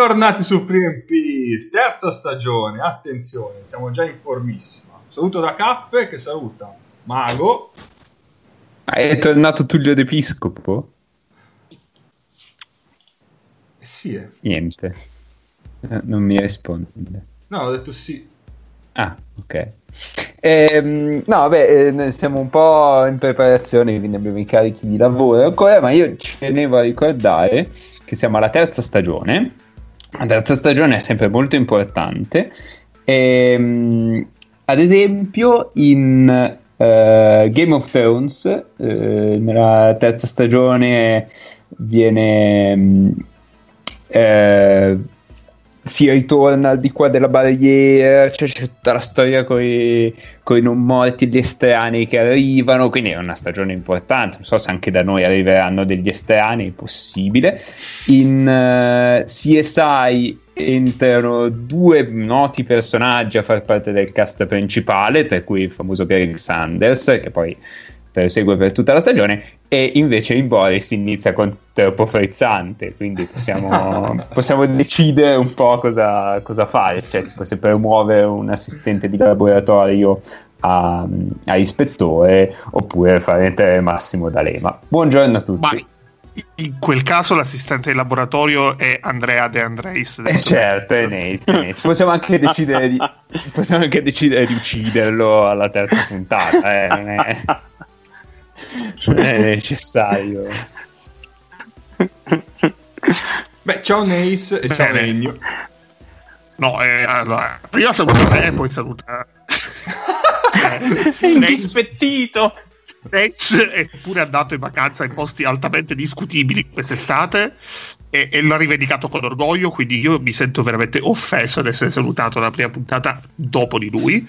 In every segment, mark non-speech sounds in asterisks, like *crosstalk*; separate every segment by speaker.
Speaker 1: Bentornati su FreeMP, terza stagione, attenzione, siamo già in formissima. Saluto da Cappe che saluta Mago.
Speaker 2: È tornato Tullio d'Episcopo?
Speaker 1: Eh sì, eh.
Speaker 2: Niente, Eh, non mi risponde.
Speaker 1: No, ho detto sì.
Speaker 2: Ah, ok. Ehm, no, vabbè, eh, siamo un po' in preparazione, quindi abbiamo i carichi di lavoro ancora, ma io ci tenevo a ricordare che siamo alla terza stagione. La terza stagione è sempre molto importante. Ehm, ad esempio, in eh, Game of Thrones, eh, nella terza stagione viene. eh, si ritorna al di qua della barriera, c'è, c'è tutta la storia con i non morti, gli estranei che arrivano, quindi è una stagione importante, non so se anche da noi arriveranno degli estranei, possibile. In eh, CSI entrano due noti personaggi a far parte del cast principale, tra cui il famoso Greg Sanders, che poi prosegue per tutta la stagione, e invece in Boris inizia con troppo frizzante, quindi possiamo, *laughs* possiamo decidere un po' cosa, cosa fare, cioè tipo se promuovere un assistente di laboratorio a, a ispettore oppure fare entrare Massimo D'Alema. Buongiorno a tutti.
Speaker 3: Ma in quel caso l'assistente di laboratorio è Andrea De Andreis.
Speaker 2: Eh, certo, è Nace. Possiamo, anche decidere di, possiamo anche decidere di ucciderlo alla terza puntata, eh, non, è, necessario.
Speaker 1: Beh, ciao Nace e ciao. Ennio.
Speaker 3: No, eh, allora, prima saluta me e poi saluta... *laughs* eh,
Speaker 4: Indispettito.
Speaker 3: Rex è pure andato in vacanza in posti altamente discutibili quest'estate e, e l'ha rivendicato con orgoglio, quindi io mi sento veramente offeso ad essere salutato alla prima puntata dopo di lui.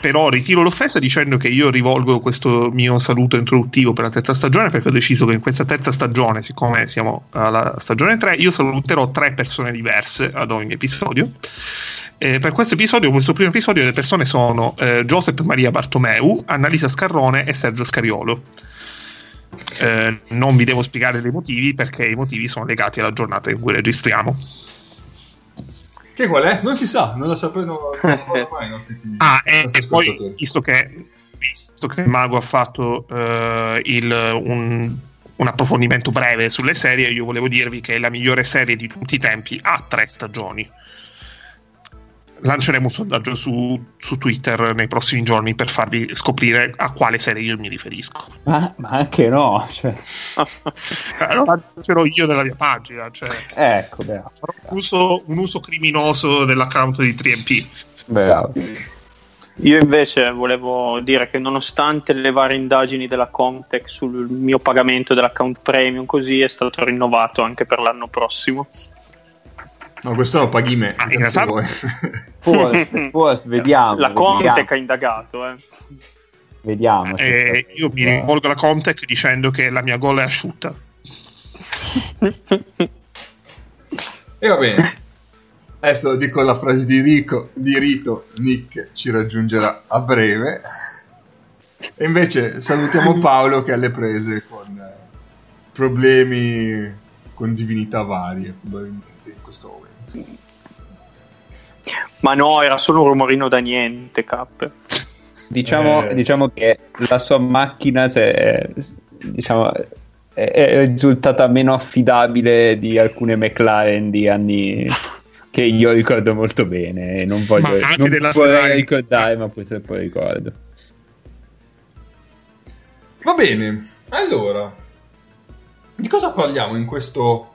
Speaker 3: Però ritiro l'offesa dicendo che io rivolgo questo mio saluto introduttivo per la terza stagione perché ho deciso che in questa terza stagione, siccome siamo alla stagione 3, io saluterò tre persone diverse ad ogni episodio. Eh, per questo episodio, questo primo episodio, le persone sono eh, Giuseppe Maria Bartomeu, Annalisa Scarrone e Sergio Scariolo. Eh, non vi devo spiegare dei motivi perché i motivi sono legati alla giornata in cui registriamo.
Speaker 1: Che qual è? Non si sa, non lo sapevo *laughs* mai.
Speaker 3: Ah, e, e poi visto che, visto che Mago ha fatto eh, il, un, un approfondimento breve sulle serie, io volevo dirvi che la migliore serie di tutti i tempi ha tre stagioni. Lanceremo un sondaggio su, su Twitter nei prossimi giorni per farvi scoprire a quale serie io mi riferisco.
Speaker 2: Ma, ma anche no, cioè,
Speaker 3: Eh, Lo lancerò io nella mia pagina, cioè
Speaker 2: ecco, bravo,
Speaker 3: un uso, un uso criminoso dell'account di 3MP.
Speaker 2: bravo.
Speaker 4: Io invece volevo dire che nonostante le varie indagini della Comtech sul mio pagamento dell'account premium, così è stato rinnovato anche per l'anno prossimo.
Speaker 1: No, questo lo paghi me.
Speaker 3: Ah, in realtà-
Speaker 1: vuoi?
Speaker 2: Forse, forse, vediamo.
Speaker 4: La Comtech ha indagato, eh.
Speaker 2: Vediamo.
Speaker 3: Eh, io mi rivolgo alla Comtech dicendo che la mia gola è asciutta.
Speaker 1: E va bene. Adesso dico la frase di, Rico, di Rito, Nick ci raggiungerà a breve. E invece salutiamo Paolo che è alle prese con eh, problemi con divinità varie, probabilmente in questo momento.
Speaker 4: Ma no, era solo un rumorino da niente, Cap.
Speaker 2: Diciamo,
Speaker 1: Eh.
Speaker 2: diciamo che la sua macchina se, diciamo, è, è risultata meno affidabile di alcune McLaren di anni che io ricordo molto bene. e Non voglio
Speaker 3: Ma anche
Speaker 2: non
Speaker 3: della
Speaker 2: vorrei
Speaker 3: Ferrari.
Speaker 2: ricordare, ma purtroppo ricordo.
Speaker 1: Va bene, allora, di cosa parliamo in questo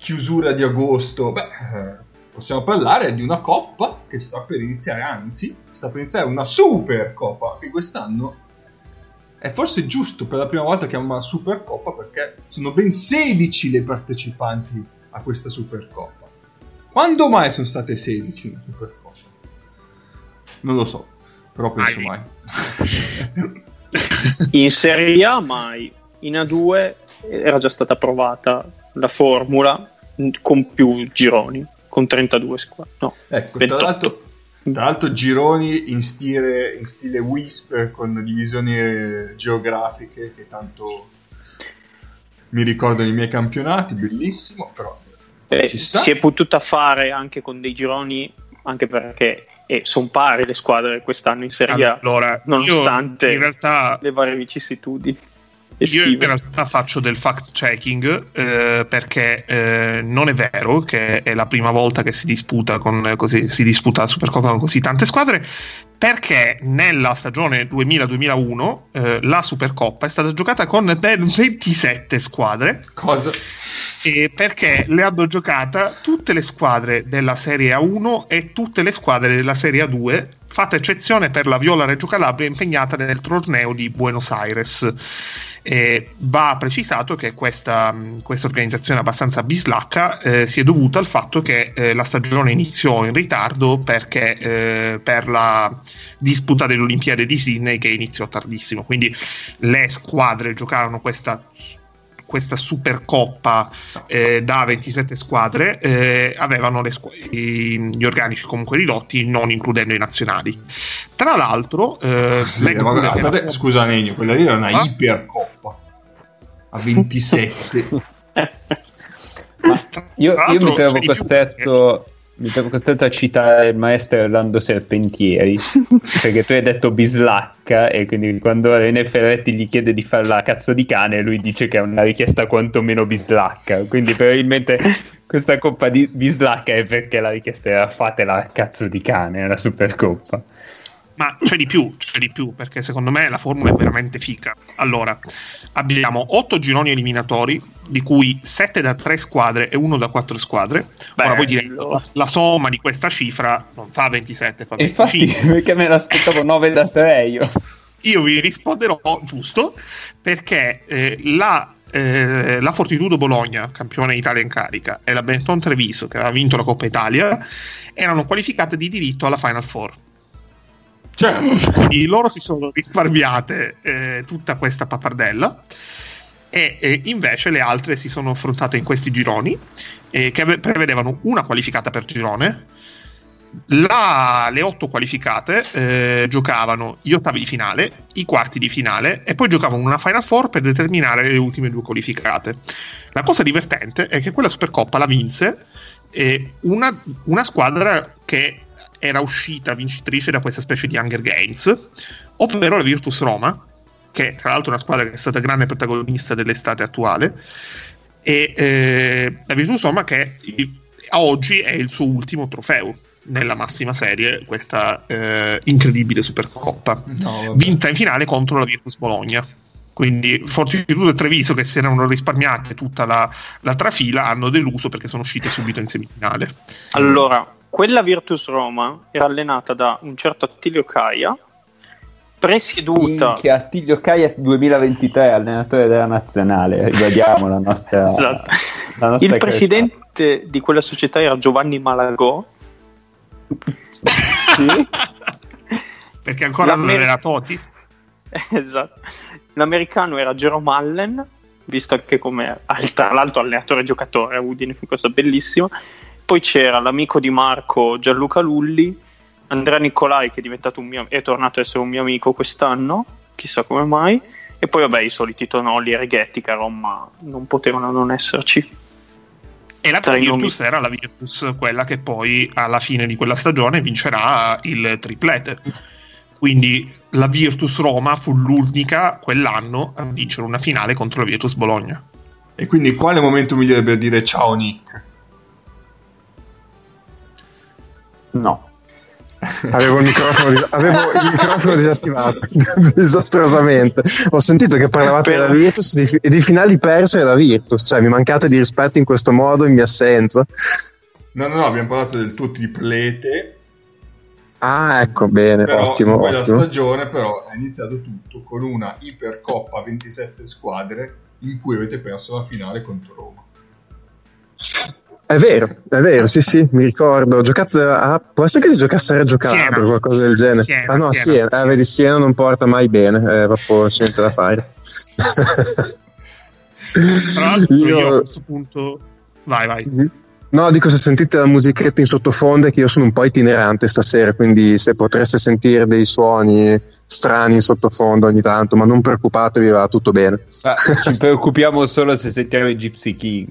Speaker 1: chiusura di agosto? Beh, eh, possiamo parlare di una coppa che sta per iniziare, anzi, sta per iniziare una super coppa che quest'anno è forse giusto per la prima volta chiamare una super coppa perché sono ben 16 le partecipanti a questa super coppa. Quando mai sono state 16 in super coppa? Non lo so, però penso
Speaker 3: Mai.
Speaker 1: mai. *laughs*
Speaker 4: In Serie A mai, in A2 era già stata provata la formula con più gironi, con 32 squadre. No,
Speaker 1: Ecco, tra
Speaker 4: 28.
Speaker 1: l'altro, tra l'altro gironi in stile, in stile Whisper con divisioni eh, geografiche che tanto mi ricordano i miei campionati, bellissimo, però
Speaker 4: Eh,
Speaker 1: Ci sta.
Speaker 4: si è potuta fare anche con dei gironi, anche perché sono pari le squadre quest'anno in Serie A,
Speaker 3: Allora,
Speaker 4: nonostante
Speaker 3: in realtà
Speaker 4: le varie vicissitudini.
Speaker 3: Io in realtà faccio del fact checking eh, perché eh, non è vero che è la prima volta che si disputa con così si disputa la Supercoppa con così tante squadre perché nella stagione 2000-2001 eh, la Supercoppa è stata giocata con ben 27 squadre.
Speaker 1: Cosa?
Speaker 3: e perché le hanno giocata tutte le squadre della Serie A1 e tutte le squadre della Serie A2 fatta eccezione per la Viola Reggio Calabria impegnata nel torneo di Buenos Aires e va precisato che questa, mh, questa organizzazione abbastanza bislacca eh, si è dovuta al fatto che eh, la stagione iniziò in ritardo perché eh, per la disputa delle Olimpiadi di Sydney che iniziò tardissimo. Quindi le squadre giocarono questa, questa Supercoppa eh, da 27 squadre, eh, avevano le squ- i- gli organici comunque ridotti, non includendo i nazionali. Tra l'altro, eh,
Speaker 1: Sì, ma
Speaker 3: pure che
Speaker 1: guardate,
Speaker 3: la-
Speaker 1: scusa Negno, quella lì era una
Speaker 3: Ah?
Speaker 1: ipercoppa a 27. *laughs*
Speaker 2: Ma io, io mi trovo costretto, mi trovo costretto a citare il maestro Orlando Serpentieri perché tu hai detto bislacca e quindi quando René Ferretti gli chiede di fare la cazzo di cane lui dice che è una richiesta quantomeno bislacca. Quindi probabilmente questa coppa di bislacca è perché la richiesta era fatela cazzo di cane la supercoppa
Speaker 3: Ma c'è di più, c'è di più, perché secondo me la formula è veramente fica. Allora, abbiamo 8 gironi eliminatori, di cui 7 da 3 squadre e 1 da 4 squadre. Ora voi direte,
Speaker 4: Bello.
Speaker 3: la, la somma di questa cifra non fa 27, fa
Speaker 2: e infatti
Speaker 3: 25. *laughs*
Speaker 2: perché me l'aspettavo 9 da 3 io
Speaker 3: Io vi risponderò giusto, perché eh, la, eh, la Fortitudo Bologna, campione Italia in carica, e la Benetton Treviso, che aveva vinto la Coppa Italia, erano qualificate di diritto alla Final Four.
Speaker 1: Certo.
Speaker 3: Quindi loro si sono risparmiate eh, tutta questa pappardella e eh, invece le altre si sono affrontate in questi gironi eh, che prevedevano una qualificata per girone. La- le otto qualificate eh, giocavano gli ottavi di finale, i quarti di finale e poi giocavano una Final Four per determinare le ultime due qualificate. La cosa divertente è che quella Supercoppa la vinse eh, una, una squadra che era uscita vincitrice da questa specie di Hunger Games, ovvero la Virtus Roma, che tra l'altro è una squadra che è stata grande protagonista dell'estate attuale, e eh, la Virtus Roma che a oggi è il suo ultimo trofeo nella massima serie, questa eh, incredibile Supercoppa,
Speaker 1: No,
Speaker 3: vinta in finale contro la Virtus Bologna. Quindi Fortitudo e Treviso, che si erano risparmiate tutta la, la trafila, hanno deluso perché sono uscite subito in semifinale.
Speaker 4: Allora, quella Virtus Roma era allenata da un certo Attilio Caia, presieduta
Speaker 2: Minchia, Attilio Caia 2023 allenatore della nazionale ribadiamo la nostra, *laughs*
Speaker 4: Esatto.
Speaker 2: la nostra
Speaker 4: Il presidente di quella società era Giovanni Malagò.
Speaker 2: Sì? *laughs*
Speaker 3: perché ancora non
Speaker 4: L'America-
Speaker 3: era Toti. *laughs*
Speaker 4: esatto. L'americano era Jerome Allen, visto che come tra l'altro allenatore e giocatore a Udine fu cosa bellissima. Poi c'era l'amico di Marco Gianluca Lulli, Andrea Nicolai che è diventato un mio è tornato a essere un mio amico quest'anno, chissà come mai. E poi vabbè i soliti Tonolli e Righetti che a Roma non potevano non esserci.
Speaker 3: E la Virtus era la Virtus, quella che poi alla fine di quella stagione vincerà il triplete. Quindi la Virtus Roma fu l'unica quell'anno a vincere una finale contro la Virtus Bologna.
Speaker 1: E quindi quale momento migliore per dire ciao Nick?
Speaker 2: no
Speaker 5: Avevo il microfono, dis- avevo il microfono disattivato *laughs* disastrosamente. Ho sentito che parlavate della Virtus di e di finali perse della Virtus, cioè mi mancate di rispetto in questo modo in mia assenza.
Speaker 1: No, no, no, abbiamo parlato del tuo triplete,
Speaker 5: Ah, ecco, bene,
Speaker 1: però
Speaker 5: ottimo,
Speaker 1: in quella
Speaker 5: ottimo.
Speaker 1: stagione però è iniziato tutto con una ipercoppa a 27 squadre in cui avete perso la finale contro Roma.
Speaker 5: È vero, è vero, sì, sì, mi ricordo. Ho giocato a... Può essere che si giocasse a Reggio Calabria o qualcosa del genere.
Speaker 3: Siena,
Speaker 5: ah no,
Speaker 3: Siena.
Speaker 5: Siena. Eh, vedi, Siena non porta mai bene, è proprio c'è niente da fare.
Speaker 3: Tra l'altro *laughs* io,
Speaker 5: Io-
Speaker 3: a questo punto... Vai, vai.
Speaker 5: No, dico se sentite la musichetta in sottofondo è che io sono un po' itinerante stasera, quindi se potreste sentire dei suoni strani in sottofondo ogni tanto, ma non preoccupatevi, va tutto bene.
Speaker 2: Ma ci preoccupiamo solo se sentiamo i Gypsy King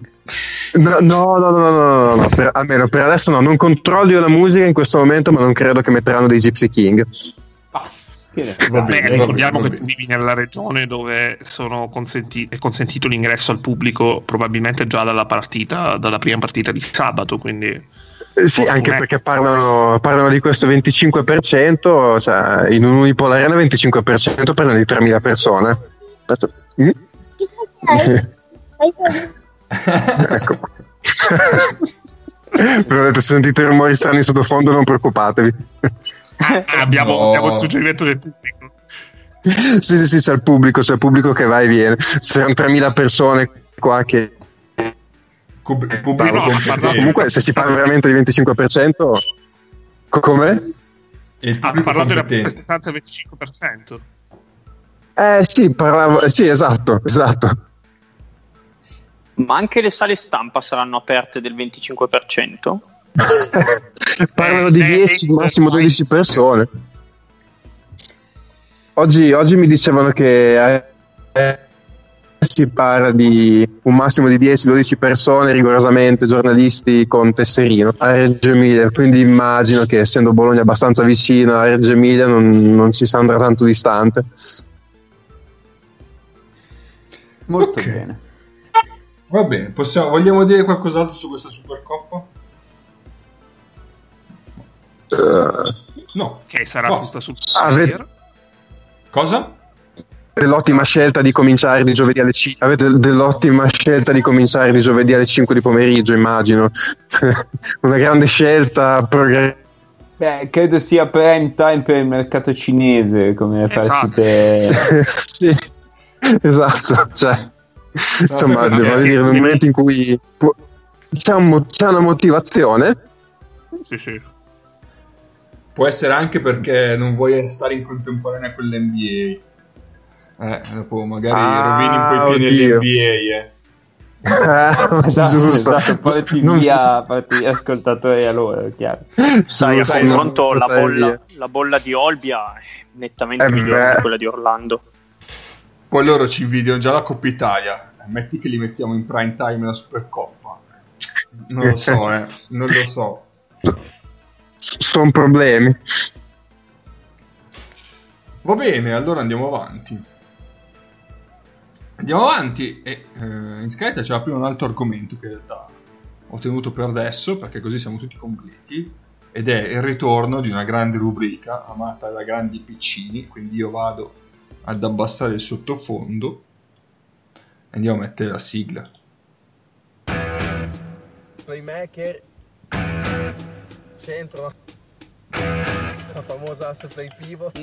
Speaker 5: No, no, no, no, no, no, no, per- almeno per adesso no, non controllo la musica in questo momento, ma non credo che metteranno dei Gypsy King.
Speaker 2: Che
Speaker 1: Va
Speaker 2: sai?
Speaker 3: Beh,
Speaker 1: bene,
Speaker 3: ricordiamo
Speaker 1: va
Speaker 3: che
Speaker 1: bene.
Speaker 3: tu vivi nella regione dove sono consenti- è consentito l'ingresso al pubblico probabilmente già dalla partita, dalla prima partita di sabato, quindi
Speaker 5: Eh, Sì, anche perché parlano, parlano di questo 25%, cioè in un Unipol Arena 25% parlano di 3.000 persone. Mm? *laughs* ecco. *laughs* Però ho detto, se sentite rumori strani sottofondo non preoccupatevi.
Speaker 3: Ah, abbiamo,
Speaker 1: No.
Speaker 3: abbiamo il suggerimento del pubblico. *laughs*
Speaker 5: sì, sì, sì, c'è il pubblico, c'è il pubblico che va e viene. C'erano 3.000 persone qua che...
Speaker 1: Cub- il
Speaker 3: No,
Speaker 1: pubblico
Speaker 3: no,
Speaker 1: competente.
Speaker 5: Comunque se si parla veramente di 25%... co- Come?
Speaker 3: Ha
Speaker 1: pubblico
Speaker 3: parlato della prestanza del 25%.
Speaker 5: Eh sì, parlavo... Sì, esatto, esatto.
Speaker 4: Ma anche le sale stampa saranno aperte del 25%? *laughs*
Speaker 5: Parlano di
Speaker 3: Eh,
Speaker 5: 10,
Speaker 3: eh,
Speaker 5: massimo
Speaker 3: eh,
Speaker 5: 12 persone. Oggi, oggi mi dicevano che eh, eh, si parla di un massimo di 10-12 persone rigorosamente, giornalisti con tesserino a Reggio Emilia, quindi immagino che essendo Bologna abbastanza vicino a Reggio Emilia non, non ci si andrà tanto distante.
Speaker 2: Molto
Speaker 1: Ok.
Speaker 2: bene.
Speaker 1: Va bene, possiamo, vogliamo dire qualcos'altro su questa Supercoppa? No.
Speaker 3: Che sarà
Speaker 1: Basta.
Speaker 3: tutta sul
Speaker 5: Ah,
Speaker 3: player.
Speaker 5: ved-
Speaker 1: Cosa?
Speaker 5: dell'ottima scelta di cominciare di giovedì alle 5 avete dell'ottima scelta di cominciare di giovedì alle 5 di pomeriggio immagino *laughs* una grande scelta progressiva
Speaker 2: Beh, credo sia prime time per il mercato cinese come
Speaker 3: Esatto.
Speaker 2: partite. *laughs*
Speaker 5: sì, esatto. Cioè, insomma,
Speaker 1: perché-
Speaker 5: devo dire, nel momento in cui può- c'è, un c'è una motivazione,
Speaker 3: Sì, sì.
Speaker 1: Può essere anche perché non vuoi stare in contemporanea con l'NBA. Eh, dopo magari
Speaker 5: Ah,
Speaker 1: rovini un po' i piedi dell'NBA, eh. *laughs*
Speaker 5: eh,
Speaker 2: Esatto,
Speaker 5: giusto.
Speaker 2: esatto, porti
Speaker 5: Non-
Speaker 2: via, porti ascoltatori a loro, chiaro.
Speaker 4: Sai, a confronto la bolla, la bolla di Olbia è nettamente
Speaker 5: Eh
Speaker 4: migliore
Speaker 5: beh.
Speaker 4: di quella di Orlando.
Speaker 1: Poi loro ci invidiano già la Coppa Italia. Metti che li mettiamo in prime time la Supercoppa. Non lo so, eh. Non lo so. *laughs*
Speaker 5: Sono problemi.
Speaker 1: Va bene, allora andiamo avanti. Andiamo avanti e eh, in scaletta c'era prima un altro argomento che in realtà ho tenuto per adesso perché così siamo tutti completi ed è il ritorno di una grande rubrica amata da grandi piccini, quindi io vado ad abbassare il sottofondo e andiamo a mettere la sigla.
Speaker 6: playmaker, centro, a famosa aça play pivot.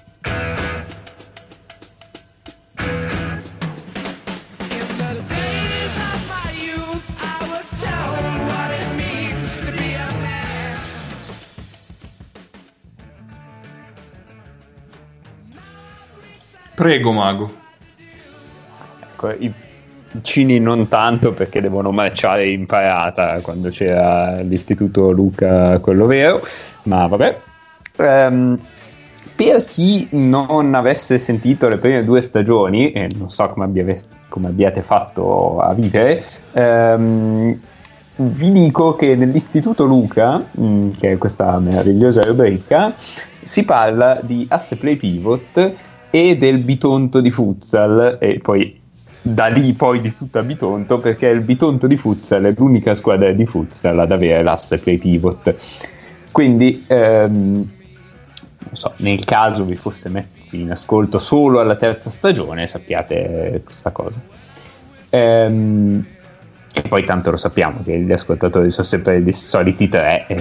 Speaker 1: Prego, mago.
Speaker 2: E I piccini non tanto perché devono marciare in parata quando c'era l'istituto Luca, quello vero, ma vabbè. Ehm, per chi non avesse sentito le prime due stagioni, e non so come, abbia- come abbiate fatto a vivere, ehm, vi dico che nell'istituto Luca, mh, che è questa meravigliosa rubrica, si parla di asse play pivot e del bitonto di futsal e poi da lì poi di tutta bitonto perché il bitonto di futsal è l'unica squadra di futsal ad avere l'asse play pivot. Quindi ehm, so, nel caso vi foste messi in ascolto solo alla terza stagione sappiate questa cosa. Ehm, e poi tanto lo sappiamo che gli ascoltatori sono sempre i soliti tre e,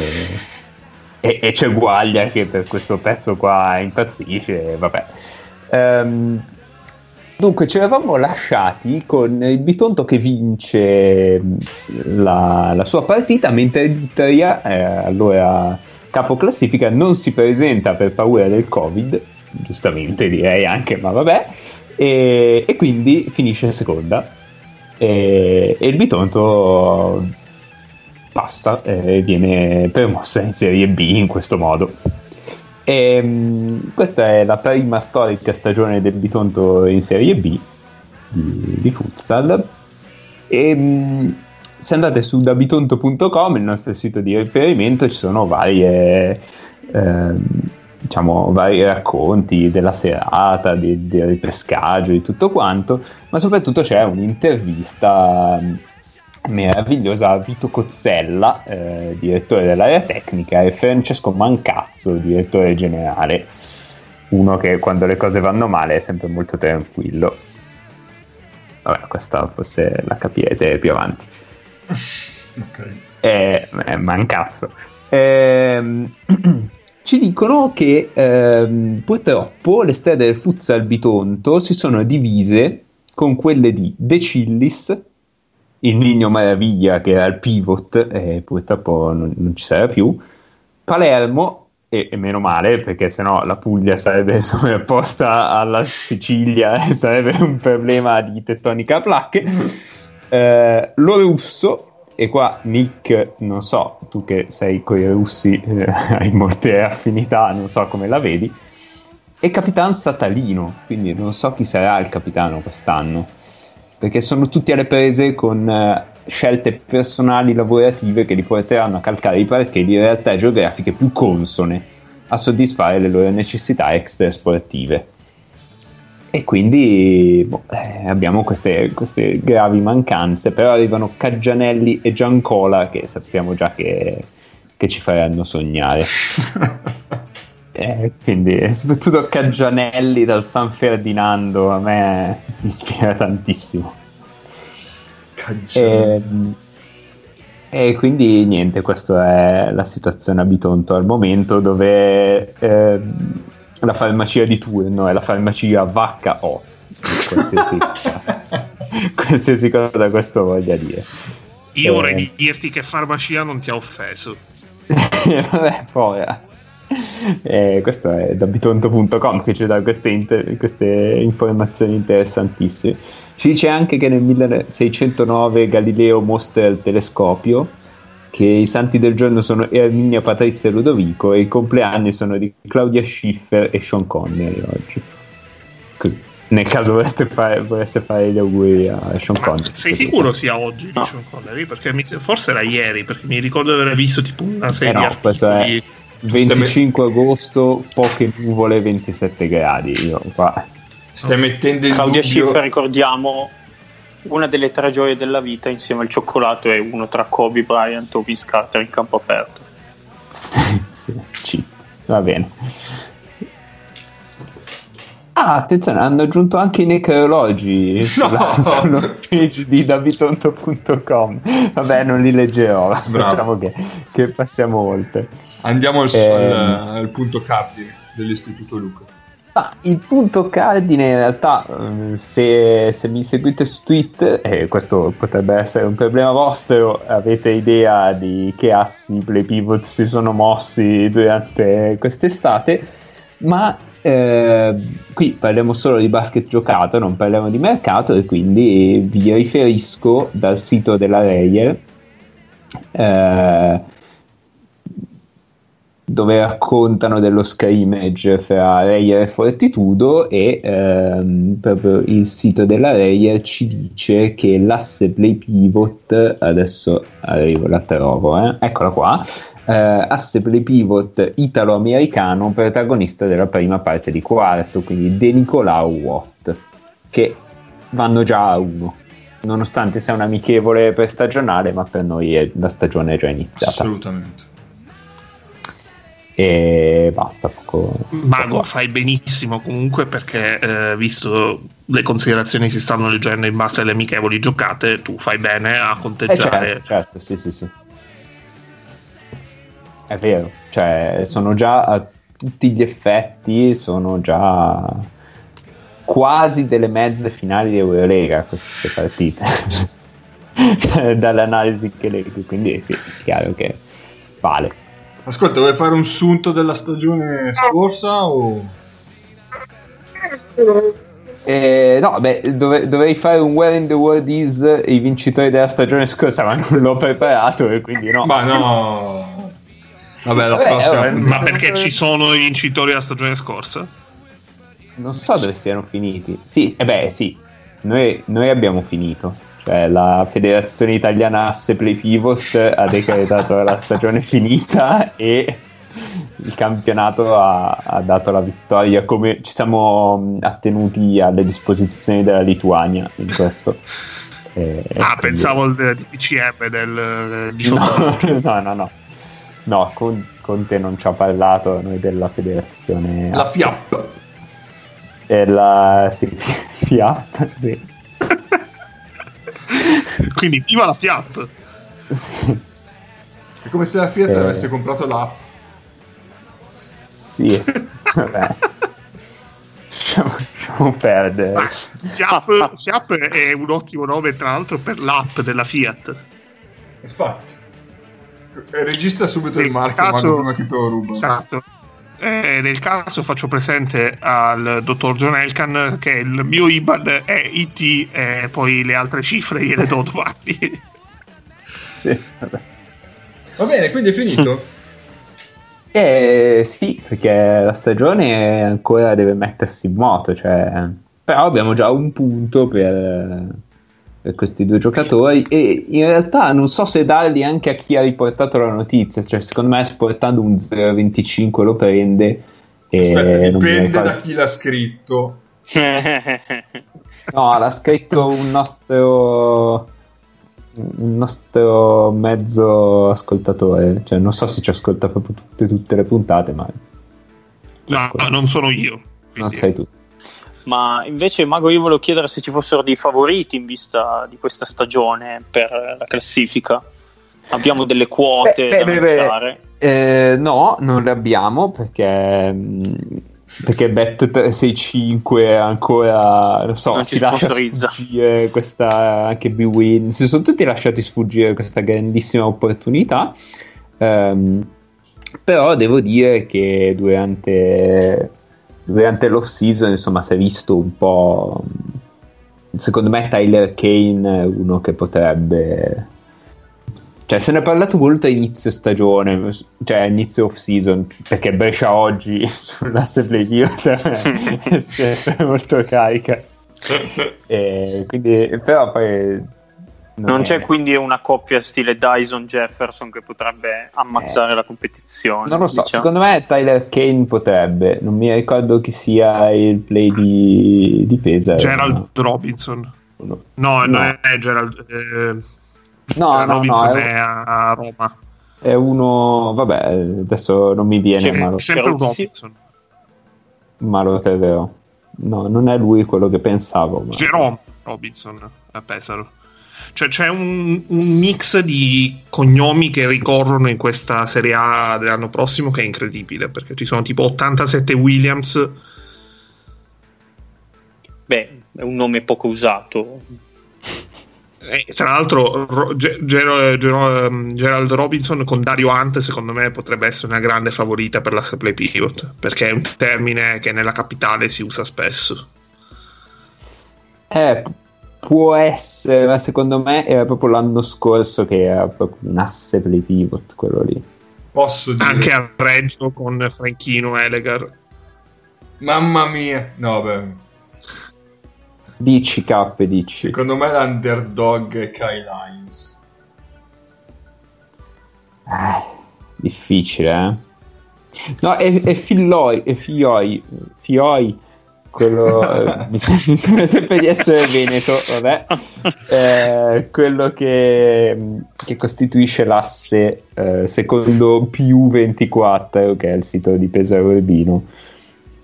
Speaker 2: e, e c'è Guaglia che per questo pezzo qua impazzisce vabbè. Ehm, dunque ci eravamo lasciati con il Bitonto che vince mh, la, la sua partita mentre l'Italia eh, allora capo classifica non si presenta per paura del covid giustamente direi anche ma vabbè e, e quindi finisce seconda e, e il Bitonto passa e viene promossa in Serie B in questo modo. Ehm, questa è la prima storica stagione del Bitonto in Serie B di, di futsal. E, mh, se andate su dabitonto.com, il nostro sito di riferimento, ci sono varie, ehm, diciamo, vari racconti della serata, del ripescaggio, di tutto quanto, ma soprattutto c'è un'intervista meravigliosa Vito Cozzella, eh, direttore dell'area tecnica, e Francesco Mancazzo, direttore generale, uno che quando le cose vanno male è sempre molto tranquillo. Vabbè, questa forse la capirete più avanti. *laughs*
Speaker 1: Ok.
Speaker 2: Eh, eh, mancazzo. Ehm, *clears throat* ci dicono che ehm, purtroppo le strade del futsal Bitonto si sono divise con quelle di De Cillis, il Nigno Maraviglia che era il pivot e purtroppo non, non ci sarà più, Palermo, e, e meno male perché sennò la Puglia sarebbe *laughs* sovrapposta alla Sicilia e sarebbe un problema di tettonica a placche, eh, lo russo, e qua Nick, non so, tu che sei con i russi, eh, *laughs* hai molte affinità, non so come la vedi, e Capitan Satalino, quindi non so chi sarà il capitano quest'anno, perché sono tutti alle prese con eh, scelte personali lavorative che li porteranno a calcare i parquet di realtà geografiche più consone a soddisfare le loro necessità extra sportive. E quindi boh, eh, abbiamo queste, queste gravi mancanze, però arrivano Caggianelli e Giancola che sappiamo già che, che ci faranno sognare. *laughs* Eh, quindi eh, soprattutto Caggianelli dal San Ferdinando a me mi ispira tantissimo. E, e quindi niente, questa è la situazione a Bitonto al momento dove ehm, la farmacia di turno è la farmacia vacca O. Qualsiasi, *laughs* qualsiasi cosa questo voglia dire.
Speaker 3: Io
Speaker 2: Eh.
Speaker 3: vorrei dirti che farmacia non ti ha offeso. *laughs*
Speaker 2: Vabbè, poi. *laughs* Eh, questo è da bitonto.com che ci dà queste, inter- queste informazioni interessantissime. Ci dice anche che nel 1609 Galileo mostra il telescopio, che i santi del giorno sono Erminia, Patrizia e Ludovico e i compleanni sono di Claudia Schiffer e Sean Connery oggi. Così. Nel caso voleste fare, volesse fare gli auguri a Sean Connery.
Speaker 3: sei sicuro sia oggi di Sean Connery? Perché mi- forse era ieri, perché mi ricordo di aver visto tipo una serie
Speaker 2: Eh no,
Speaker 3: di.
Speaker 2: 25 agosto, poche nuvole, 27 gradi. Io qua.
Speaker 1: Stai mettendo in
Speaker 4: Claudia
Speaker 1: dubbio...
Speaker 4: Schiffer, ricordiamo, una delle tre gioie della vita insieme al cioccolato è uno tra Kobe Bryant o Vince Carter in campo aperto. *laughs*
Speaker 2: sì, sì, va bene. Ah, attenzione, hanno aggiunto anche i necrologi *laughs* sulla, sullo page di dabitonto.com. Vabbè, non li leggerò. *laughs*
Speaker 1: Bravo.
Speaker 2: Facciamo che, che passiamo oltre.
Speaker 1: Andiamo al,
Speaker 2: Ehm.
Speaker 1: al- al punto cardine dell'Istituto Luca.
Speaker 2: Ma il punto cardine in realtà, eh, se, se mi seguite su Twitter, e questo potrebbe essere un problema vostro, avete idea di che assi play pivot si sono mossi durante quest'estate, ma eh, qui parliamo solo di basket giocato, non parliamo di mercato e quindi vi riferisco dal sito della Reyer. eh, dove raccontano dello scrimmage fra Reyer e Fortitudo e ehm, proprio il sito della Reyer ci dice che l'asse play pivot adesso arrivo la trovo eh, eccola qua eh, asse play pivot italo-americano protagonista della prima parte di quarto quindi De Nicolau Watt che vanno già a uno nonostante sia un amichevole per stagionale ma per noi è- la stagione è già iniziata
Speaker 1: Assolutamente.
Speaker 2: E basta poco,
Speaker 3: Mago,
Speaker 2: poco.
Speaker 3: fai benissimo comunque perché eh, visto le considerazioni che si stanno leggendo in base alle amichevoli giocate, tu fai bene a
Speaker 2: Eh,
Speaker 3: conteggiare.
Speaker 2: certo, certo, sì, sì, sì. È vero, cioè sono già a tutti gli effetti, sono già quasi delle mezze finali di Eurolega queste partite. *laughs* Dall'analisi che leggo, quindi sì, è chiaro che vale.
Speaker 1: Ascolta, vuoi fare un sunto della stagione scorsa o...
Speaker 2: Eh, no, beh, dove- dovrei fare un Where in the World is i vincitori della stagione scorsa, ma non l'ho preparato e quindi no.
Speaker 1: Ma no! Vabbè, la
Speaker 2: Vabbè,
Speaker 1: prossima
Speaker 2: vabbè,
Speaker 1: puntata.
Speaker 3: Ma perché ci sono i vincitori della stagione scorsa?
Speaker 2: Non so dove siano finiti. Sì, e beh, sì, noi, noi abbiamo finito. Cioè, la Federazione Italiana Asse Play Pivot ha decretato la stagione finita e il campionato ha, ha dato la vittoria. Come ci siamo attenuti alle disposizioni della Lituania in questo. Eh,
Speaker 3: Ah,
Speaker 2: quindi-
Speaker 3: pensavo al del DPCM del eh, 18
Speaker 2: No, *laughs* no, no, no. No, con, con te non ci ha parlato noi della federazione.
Speaker 1: La
Speaker 2: Asse.
Speaker 1: FIAP.
Speaker 2: E la sì, *laughs* Fiat, sì. *laughs* *laughs*
Speaker 3: Quindi viva la Fiat!
Speaker 2: sì.
Speaker 1: È come se la Fiat
Speaker 2: Eh.
Speaker 1: avesse comprato la
Speaker 2: Sì, vabbè. Lasciamo, perdere.
Speaker 3: Fiat, Fiat è un ottimo nome, tra l'altro, per l'app della Fiat.
Speaker 1: Infatti. Registra subito il
Speaker 3: Nel
Speaker 1: marchio
Speaker 3: caso-
Speaker 1: prima che te lo ruba.
Speaker 3: Esatto. Eh, nel caso faccio presente al dottor John Elkan che il mio IBAN è IT e poi le altre cifre gliele do domani. *laughs*
Speaker 2: Sì.
Speaker 1: Va bene, quindi è finito. *laughs*
Speaker 2: Eh, sì, perché la stagione ancora deve mettersi in moto, cioè... però abbiamo già un punto per questi due giocatori e in realtà non so se darli anche a chi ha riportato la notizia, cioè secondo me sportando un 0,25 lo prende e
Speaker 1: Aspetta,
Speaker 2: non
Speaker 1: dipende da chi l'ha scritto. *laughs*
Speaker 2: No, l'ha scritto un nostro un nostro mezzo ascoltatore, cioè non so se ci ascolta proprio tutte, tutte le puntate, ma
Speaker 3: No, non sono io.
Speaker 2: non
Speaker 3: quindi-
Speaker 2: sei tu.
Speaker 4: Ma invece, Mago, io volevo chiedere se ci fossero dei favoriti in vista di questa stagione per la classifica. Abbiamo delle quote
Speaker 2: Beh,
Speaker 4: da
Speaker 2: beh, beh,
Speaker 4: lanciare.
Speaker 2: Eh, no, non le abbiamo perché, mh, perché Bet 365 ancora non so,
Speaker 4: Non
Speaker 2: si
Speaker 4: ci
Speaker 2: lascia
Speaker 4: sponsorizza.
Speaker 2: sfuggire questa anche B-Win. Si sono tutti lasciati sfuggire questa grandissima opportunità. Ehm, però devo dire che durante, durante l'off season insomma si è visto un po'. Secondo me Tyler Kane è uno che potrebbe cioè, se ne è parlato molto a inizio stagione, cioè a inizio off season, perché Brescia oggi *laughs* sull'asse play è sempre *laughs* molto carica. *laughs* E quindi, però poi
Speaker 4: Non
Speaker 2: è-
Speaker 4: c'è quindi una coppia stile Dyson Jefferson che potrebbe ammazzare la competizione.
Speaker 2: Eh. Non lo so,
Speaker 4: diciamo.
Speaker 2: secondo me Tyler Kane potrebbe, non mi ricordo chi sia il play di, di Pesa.
Speaker 3: Gerald Robinson.
Speaker 2: No,
Speaker 3: No,
Speaker 2: No.
Speaker 3: non è Gerald. eh,
Speaker 2: no,
Speaker 3: Gerald
Speaker 2: no,
Speaker 3: Robinson
Speaker 2: no,
Speaker 3: è
Speaker 2: è,
Speaker 3: a, a Roma.
Speaker 2: è uno, vabbè, adesso non mi viene,
Speaker 4: C'è-
Speaker 2: ma lo,
Speaker 3: sempre un. Robinson.
Speaker 2: ma lo troverò. No, non è lui quello che pensavo. ma-
Speaker 3: Jerome Robinson a Pesaro. Cioè c'è un, un mix di cognomi che ricorrono in questa Serie A dell'anno prossimo che è incredibile perché ci sono tipo 87 Williams.
Speaker 4: Beh, è un nome poco usato.
Speaker 3: E tra l'altro Ro- Ge- Ger- Ger- um, Gerald Robinson con Dario Hunt secondo me potrebbe essere una grande favorita per la play pivot perché è un termine che nella capitale si usa spesso.
Speaker 2: Eh, può essere, ma secondo me era proprio l'anno scorso che era proprio un asse play pivot quello lì.
Speaker 1: Posso dire.
Speaker 3: Anche a Reggio con Franchino Elegar.
Speaker 1: Mamma mia. No, beh.
Speaker 2: Dici K, dici.
Speaker 1: Secondo me l'underdog è Kyle Hines.
Speaker 2: Eh, difficile, eh. No, è, è Filloi, è Fioi, Fioi, quello, eh, mi, *laughs* sem- mi sembra sempre di essere Veneto, vabbè, *laughs* Eh, quello che, che costituisce l'asse eh, secondo PU24, che è il sito di Pesaro Urbino.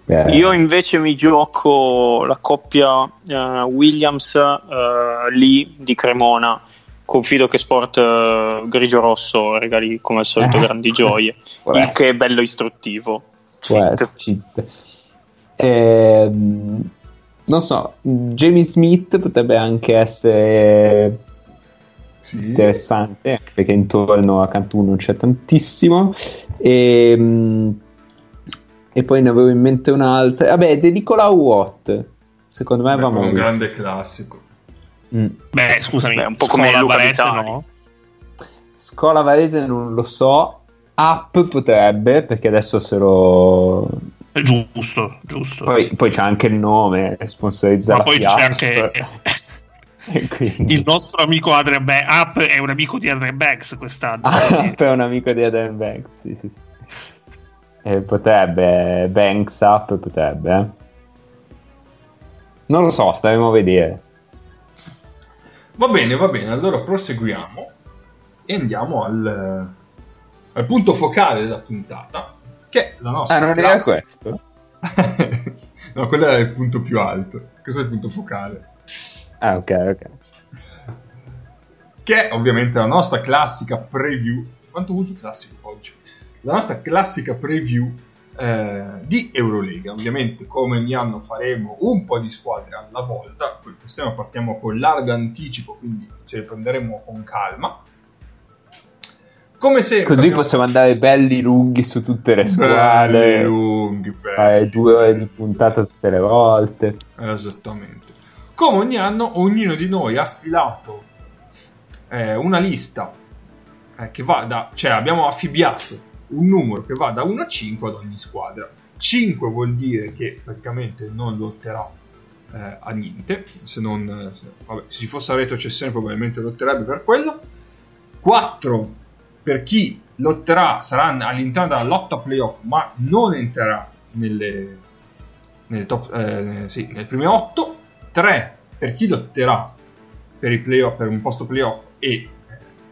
Speaker 2: Eh,
Speaker 4: Io invece mi gioco la coppia eh, Williams eh, Lee di Cremona. Confido che Sport eh, grigio-rosso regali come al solito
Speaker 2: Eh.
Speaker 4: grandi gioie, *laughs* il che è bello istruttivo. Cheat.
Speaker 2: cheat. Ehm, non so, Jamie Smith potrebbe anche essere
Speaker 1: Sì.
Speaker 2: interessante perché intorno a Cantù non c'è tantissimo e, mm, e poi ne avevo in mente un'altra vabbè De Nicolau Watt secondo me
Speaker 1: Beh,
Speaker 2: va
Speaker 1: un
Speaker 2: molto
Speaker 1: grande classico.
Speaker 2: Mm.
Speaker 3: Beh, scusami,
Speaker 4: Beh, un po' come
Speaker 3: Scola
Speaker 4: Luca
Speaker 3: Varese, no?
Speaker 2: Scola Varese non lo so App potrebbe perché adesso se lo
Speaker 3: giusto, giusto.
Speaker 2: poi, poi c'è anche il nome sponsorizza
Speaker 3: Ma
Speaker 2: la
Speaker 3: poi c'è anche. *laughs* Il nostro amico Adrian Banks Up è un amico di Adrian Banks quest'anno.
Speaker 2: Ah,
Speaker 3: quindi-
Speaker 2: è un amico di Adam Banks, sì, sì, sì. Eh, potrebbe, Banks up potrebbe. eh. Non lo so, staremo a vedere.
Speaker 1: Va bene, va bene, allora proseguiamo e andiamo al, al punto focale della puntata, che è la nostra
Speaker 2: Ah, non era questo? *laughs*
Speaker 1: no, quello era il punto più alto. Questo è il punto focale.
Speaker 2: Ah, ok, ok.
Speaker 1: Che è ovviamente la nostra classica preview. Quanto uso classico oggi? La nostra classica preview eh, di Eurolega. Ovviamente, come ogni anno, faremo un po' di squadre alla volta. Quest'anno partiamo con largo anticipo, quindi ce le prenderemo con calma. Come sempre,
Speaker 2: Così
Speaker 1: abbiamo-
Speaker 2: possiamo andare belli lunghi su tutte le
Speaker 1: Belli
Speaker 2: squadre.
Speaker 1: lunghi, belli.
Speaker 2: Fare due ore di puntata tutte le volte.
Speaker 1: Esattamente. Come ogni anno, ognuno di noi ha stilato eh, una lista eh, che va da... cioè abbiamo affibbiato un numero che va da 1 a 5 ad ogni squadra. 5 vuol dire che praticamente non lotterà eh, a niente, se non... se, vabbè, se ci fosse la retrocessione probabilmente lotterebbe per quello. 4 per chi lotterà sarà all'interno della lotta playoff ma non entrerà nelle, nelle top, eh, sì, nelle prime 8 3 per chi lotterà per, per un posto playoff e eh,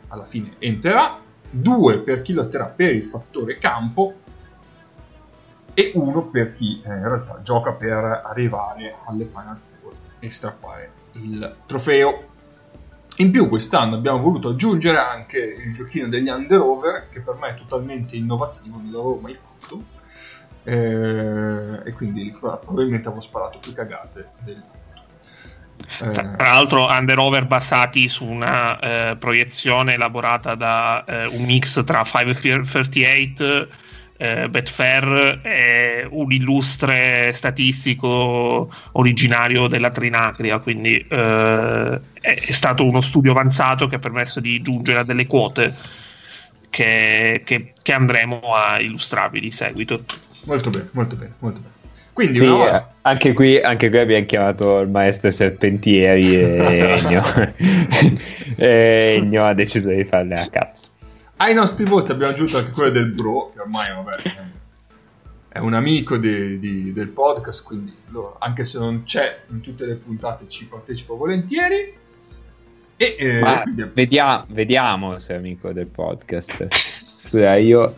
Speaker 1: alla fine entrerà. 2 per chi lotterà per il fattore campo. E 1 per chi eh, in realtà gioca per arrivare alle Final Four e strappare il trofeo in più quest'anno abbiamo voluto aggiungere anche il giochino degli under-over che per me è totalmente innovativo, non l'avevo mai fatto. Eh, e quindi probabilmente avevo sparato più cagate del
Speaker 3: Tra
Speaker 1: eh,
Speaker 3: tra l'altro, under-over basati su una eh, proiezione elaborata da eh, un mix tra 538, eh, Betfair e un illustre statistico originario della Trinacria. Quindi eh, è, è stato uno studio avanzato che ha permesso di giungere a delle quote che, che- che andremo a illustrarvi di seguito.
Speaker 1: molto bene, molto bene, molto bene. Quindi
Speaker 2: Sì,
Speaker 1: volta-
Speaker 2: anche, qui, anche qui abbiamo chiamato il maestro Serpentieri e *laughs* *laughs* e Ennio ha deciso di farle a cazzo.
Speaker 1: Ai nostri voti abbiamo aggiunto anche quello del bro, che ormai vabbè, è- un amico di- di- del podcast, quindi lo- anche se non c'è in tutte le puntate ci partecipa volentieri. E eh, quindi-
Speaker 2: vediamo, vediamo se è amico del podcast. Scusa, io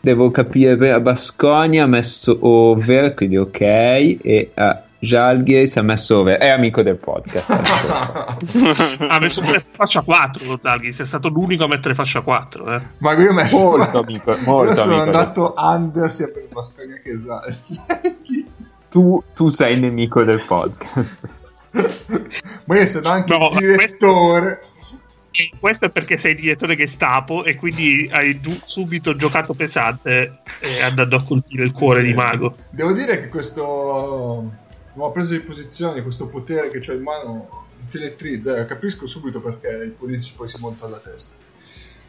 Speaker 2: devo capire per Basconia ha messo over, quindi ok, e a Jalgiris ha messo over. È amico del podcast. *laughs*
Speaker 3: Ha messo pure fascia 4 Dalghis, è stato l'unico a mettere fascia 4. Eh.
Speaker 1: Ma io ho messo
Speaker 2: Molto amico, *laughs* molto
Speaker 1: Io sono
Speaker 2: amico del-
Speaker 1: andato under sia per Basconia che Zalz. *laughs*
Speaker 2: tu, tu sei nemico del podcast.
Speaker 1: Ma io sono anche
Speaker 3: No,
Speaker 1: direttore.
Speaker 3: E questo è perché sei direttore Gestapo e quindi hai giu- subito giocato pesante eh, andando a colpire il cuore
Speaker 1: Sì.
Speaker 3: di Mago.
Speaker 1: Devo dire che questo nuova presa di posizione, questo potere che ho in mano ti elettrizza. eh, capisco subito perché i politici poi si montano alla testa.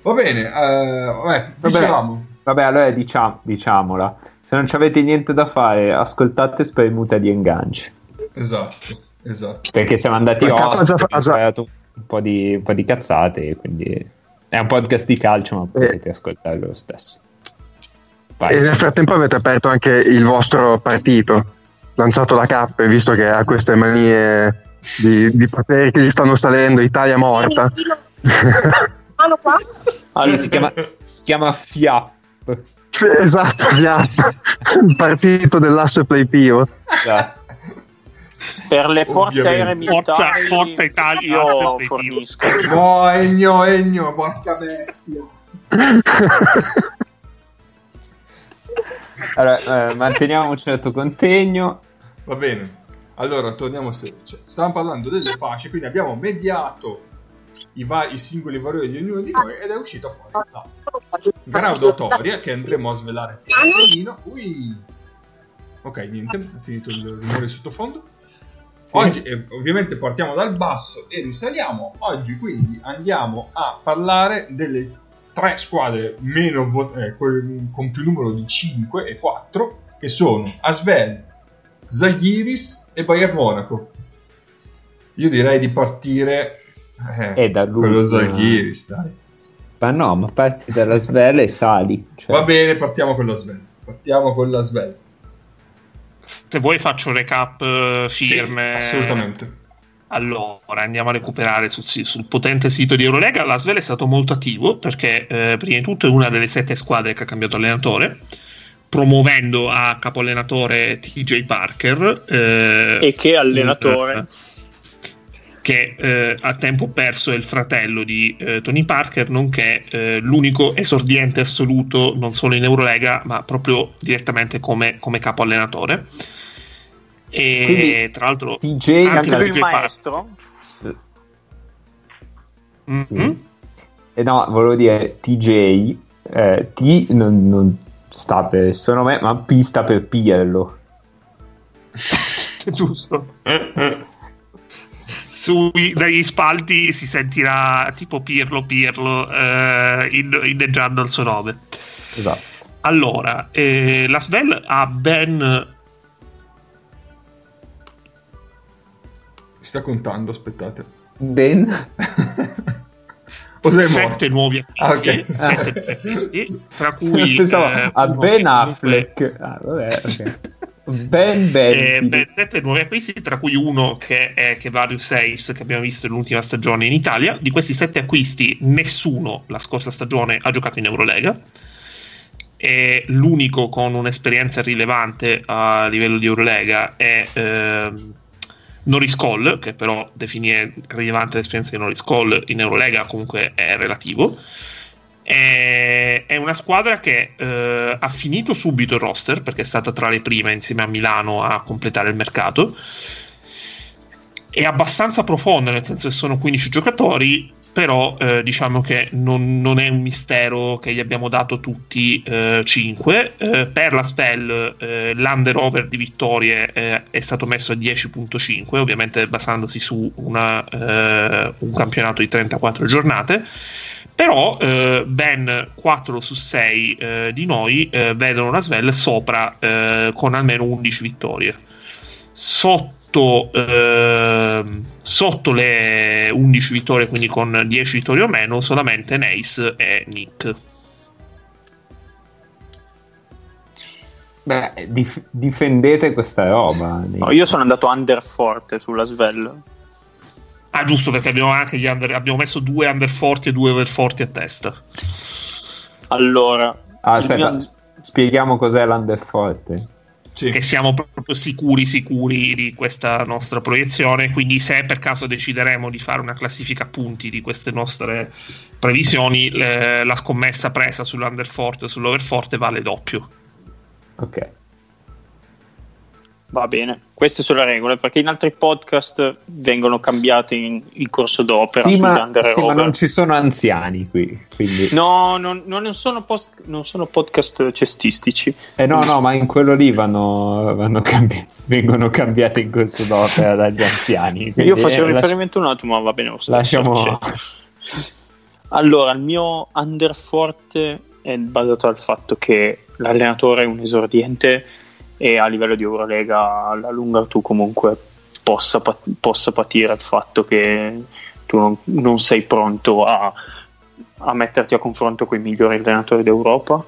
Speaker 1: Va bene, eh, vabbè, dicevamo.
Speaker 2: Vabbè, allora diciamo, diciamola. Se non ci avete niente da fare, ascoltate Spremuta di Engance.
Speaker 1: Esatto, esatto.
Speaker 2: Perché siamo andati parlato un po' di, un po' di cazzate, quindi è un podcast di calcio, ma potete ascoltarlo lo stesso. Vai.
Speaker 5: E nel frattempo avete aperto anche il vostro partito, lanciato da Cappe, visto che ha queste manie di, di poteri che gli stanno salendo, Italia morta. *laughs*
Speaker 7: Qua?
Speaker 2: Allora, si, chiama, si chiama FIAP.
Speaker 5: esatto, via. il partito dell'asse play pivot.
Speaker 2: Esatto.
Speaker 4: Per le forze
Speaker 1: Ovviamente.
Speaker 4: aeree militari
Speaker 3: Forza- Forza Italia,
Speaker 4: io fornisco.
Speaker 1: No, Egno, Egno, porca bestia.
Speaker 2: Allora, eh, manteniamo un certo contegno.
Speaker 1: Va bene. Allora, torniamo a se. Cioè, stavamo parlando delle fasce, quindi abbiamo mediato i, va- i singoli valori di ognuno di noi ed è uscita fuori la graduatoria che andremo a svelare pian pianino. Ok, niente, è finito il rumore sottofondo. Oggi eh, ovviamente partiamo dal basso e risaliamo. Oggi quindi andiamo a parlare delle tre squadre meno vot- eh, con più numero di 5 e 4 che sono Asvel, Zaghiris e Bayern Monaco. Io direi di partire eh,
Speaker 2: da
Speaker 1: con lo
Speaker 2: lui,
Speaker 1: Zalgiris, dai.
Speaker 2: Ma no, ma parti dalla svela e sali. Cioè,
Speaker 1: Va bene, partiamo con la Svel. Partiamo con la Svel.
Speaker 3: Se vuoi faccio un recap eh,
Speaker 1: Sì,
Speaker 3: firme.
Speaker 1: assolutamente.
Speaker 3: Allora, andiamo a recuperare sul, sul potente sito di Eurolega. La Svel è stato molto attivo perché, eh, prima di tutto, è una delle sette squadre che ha cambiato allenatore, promuovendo a capoallenatore TJ Parker. eh,
Speaker 4: E che allenatore.
Speaker 3: un- che eh, a tempo perso è il fratello di eh, Tony Parker, nonché eh, l'unico esordiente assoluto non solo in Eurolega, ma proprio direttamente come, come capo allenatore. E
Speaker 2: Quindi,
Speaker 3: tra l'altro,
Speaker 2: TJ
Speaker 3: anche
Speaker 4: Anche lui il maestro.
Speaker 3: Mhm.
Speaker 2: Sì. E no, volevo dire TJ, eh, T non, non sta per suo nome, ma P sta per Pirlo.
Speaker 3: giusto. Sui, dagli spalti si sentirà tipo Pirlo Pirlo eh, in- inneggiando il suo nome.
Speaker 2: Esatto.
Speaker 3: Allora, eh, la Svel ha ben
Speaker 1: Mi sta contando, aspettate.
Speaker 2: Ben, *laughs*
Speaker 1: o sei
Speaker 3: sette
Speaker 1: morto?
Speaker 3: nuovi acquisti,
Speaker 1: Ah, ok.
Speaker 3: sette *laughs* nuovi acquisti, tra *laughs* cui
Speaker 2: pensavo
Speaker 3: eh,
Speaker 2: a
Speaker 3: uno
Speaker 2: Ben
Speaker 3: che
Speaker 2: Affleck. Ah, vabbè, ok. Ben
Speaker 3: Eh,
Speaker 2: Ben.
Speaker 3: beh, sette nuovi acquisti, tra cui uno che è Kevarius Seis, che abbiamo visto nell'ultima stagione in Italia. Di questi sette acquisti, nessuno la scorsa stagione ha giocato in Eurolega. E l'unico con un'esperienza rilevante a livello di Eurolega è ehm, Norris Cole, che però definire rilevante l'esperienza di Norris Cole in Eurolega comunque è relativo. È, è una squadra che eh, ha finito subito il roster perché è stata tra le prime insieme a Milano a completare il mercato. È abbastanza profonda, nel senso che sono 15 giocatori, però eh, diciamo che non, non è un mistero che gli abbiamo dato tutti 5. per la spell eh, l'under over di vittorie eh, è stato messo a 10.5, ovviamente basandosi su una, eh, un campionato di 34 giornate però eh, ben 4 su 6 eh, di noi eh, vedono la Svel sopra eh, con almeno 11 vittorie sotto, ehm, sotto le 11 vittorie quindi con 10 vittorie o meno solamente Nace e Nick
Speaker 2: Beh, dif- difendete questa roba.
Speaker 4: No, io sono andato under forte sulla Svel.
Speaker 3: ah giusto perché abbiamo anche gli under, abbiamo messo due under forti e due over forti a testa
Speaker 4: Allora,
Speaker 2: Ah, aspetta,
Speaker 4: mio-
Speaker 2: spieghiamo cos'è l'underforte.
Speaker 1: Sì.
Speaker 3: che siamo proprio sicuri sicuri di questa nostra proiezione quindi se per caso decideremo di fare una classifica a punti di queste nostre previsioni le- la scommessa presa sull'underforte o sull'overforte vale doppio
Speaker 2: Ok.
Speaker 4: Va bene, queste sono le regole perché in altri podcast vengono cambiate in, in corso d'opera
Speaker 2: Sì, ma, sì, ma non ci sono anziani qui. Quindi...
Speaker 4: No, non, non sono post- non sono podcast cestistici.
Speaker 2: Eh no, no, ma in quello lì vanno, vanno cambi- vengono cambiate in corso d'opera dagli anziani.
Speaker 4: Io facevo
Speaker 2: eh,
Speaker 4: riferimento a un attimo, ma va bene lo stesso.
Speaker 2: Lasciamo-
Speaker 4: Cioè, Allora, il mio under forte è basato al fatto che l'allenatore è un esordiente e a livello di Eurolega alla lunga tu comunque possa, possa patire il fatto che tu non, non sei pronto a, a metterti a confronto con i migliori allenatori d'Europa.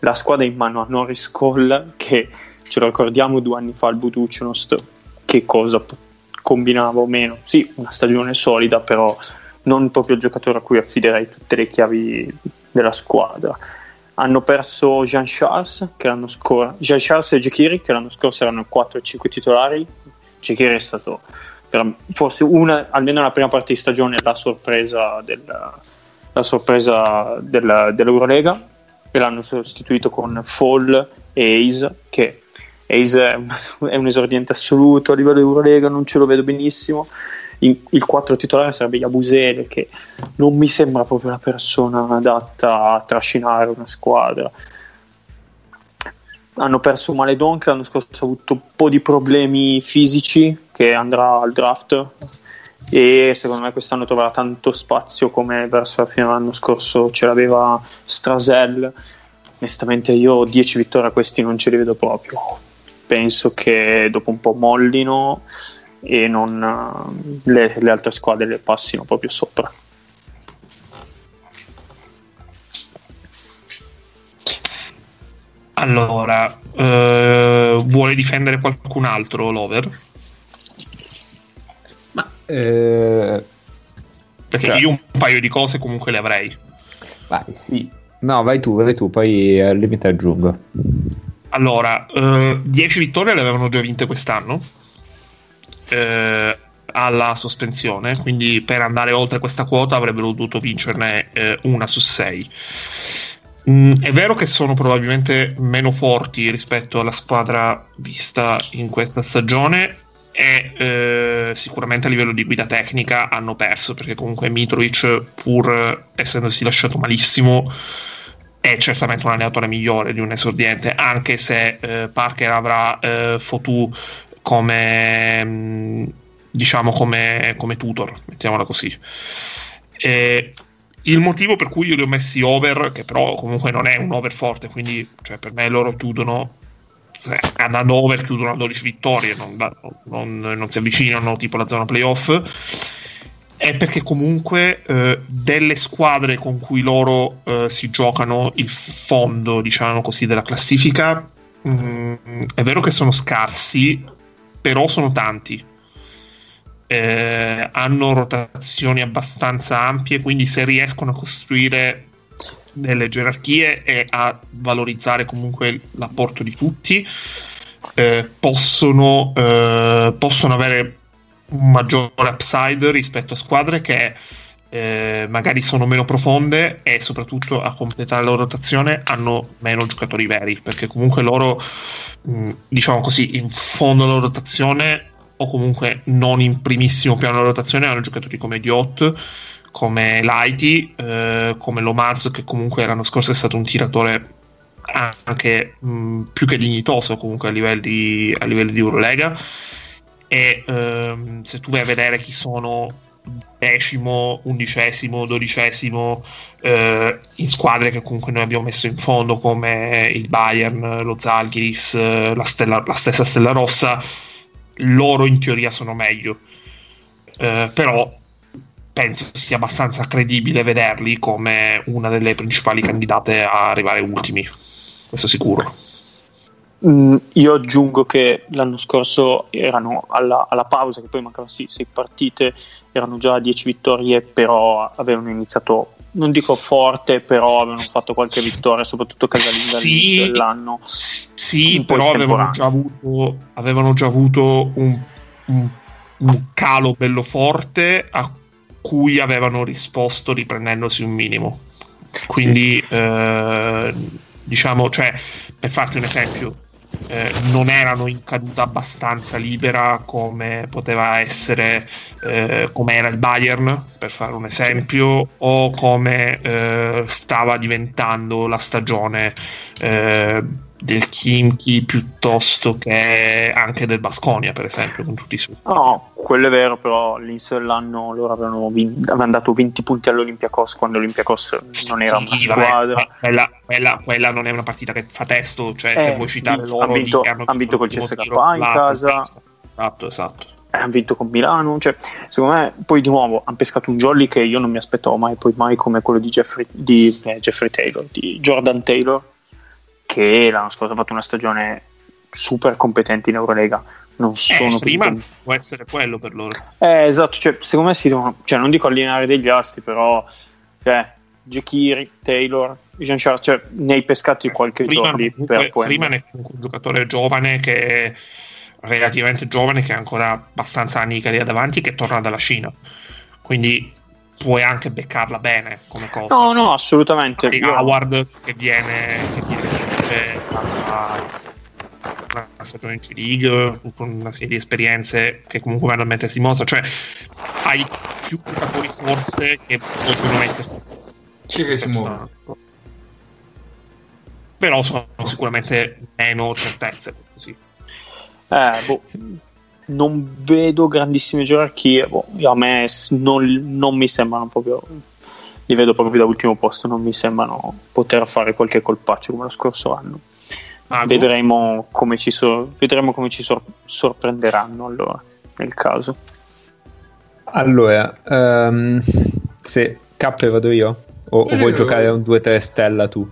Speaker 4: La squadra è in mano a Norris Cole che ce lo ricordiamo due anni fa al Buducnost che cosa combinava o meno. Sì, una stagione solida, però non proprio il giocatore a cui affiderei tutte le chiavi della squadra. Hanno perso Jean Charles, scorso, Jean Charles e Jekiri, che l'anno scorso erano 4 5 titolari. Jekiri è stato per- forse una, almeno nella prima parte di stagione la sorpresa, del, la sorpresa del- dell'Eurolega e l'hanno sostituito con Fall e Ace, che Ace *laughs* è un, esordiente assoluto a livello Eurolega, non ce lo vedo benissimo. In- il 4 titolare sarebbe Yabusele, che non mi sembra proprio la persona adatta a trascinare una squadra. Hanno perso Maledon che l'anno scorso ha avuto un po' di problemi fisici, che andrà al draft e secondo me quest'anno troverà tanto spazio come verso la fine dell'anno scorso ce l'aveva Strasel. Onestamente io 10 vittorie a questi non ce li vedo proprio. Penso che dopo un po' mollino e non eh, le, le altre squadre le passino proprio sopra.
Speaker 3: Allora, eh, vuole difendere qualcun altro l'over?
Speaker 2: Ma eh,
Speaker 3: Perché
Speaker 2: Cioè.
Speaker 3: io un paio di cose comunque le avrei.
Speaker 2: vai, sì. No, vai tu, vai tu, poi al limite aggiungo.
Speaker 3: Allora, eh, 10 vittorie le avevano già vinte quest'anno eh, alla sospensione, quindi per andare oltre questa quota avrebbero dovuto vincerne eh, una su 6. è vero che sono probabilmente meno forti rispetto alla squadra vista in questa stagione e eh, sicuramente a livello di guida tecnica hanno perso perché comunque Mitrovic pur essendosi lasciato malissimo è certamente un allenatore migliore di un esordiente, anche se eh, Parker avrà eh, Fotu come mh, diciamo come, come tutor, mettiamola così. E il motivo per cui io li ho messi over, che però comunque non è un over forte, quindi cioè, per me loro chiudono se- andando over chiudono a 12 vittorie, non, non- non si avvicinano tipo alla zona playoff è perché comunque eh, delle squadre con cui loro eh, si giocano il fondo, diciamo così, della classifica, mm, è vero che sono scarsi, però sono tanti. Eh, hanno rotazioni abbastanza ampie, quindi se riescono a costruire delle gerarchie e a valorizzare comunque l'apporto di tutti, eh, possono, eh, possono avere un maggiore upside rispetto a squadre che eh, magari sono meno profonde e soprattutto a completare la loro rotazione hanno meno giocatori veri perché comunque loro mh, diciamo così in fondo alla rotazione o comunque non in primissimo piano della rotazione hanno giocatori come Diot come Lighty eh, come Lomaz che comunque l'anno scorso è stato un tiratore anche mh, più che dignitoso comunque a livelli, a livelli di Eurolega. E ehm, se tu vai a vedere chi sono decimo, undicesimo, dodicesimo eh, in squadre che comunque noi abbiamo messo in fondo come il Bayern, lo Zalgiris, la, Stella- la stessa Stella Rossa, loro in teoria sono meglio. Eh, però penso sia abbastanza credibile vederli come una delle principali candidate a arrivare ultimi, questo sicuro.
Speaker 4: Mm, io aggiungo che l'anno scorso erano alla, alla pausa, che poi mancavano sì, sei partite, erano già 10 vittorie, però avevano iniziato, non dico forte, però avevano fatto qualche vittoria, soprattutto casalinga
Speaker 3: Sì.
Speaker 4: all'inizio dell'anno.
Speaker 3: Sì, però avevano già avuto, avevano già avuto un, un- un calo bello forte a cui avevano risposto riprendendosi un minimo. Quindi, eh, diciamo, cioè, per farti un esempio, eh, non erano in caduta abbastanza libera come poteva essere, eh, come era il Bayern, per fare un esempio, o come eh, stava diventando la stagione eh, del Kimchi piuttosto che anche del Basconia, per esempio, con tutti i suoi.
Speaker 4: No, quello è vero, però all'inizio dell'anno loro avevano, vin- avevano dato 20 punti all'Olympiakos quando l'Olympiakos non era una
Speaker 3: Sì, vabbè,
Speaker 4: squadra.
Speaker 3: quella, quella- quella non è una partita che fa testo, cioè se
Speaker 4: Eh,
Speaker 3: vuoi citare
Speaker 4: vinto-
Speaker 3: loro
Speaker 4: han vinto-
Speaker 3: hanno
Speaker 4: han vinto col
Speaker 3: tiro,
Speaker 4: in casa.
Speaker 3: Esatto, esatto.
Speaker 4: Eh, hanno vinto con Milano. Cioè, secondo me, poi di nuovo hanno pescato un jolly che io non mi aspettavo mai, poi mai come quello di Jeffrey, di, eh, Jeffrey Taylor, di Jordan Taylor, che l'anno scorso ha fatto una stagione super competente in Eurolega. Non
Speaker 3: Eh,
Speaker 4: sono così
Speaker 3: prima
Speaker 4: con-
Speaker 3: può essere quello per loro.
Speaker 4: Eh, esatto, cioè, secondo me si devono, cioè, non dico allineare degli astri, però cioè, Jekiri, Taylor, Jean Charles, cioè, ne hai pescati qualche
Speaker 3: Prima,
Speaker 4: jolly
Speaker 3: comunque, prima ne un giocatore giovane che relativamente giovane che ha ancora abbastanza anni di carriera davanti che torna dalla Cina. Quindi puoi anche beccarla bene come cosa.
Speaker 4: No, no, assolutamente. Io-
Speaker 3: Howard che viene, che viene da una stagione in G-League con una serie di esperienze che comunque vanno a mettersi in mostra cioè hai più giocatori forse che vogliono mettersi
Speaker 1: Chi che si muove?
Speaker 3: però sono sicuramente meno certezze così.
Speaker 4: Eh, boh, non vedo grandissime gerarchie. boh, a me non, non mi sembrano proprio. Li vedo proprio da ultimo posto. Non mi sembrano poter fare qualche colpaccio come lo scorso anno.
Speaker 3: Ah, boh.
Speaker 4: Vedremo come ci, so- vedremo come ci sor- sorprenderanno allora. nel caso.
Speaker 2: Allora, ehm, se K vado io? O, o vuoi giocare a un 2-3 stella tu?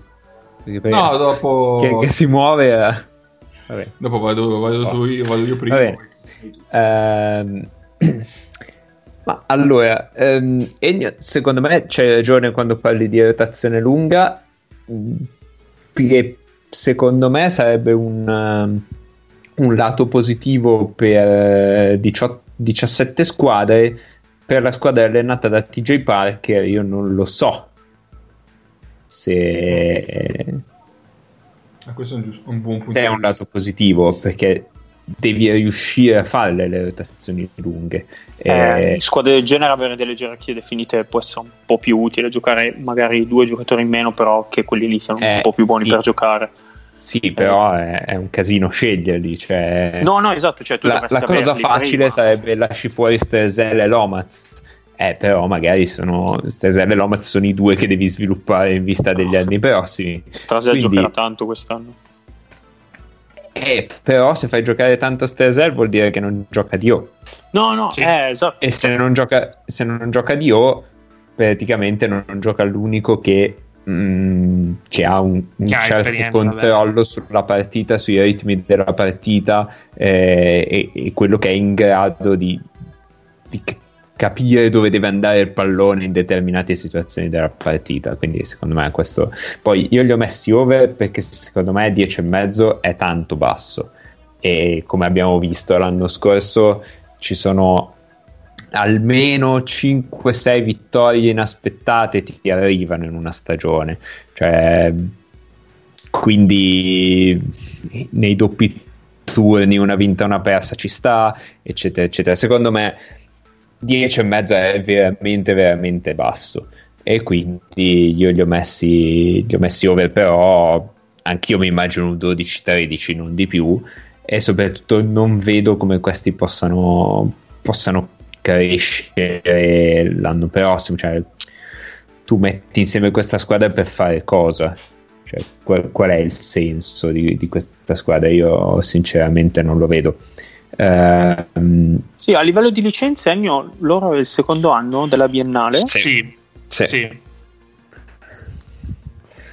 Speaker 1: No, dopo...
Speaker 2: che, che si muove. eh. Vabbè.
Speaker 1: Dopo vado, vado tu, io, vado io prima.
Speaker 2: Vabbè. Ehm, *clears throat* ma allora, ehm, Ennio, secondo me c'hai ragione quando parli di rotazione lunga, mh, perché secondo me sarebbe un, um, un lato positivo per eh, 18 17 squadre. Per la squadra allenata da TJ Parker, io non lo so se
Speaker 1: Ah, questo è un, giusto- un buon punto.
Speaker 2: è un lato positivo perché devi riuscire a fare le rotazioni lunghe.
Speaker 4: Eh,
Speaker 2: Eh,
Speaker 4: squadre del genere avere delle gerarchie definite può essere un po' più utile, giocare magari due giocatori in meno, però che quelli lì siano
Speaker 2: Eh,
Speaker 4: un po' più buoni
Speaker 2: sì.
Speaker 4: per giocare.
Speaker 2: sì, però è, è un casino sceglierli. Cioè,
Speaker 4: No, no, esatto, cioè
Speaker 2: la, la cosa facile
Speaker 4: prima.
Speaker 2: sarebbe lasci fuori Stresel e Lomaz. Eh, però magari sono Stresel e Lomaz sono i due che devi sviluppare in vista degli anni prossimi.
Speaker 4: Strasel
Speaker 2: Quindi-
Speaker 4: giocherà tanto quest'anno.
Speaker 2: Eh, però se fai giocare tanto Stresel vuol dire che non gioca Dio.
Speaker 4: No, no,
Speaker 3: Sì.
Speaker 4: eh, esatto.
Speaker 2: E se non gioca, se non gioca Dio, praticamente non, non gioca l'unico che, mm, che ha un, un
Speaker 3: Che
Speaker 2: certo controllo sulla partita, sui ritmi della partita eh, e, e quello che è in grado di, di capire dove deve andare il pallone in determinate situazioni della partita. Quindi secondo me questo... Poi io li ho messi over perché secondo me 10,5 è tanto basso. E come abbiamo visto l'anno scorso ci sono almeno 5-6 vittorie inaspettate ti arrivano in una stagione. Cioè quindi nei doppi turni una vinta una persa ci sta eccetera eccetera. Secondo me 10 e mezzo è veramente veramente basso e quindi io li ho messi gli ho messi over però anch'io mi immagino un 12-13 non di più e soprattutto non vedo come questi possano, possano crescere l'anno prossimo. Cioè, tu metti insieme questa squadra per fare cosa? Cioè, qual, qual è il senso di, di questa squadra? Io sinceramente non lo vedo. Ehm,
Speaker 4: Sì, a livello di licenze, Ennio, loro è il secondo anno della biennale.
Speaker 2: Sì.
Speaker 3: Sì,
Speaker 2: sì.
Speaker 3: sì.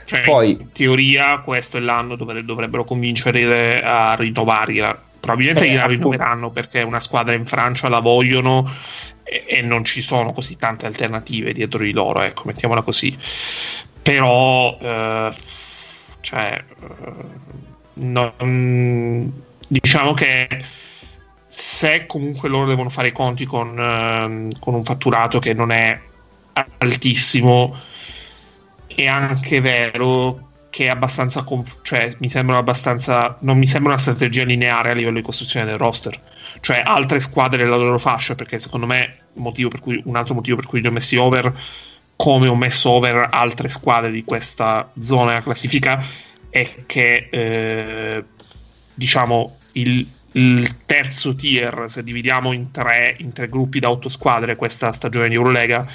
Speaker 3: Cioè,
Speaker 2: Poi-
Speaker 3: in teoria questo è l'anno dove dovrebbero convincere a rinnovarla. Probabilmente
Speaker 4: Eh, appunto.
Speaker 3: rinnoveranno perché una squadra in Francia la vogliono e, e non ci sono così tante alternative dietro di loro, ecco, mettiamola così. Però, eh, cioè, eh, non- diciamo che se comunque loro devono fare i conti con, ehm, con un fatturato che non è altissimo, è anche vero che è abbastanza conf- cioè mi sembra abbastanza non mi sembra una strategia lineare a livello di costruzione del roster. Cioè altre squadre della loro fascia perché secondo me per cui, un altro motivo per cui li ho messi over come ho messo over altre squadre di questa zona della classifica è che eh, diciamo il, il terzo tier se dividiamo in tre, in tre gruppi da otto squadre questa stagione di Eurolega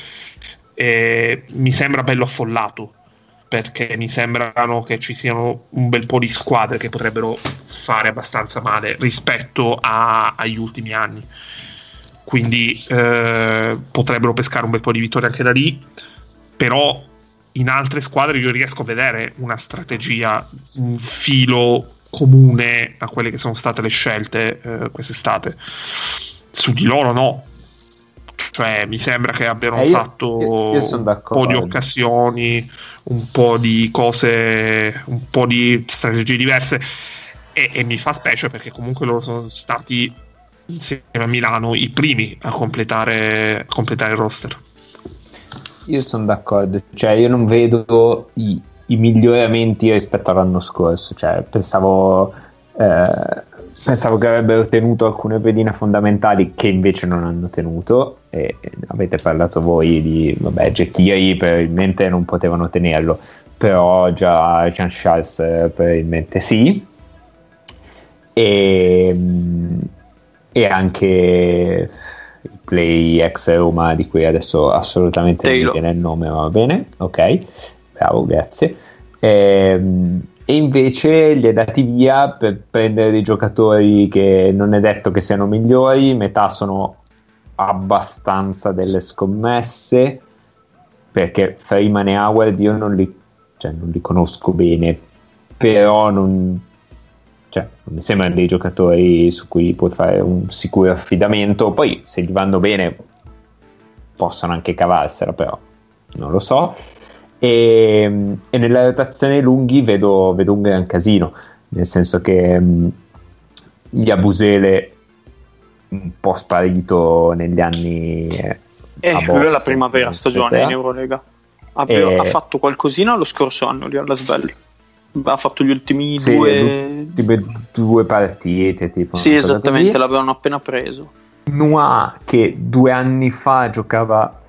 Speaker 3: eh, mi sembra bello affollato perché mi sembrano che ci siano un bel po' di squadre che potrebbero fare abbastanza male rispetto a- agli ultimi anni. Quindi eh, potrebbero pescare un bel po' di vittorie anche da lì, però in altre squadre io riesco a vedere una strategia, un filo comune a quelle che sono state le scelte eh, quest'estate. Su di loro no. Cioè, mi sembra che abbiano
Speaker 2: Eh, io-
Speaker 3: fatto
Speaker 2: io- io
Speaker 3: un po' di occasioni, un po' di cose, un po' di strategie diverse. E, e mi fa specie perché comunque loro sono stati insieme a Milano i primi a completare, a completare il roster.
Speaker 2: Io sono d'accordo, cioè io non vedo i, i miglioramenti rispetto all'anno scorso, cioè pensavo, eh, pensavo che avrebbero tenuto alcune pedine fondamentali che invece non hanno tenuto e avete parlato voi di, vabbè, Jekiri probabilmente non potevano tenerlo, però già Jean Charles eh, probabilmente sì e, mm, e anche il play ex Roma di cui adesso assolutamente non mi
Speaker 4: Taylor.
Speaker 2: viene il nome va bene ok bravo grazie Ehm, e invece li è dati via per prendere dei giocatori che non è detto che siano migliori, metà sono abbastanza delle scommesse, perché Freeman e Howard io non li, cioè, non li conosco bene, però non, cioè, non mi sembrano dei giocatori su cui puoi fare un sicuro affidamento, poi se gli vanno bene possono anche cavarsela, però non lo so. E, e nella rotazione lunghi vedo, vedo un gran casino, nel senso che mh, Yabusele un po' sparito negli anni eh,
Speaker 4: Eh, lui è la
Speaker 2: Boston,
Speaker 4: primavera stagione
Speaker 2: eccetera.
Speaker 4: in Eurolega. Ha,
Speaker 2: E-
Speaker 4: ha fatto qualcosina lo scorso anno lì alla Svel. Ha fatto gli ultimi
Speaker 2: Sì,
Speaker 4: due.
Speaker 2: ultime due partite tipo
Speaker 4: Sì, esattamente,
Speaker 2: così.
Speaker 4: l'avevano appena preso.
Speaker 2: Noah che due anni fa giocava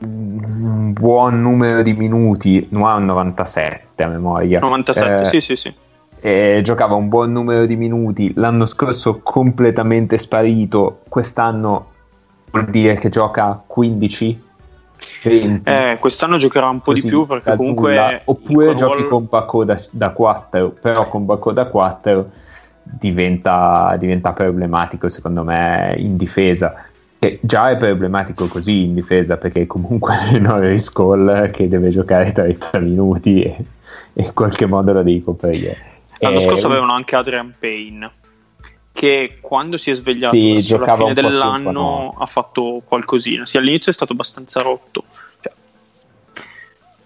Speaker 2: un buon numero di minuti, Noah ha un 97 a memoria.
Speaker 4: 97,
Speaker 2: Eh,
Speaker 4: sì, sì, sì.
Speaker 2: e giocava un buon numero di minuti, l'anno scorso completamente sparito, quest'anno vuol dire che gioca 15, 20.
Speaker 4: Eh, quest'anno giocherà un po'
Speaker 2: così,
Speaker 4: di più perché comunque.
Speaker 2: nulla. oppure giochi
Speaker 4: ruolo-
Speaker 2: con Bacco da, da 4 però con Bacco da 4 diventa, diventa problematico secondo me in difesa che già è problematico così in difesa perché comunque *laughs* Norris Cole che deve giocare 30 minuti e, e in qualche modo lo devi coprire
Speaker 4: L'anno
Speaker 2: Eh,
Speaker 4: scorso avevano anche Adrian Payne. Che quando si è svegliato
Speaker 2: Sì,
Speaker 4: verso la
Speaker 2: giocava
Speaker 4: fine
Speaker 2: un un
Speaker 4: dell'anno
Speaker 2: no.
Speaker 4: ha fatto qualcosina. Sì, all'inizio è stato abbastanza rotto. Cioè,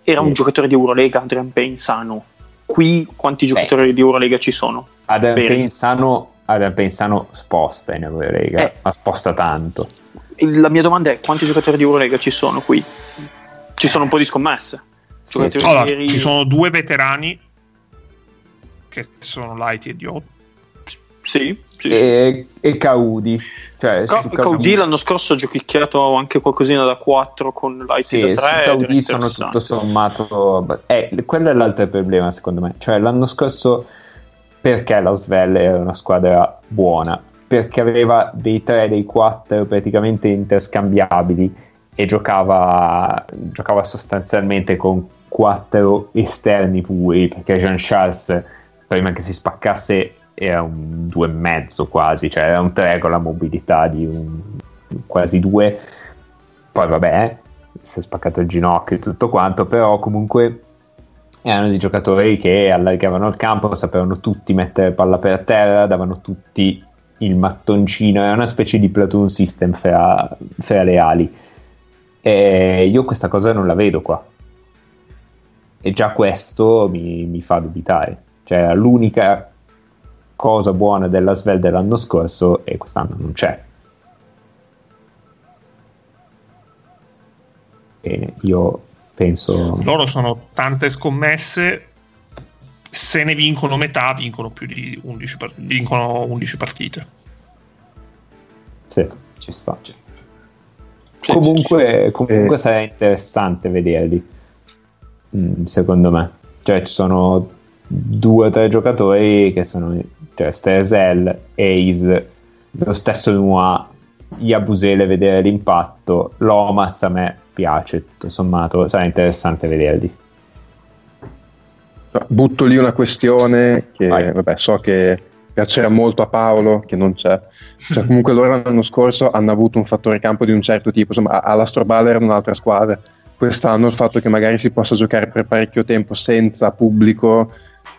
Speaker 4: era un
Speaker 2: Sì.
Speaker 4: giocatore di Eurolega, Adrian Payne sano. Qui quanti giocatori di Eurolega ci sono?
Speaker 2: Adrian
Speaker 4: Bene.
Speaker 2: Pensano, Adrian Pensano sposta in Eurolega
Speaker 4: Eh.
Speaker 2: ma sposta tanto
Speaker 4: La mia domanda è quanti giocatori di Eurolega ci sono qui? Ci sono un po' di scommesse. Giocatori
Speaker 3: Allora,
Speaker 4: veri-
Speaker 3: ci sono due veterani che sono Lighty e Diot.
Speaker 4: Sì, sì, sì.
Speaker 2: e, e Caudi cioè,
Speaker 4: Ca-
Speaker 2: su
Speaker 4: Caudì l'anno scorso ha giochicchiato anche qualcosina da 4 con Light
Speaker 2: Sì,
Speaker 4: da
Speaker 2: su
Speaker 4: 3
Speaker 2: Caudi sono tutto sommato. Eh, quello è l'altro problema, secondo me. Cioè, l'anno scorso, perché la Svel era una squadra buona? Perché aveva dei 3 dei 4 praticamente interscambiabili e giocava, giocava sostanzialmente con 4 esterni puri. Perché Jean Charles, prima che si spaccasse, era un 2,5 quasi, cioè era un 3 con la mobilità di un quasi 2 poi vabbè, si è spaccato il ginocchio e tutto quanto, però comunque erano dei giocatori che allargavano il campo, sapevano tutti mettere palla per terra, davano tutti il mattoncino, era una specie di platoon system fra, fra le ali. E io questa cosa non la vedo qua. E già questo mi, mi fa dubitare. Cioè, l'unica cosa buona della Svel dell'anno scorso e quest'anno non c'è. E io penso
Speaker 3: Loro sono tante scommesse. Se ne vincono metà, vincono più di 11, par- vincono 11 partite.
Speaker 2: sì, ci sta.
Speaker 4: Sì,
Speaker 2: comunque comunque
Speaker 5: Eh.
Speaker 2: sarà interessante vederli, mm, secondo me. Cioè ci sono due o tre giocatori che sono cioè Stresel, Ace, lo stesso Nua, Yabusele vedere l'impatto, Lomaz a me piace, tutto sommato sarà interessante vederli.
Speaker 5: Butto lì una questione che vabbè, so che piacerà molto a Paolo, che non c'è. Cioè, *laughs* comunque loro l'anno scorso hanno avuto un fattore campo di un certo tipo, insomma, all'Astroballer era un'altra squadra. Quest'anno il fatto che magari si possa giocare per parecchio tempo senza pubblico,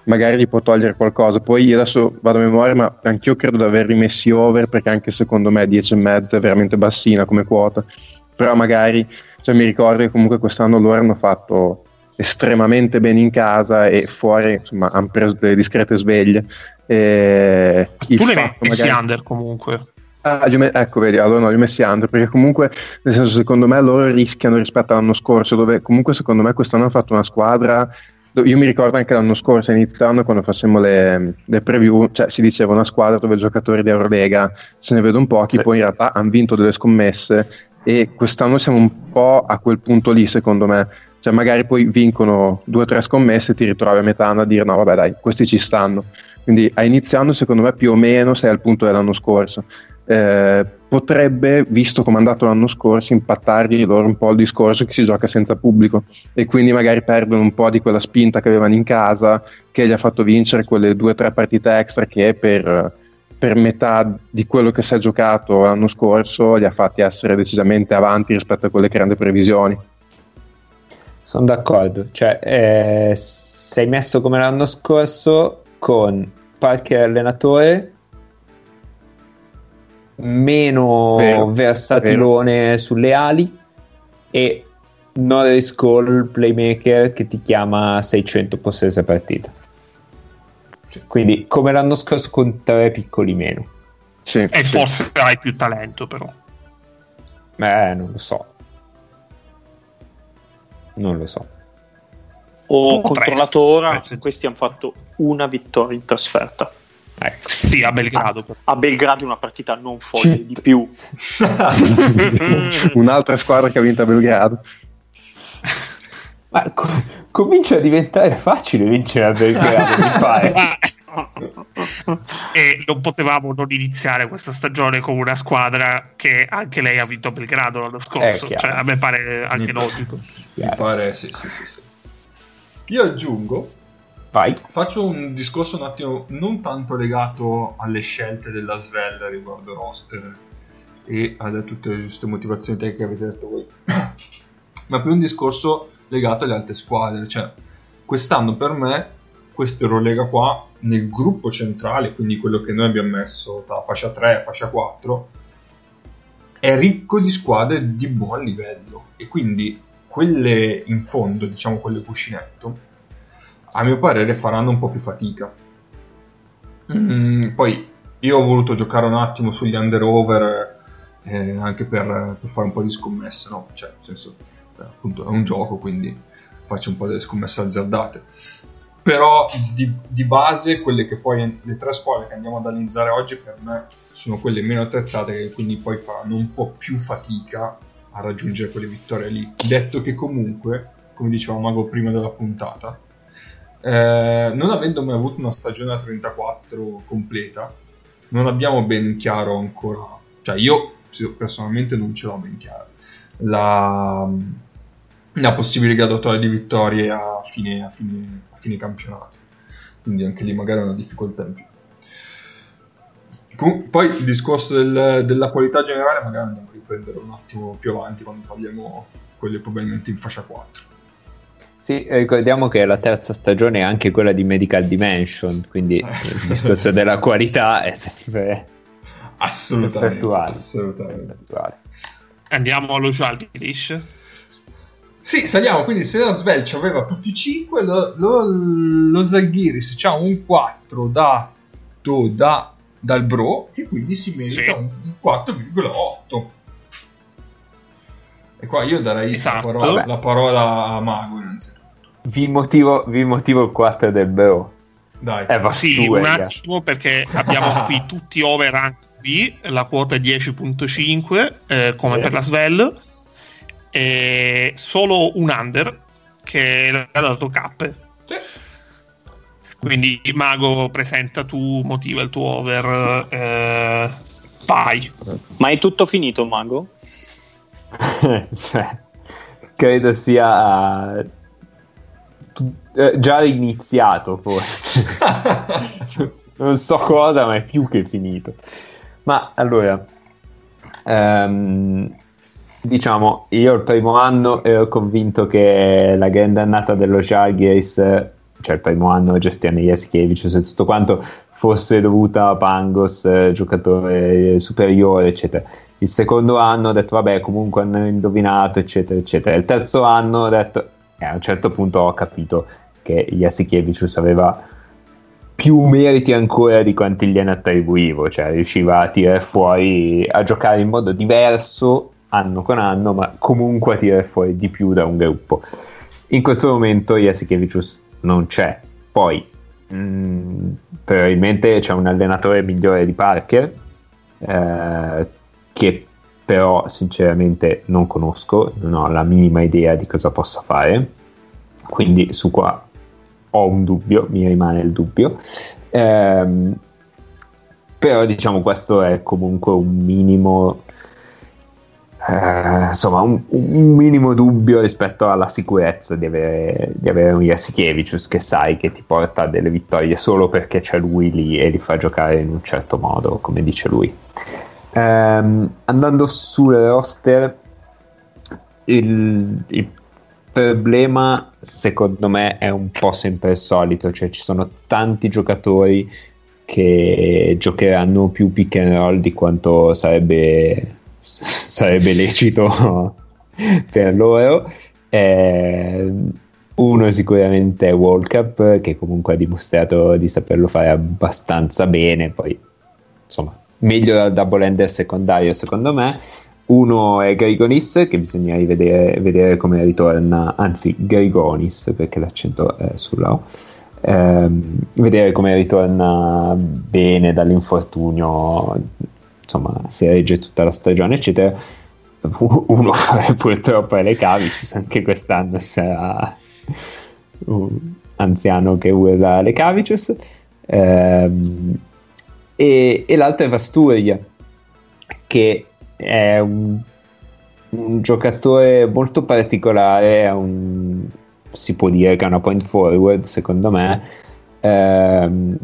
Speaker 5: magari gli può togliere qualcosa. Poi io adesso vado a memoria, ma anch'io credo di averli messi over, perché anche secondo me 10,5 è veramente bassina come quota. Però magari, cioè, mi ricordo che comunque quest'anno loro hanno fatto estremamente bene in casa e fuori insomma hanno preso delle discrete sveglie e
Speaker 3: tu le messi
Speaker 5: magari-
Speaker 3: under comunque.
Speaker 5: Ah, me- ecco, vedi, allora no, li ho messi under perché comunque, nel senso, secondo me loro rischiano rispetto all'anno scorso, dove comunque secondo me quest'anno hanno fatto una squadra. Io mi ricordo anche l'anno scorso, iniziando, quando facemmo le, le preview, cioè si diceva una squadra dove giocatori di Eurolega se ne vedono pochi,
Speaker 2: Sì.
Speaker 5: poi in realtà hanno vinto delle scommesse e quest'anno siamo un po' a quel punto lì, secondo me. Cioè, magari poi vincono due o tre scommesse e ti ritrovi a metà anno a dire no, vabbè, dai, questi ci stanno. Quindi a iniziando, secondo me, più o meno sei al punto dell'anno scorso. Eh, potrebbe, visto come è andato l'anno scorso, impattargli loro un po' il discorso che si gioca senza pubblico e quindi magari perdono un po' di quella spinta che avevano in casa che gli ha fatto vincere quelle due o tre partite extra che per, per metà di quello che si è giocato l'anno scorso li ha fatti essere decisamente avanti rispetto a quelle che erano le previsioni.
Speaker 2: Sono d'accordo, cioè eh, sei messo come l'anno scorso con Parker allenatore meno
Speaker 5: Vero,
Speaker 2: versatilone sulle ali e Norris Cole playmaker che ti chiama 600 possesse a partita. Quindi come l'anno scorso con tre piccoli meno.
Speaker 5: Sì,
Speaker 3: E
Speaker 5: sì.
Speaker 3: forse hai più talento, però.
Speaker 2: Eh, non lo so. Non lo so.
Speaker 4: Ho controllato ora,
Speaker 3: potresti.
Speaker 4: questi hanno fatto una vittoria in trasferta.
Speaker 2: Ecco.
Speaker 3: Sì, a Belgrado. però.
Speaker 4: A Belgrado una partita non foglie di più. *laughs*
Speaker 5: Un'altra squadra che ha vinto a Belgrado.
Speaker 2: Ma co- comincia a diventare facile vincere a Belgrado, mi pare. *laughs*
Speaker 3: E non potevamo non iniziare questa stagione con una squadra che anche lei ha vinto Belgrado l'anno scorso.
Speaker 2: Eh, chiaro.
Speaker 3: cioè, a me pare anche
Speaker 1: Mi-
Speaker 3: logico.
Speaker 1: Mi pare, sì, sì, sì, sì. Io aggiungo,
Speaker 2: Vai.
Speaker 1: faccio un discorso un attimo non tanto legato alle scelte della Svel riguardo roster e a tutte le giuste motivazioni tecniche che avete detto voi, *coughs* ma più un discorso legato alle altre squadre. Cioè, quest'anno per me, questa Eurolega qua, nel gruppo centrale, quindi quello che noi abbiamo messo tra fascia 3 e fascia 4, è ricco di squadre di buon livello e quindi quelle in fondo, diciamo quelle cuscinetto, a mio parere faranno un po' più fatica. Mm, poi io ho voluto giocare un attimo sugli under-over eh, anche per, per fare un po' di scommesse, no? Cioè, nel senso, eh, appunto è un gioco, quindi faccio un po' delle scommesse azzardate. Però di, di base, quelle che poi le tre squadre che andiamo ad analizzare oggi per me sono quelle meno attrezzate che quindi poi faranno un po' più fatica a raggiungere quelle vittorie lì. Detto che comunque, come diceva Mago prima della puntata, eh, non avendo mai avuto una stagione a 34 completa, non abbiamo ben chiaro ancora, cioè io personalmente non ce l'ho ben chiaro, la, la possibile graduatoria di vittorie a fine, a fine, fine campionato. Quindi anche lì magari è una difficoltà in più. Com- poi il discorso del- della qualità generale magari andiamo a riprendere un attimo più avanti quando parliamo quelle probabilmente in fascia 4.
Speaker 2: Sì, ricordiamo che la terza stagione è anche quella di Medical Dimension, quindi il discorso della qualità è sempre
Speaker 1: Assolutamente.
Speaker 2: attuale.
Speaker 1: assolutamente.
Speaker 3: Andiamo allo Jalgiris.
Speaker 1: Sì, saliamo, quindi se la Svelch aveva tutti i 5, lo, lo, lo Zalgiris ha un 4 dato da, dal Bro e quindi si merita
Speaker 3: Sì.
Speaker 1: un, un 4,8. E qua io darei
Speaker 3: Esatto.
Speaker 1: la, parola, la parola a Mago innanzitutto.
Speaker 2: Vi motivo, vi motivo il 4 del Bro.
Speaker 1: Dai.
Speaker 2: Eh, va
Speaker 3: Sì, un attimo perché abbiamo *laughs* qui tutti over anche B, la quota è 10.5 eh, come
Speaker 2: Sì.
Speaker 3: per la Svel e solo un under che l'ha dato K.
Speaker 1: Sì.
Speaker 3: Quindi Mago presenta tu, motiva il tuo over, eh, vai.
Speaker 4: Ma è tutto finito, Mago? *laughs*
Speaker 2: Cioè, credo sia eh, già iniziato forse. *laughs* non so cosa, ma è più che finito. Ma allora, ehm, diciamo, io il primo anno ero convinto che la grande annata dello Žalgiris, cioè il primo anno gestione Jaskiewicz e tutto quanto, fosse dovuta a Pangos, eh, giocatore superiore, eccetera. Il secondo anno ho detto, vabbè, comunque hanno indovinato, eccetera, eccetera. Il terzo anno ho detto, e a un certo punto ho capito che Jaskiewicz aveva più meriti ancora di quanti gliene attribuivo, cioè riusciva a tirare fuori, a giocare in modo diverso anno con anno, ma comunque a tirare fuori di più da un gruppo. In questo momento Jasikevicius non c'è, poi mh, probabilmente c'è un allenatore migliore di Parker, eh, che però sinceramente non conosco, non ho la minima idea di cosa possa fare, quindi su qua ho un dubbio, mi rimane il dubbio. Ehm, però diciamo questo è comunque un minimo eh, insomma un, un minimo dubbio rispetto alla sicurezza di avere, di avere un Jasikevicius che sai che ti porta a delle vittorie solo perché c'è lui lì e li fa giocare in un certo modo, come dice lui. Ehm, andando sul roster, il, il problema secondo me è un po' sempre il solito, cioè ci sono tanti giocatori che giocheranno più pick and roll di quanto sarebbe, sarebbe lecito *laughs* per loro. Eh, uno sicuramente è World Cup che comunque ha dimostrato di saperlo fare abbastanza bene, poi insomma meglio da double ender secondario secondo me. Uno è Grigonis che bisogna rivedere vedere come ritorna, anzi Grigonis perché l'accento è sulla O. Ehm, vedere come ritorna bene dall'infortunio, insomma, se regge tutta la stagione, eccetera. *laughs* Uno *laughs* purtroppo è le Cavicius, anche quest'anno sarà un anziano che urla le Cavicius. Ehm, e, e l'altro è Vasturia, che è un, un giocatore molto particolare, un, si può dire che è una point forward, secondo me, ehm,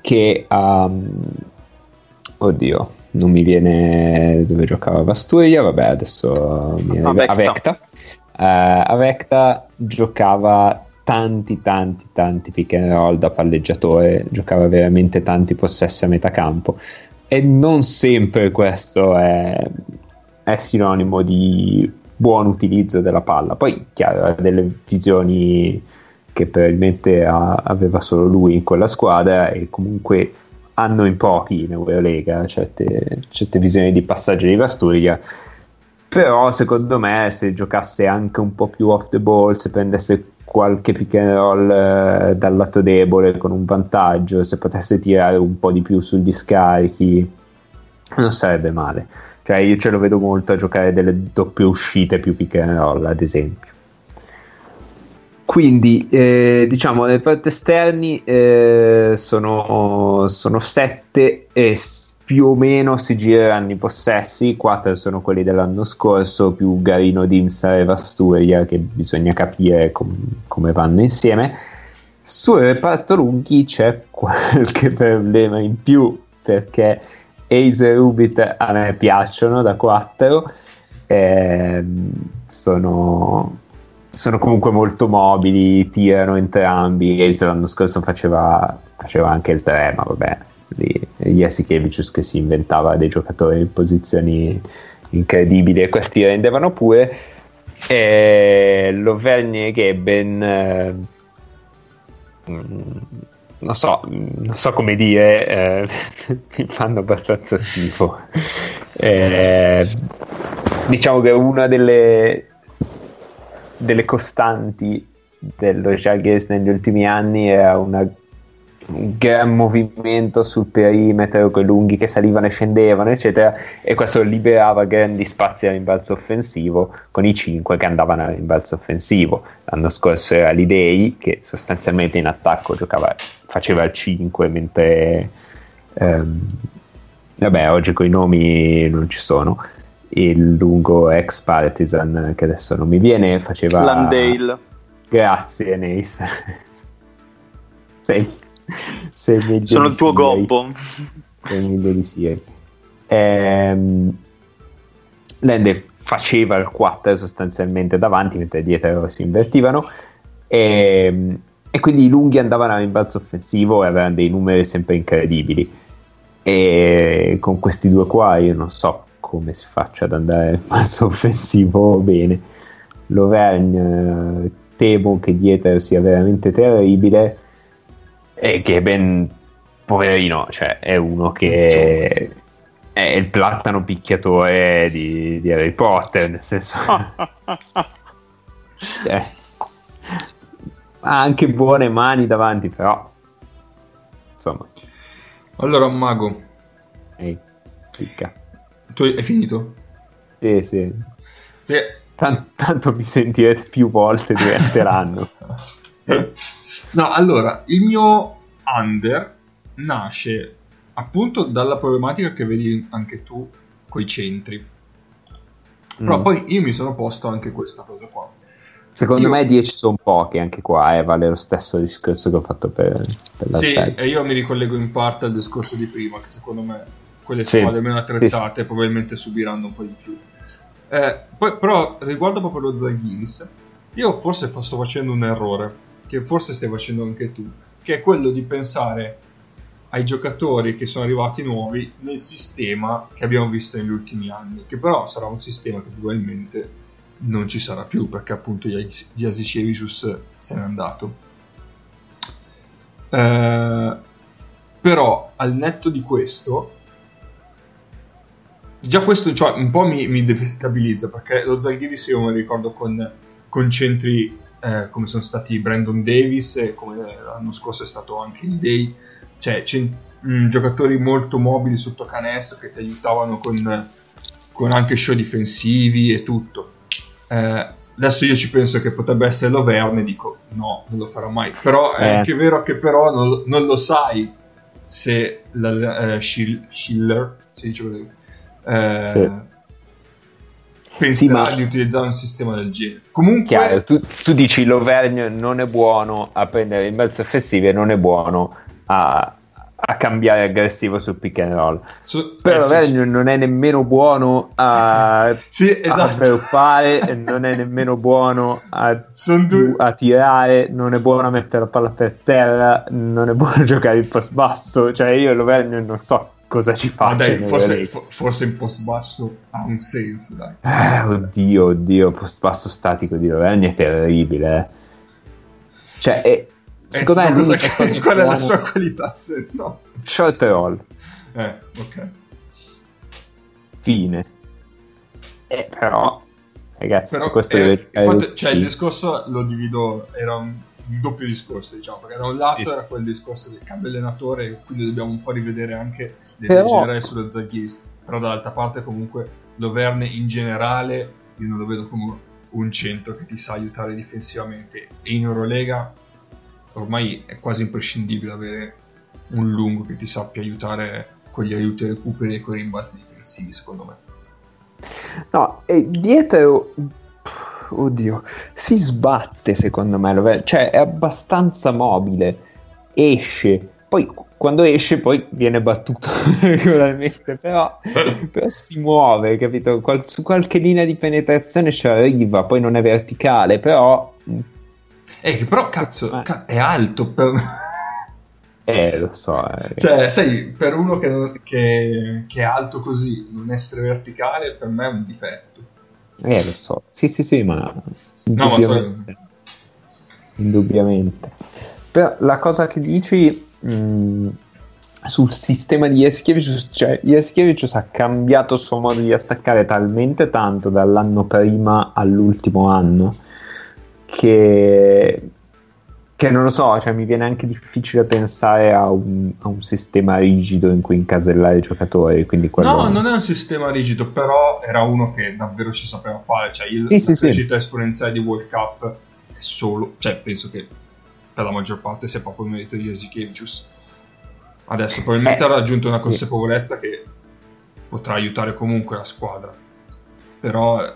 Speaker 2: che ha... oddio, non mi viene dove giocava Vasturia, vabbè adesso mi arriva
Speaker 4: Avecta.
Speaker 2: Avecta. Eh, Avecta giocava tanti tanti tanti pick and roll da palleggiatore, giocava veramente tanti possessi a metà campo e non sempre questo è, è sinonimo di buon utilizzo della palla. Poi, chiaro, ha delle visioni che probabilmente ha- aveva solo lui in quella squadra e comunque hanno in pochi in Eurolega certe, certe visioni di passaggio di Vasturia. Però secondo me se giocasse anche un po' più off the ball, se prendesse qualche pick and roll eh, dal lato debole con un vantaggio, se potesse tirare un po' di più sugli scarichi, non sarebbe male. Cioè io ce lo vedo molto a giocare delle doppie uscite più pick and roll, ad esempio. Quindi, eh, diciamo, le parti esterni eh, sono, sono sette e più o meno si gireranno i possessi, quattro sono quelli dell'anno scorso, più Garino, Dimsa e Vasturia, che bisogna capire com- come vanno insieme. Sul reparto lunghi c'è qualche *laughs* problema in più, perché Ace e Rubit a me piacciono da 4 sono, sono comunque molto mobili tirano entrambi Ace l'anno scorso faceva, faceva anche il 3 ma vabbè Jasikevicius che si inventava dei giocatori in posizioni incredibili e questi rendevano pure e Lovellny e Geben eh, mm, non so, non so come dire, eh, mi *laughs* fanno abbastanza schifo. Eh, diciamo che una delle, delle costanti dello Jaguars negli ultimi anni era una- un gran movimento sul perimetro con lunghi che salivano e scendevano, eccetera, e questo liberava grandi spazi a rimbalzo offensivo con i 5 che andavano a rimbalzo offensivo. L'anno scorso era l'Idei che sostanzialmente in attacco giocava, faceva il 5 mentre ehm, vabbè, oggi con i nomi non ci sono. Il lungo ex partisan che adesso non mi viene faceva
Speaker 4: Landale.
Speaker 2: Grazie, Nace. *laughs* sei, sei meglio
Speaker 4: Sono il tuo gobbo.
Speaker 2: Sei meglio di Siri. Ehm, Lende faceva il 4 sostanzialmente davanti, mentre dietro si invertivano. E, e quindi i lunghi andavano a rimbalzo offensivo e avevano dei numeri sempre incredibili. E con questi due qua io non so come si faccia ad andare a rimbalzo *laughs* offensivo bene. L'Auvergne eh, temo che dietro sia veramente terribile e che ben poverino, cioè è uno che è il platano picchiatore di, di Harry Potter, nel senso *laughs* cioè, ha anche buone mani davanti, però insomma,
Speaker 1: Allora, Mago,
Speaker 2: ehi, picca.
Speaker 1: Tu hai finito?
Speaker 2: Sì, sì.
Speaker 1: Sì.
Speaker 2: Tan- tanto mi sentirete più volte durante l'anno. *laughs*
Speaker 1: No, allora, il mio under nasce appunto dalla problematica che vedi anche tu coi centri. Però
Speaker 2: Mm.
Speaker 1: poi io mi sono posto anche questa cosa qua.
Speaker 2: Secondo
Speaker 1: io-
Speaker 2: me 10 sono pochi anche qua, eh, vale lo stesso discorso che ho fatto per, per la
Speaker 1: Sì, e io mi ricollego in parte al discorso di prima, che secondo me quelle
Speaker 2: Sì.
Speaker 1: squadre meno attrezzate probabilmente subiranno un po' di più. Eh, poi, però, riguardo proprio lo Zaghiris, io forse sto facendo un errore, che forse stai facendo anche tu, che è quello di pensare ai giocatori che sono arrivati nuovi nel sistema che abbiamo visto negli ultimi anni, che però sarà un sistema che probabilmente non ci sarà più, perché appunto Jasicevicius se n'è andato. Eh, però al netto di questo già questo cioè, un po' mi, mi destabilizza perché lo Zalgiris io me lo ricordo con, con centri eh, come sono stati Brandon Davis e come l'anno scorso è stato anche il Day. Cioè cen- mh, giocatori molto mobili sotto canestro che ti aiutavano con, con anche show difensivi e tutto. Eh, adesso io ci penso che potrebbe essere Loverne e dico no, non lo farò mai. Però è
Speaker 2: Eh.
Speaker 1: anche vero che però non, non lo sai se la, eh, Schil- Schiller si dice così eh,
Speaker 2: Sì.
Speaker 1: penserà
Speaker 2: Sì, ma-
Speaker 1: di utilizzare un sistema del genere comunque
Speaker 2: Chiaro, tu, tu dici l'Auvergne non è buono a prendere i mezzi offensivi e non è buono a, a cambiare aggressivo sul pick and roll.
Speaker 1: so-
Speaker 2: Però
Speaker 1: eh, sì,
Speaker 2: non è nemmeno buono a, *laughs*
Speaker 1: sì,
Speaker 2: a
Speaker 1: esatto
Speaker 2: e non è nemmeno buono a,
Speaker 1: due-
Speaker 2: a tirare, non è buono a mettere la palla per terra, non è buono a giocare il post basso. Cioè, io l'Auvergne non so cosa ci
Speaker 1: Ah,
Speaker 2: faccia.
Speaker 1: dai, forse, forse in post basso ha un senso, dai.
Speaker 2: Eh, oddio, oddio, post basso statico di Auvergne è terribile. eh. Cioè, è- secondo me
Speaker 1: sì, cosa che- qual è la sua qualità, se no.
Speaker 2: short roll,
Speaker 1: Eh, ok.
Speaker 2: fine. Eh, però, ragazzi,
Speaker 1: Però,
Speaker 2: questo
Speaker 1: eh,
Speaker 2: deve
Speaker 1: infatti, cioè, il discorso lo divido, era un, un doppio discorso, diciamo, perché da un lato
Speaker 2: Sì.
Speaker 1: era quel discorso del cambio allenatore, quindi dobbiamo un po' rivedere anche
Speaker 2: Però-
Speaker 1: leggi generali sullo Zaghiris, però dall'altra parte comunque Loverne in generale io non lo vedo come un centro che ti sa aiutare difensivamente. E in Eurolega ormai è quasi imprescindibile avere un lungo che ti sappia aiutare con gli aiuti ai recuperi e con i rimbalzi difensivi secondo me.
Speaker 2: No, e dietro, oddio, si sbatte secondo me, cioè è abbastanza mobile, esce, poi quando esce poi viene battuto *laughs* regolarmente, però, però si muove, capito? Qual- su qualche linea di penetrazione ci arriva, poi non è verticale, però...
Speaker 1: eh però cazzo,
Speaker 2: Eh.
Speaker 1: cazzo, è alto per... *laughs*
Speaker 2: Eh, lo so, eh.
Speaker 1: Cioè, sai, per uno che, che- che è alto così, non essere verticale per me è un difetto.
Speaker 2: Eh, lo so, sì sì sì, ma...
Speaker 1: No, ma
Speaker 2: indubbiamente. Indubbiamente. Però la cosa che dici mh, sul sistema di Jaskiewicz, cioè Jaskiewicz ha cambiato il suo modo di attaccare talmente tanto dall'anno prima all'ultimo anno che, che non lo so, cioè mi viene anche difficile pensare a un, a un sistema rigido in cui incasellare i giocatori. Quindi quello...
Speaker 1: No, non è un sistema rigido, però era uno che davvero ci sapeva fare. Cioè, il,
Speaker 2: Sì, sì,
Speaker 1: la
Speaker 2: sì.
Speaker 1: crescita esponenziale di World Cup è solo, cioè, penso che per la maggior parte sia proprio il merito di Jasikevicius. Adesso probabilmente
Speaker 2: Eh,
Speaker 1: ha raggiunto una
Speaker 2: sì.
Speaker 1: consapevolezza che potrà aiutare comunque la squadra. Però, eh,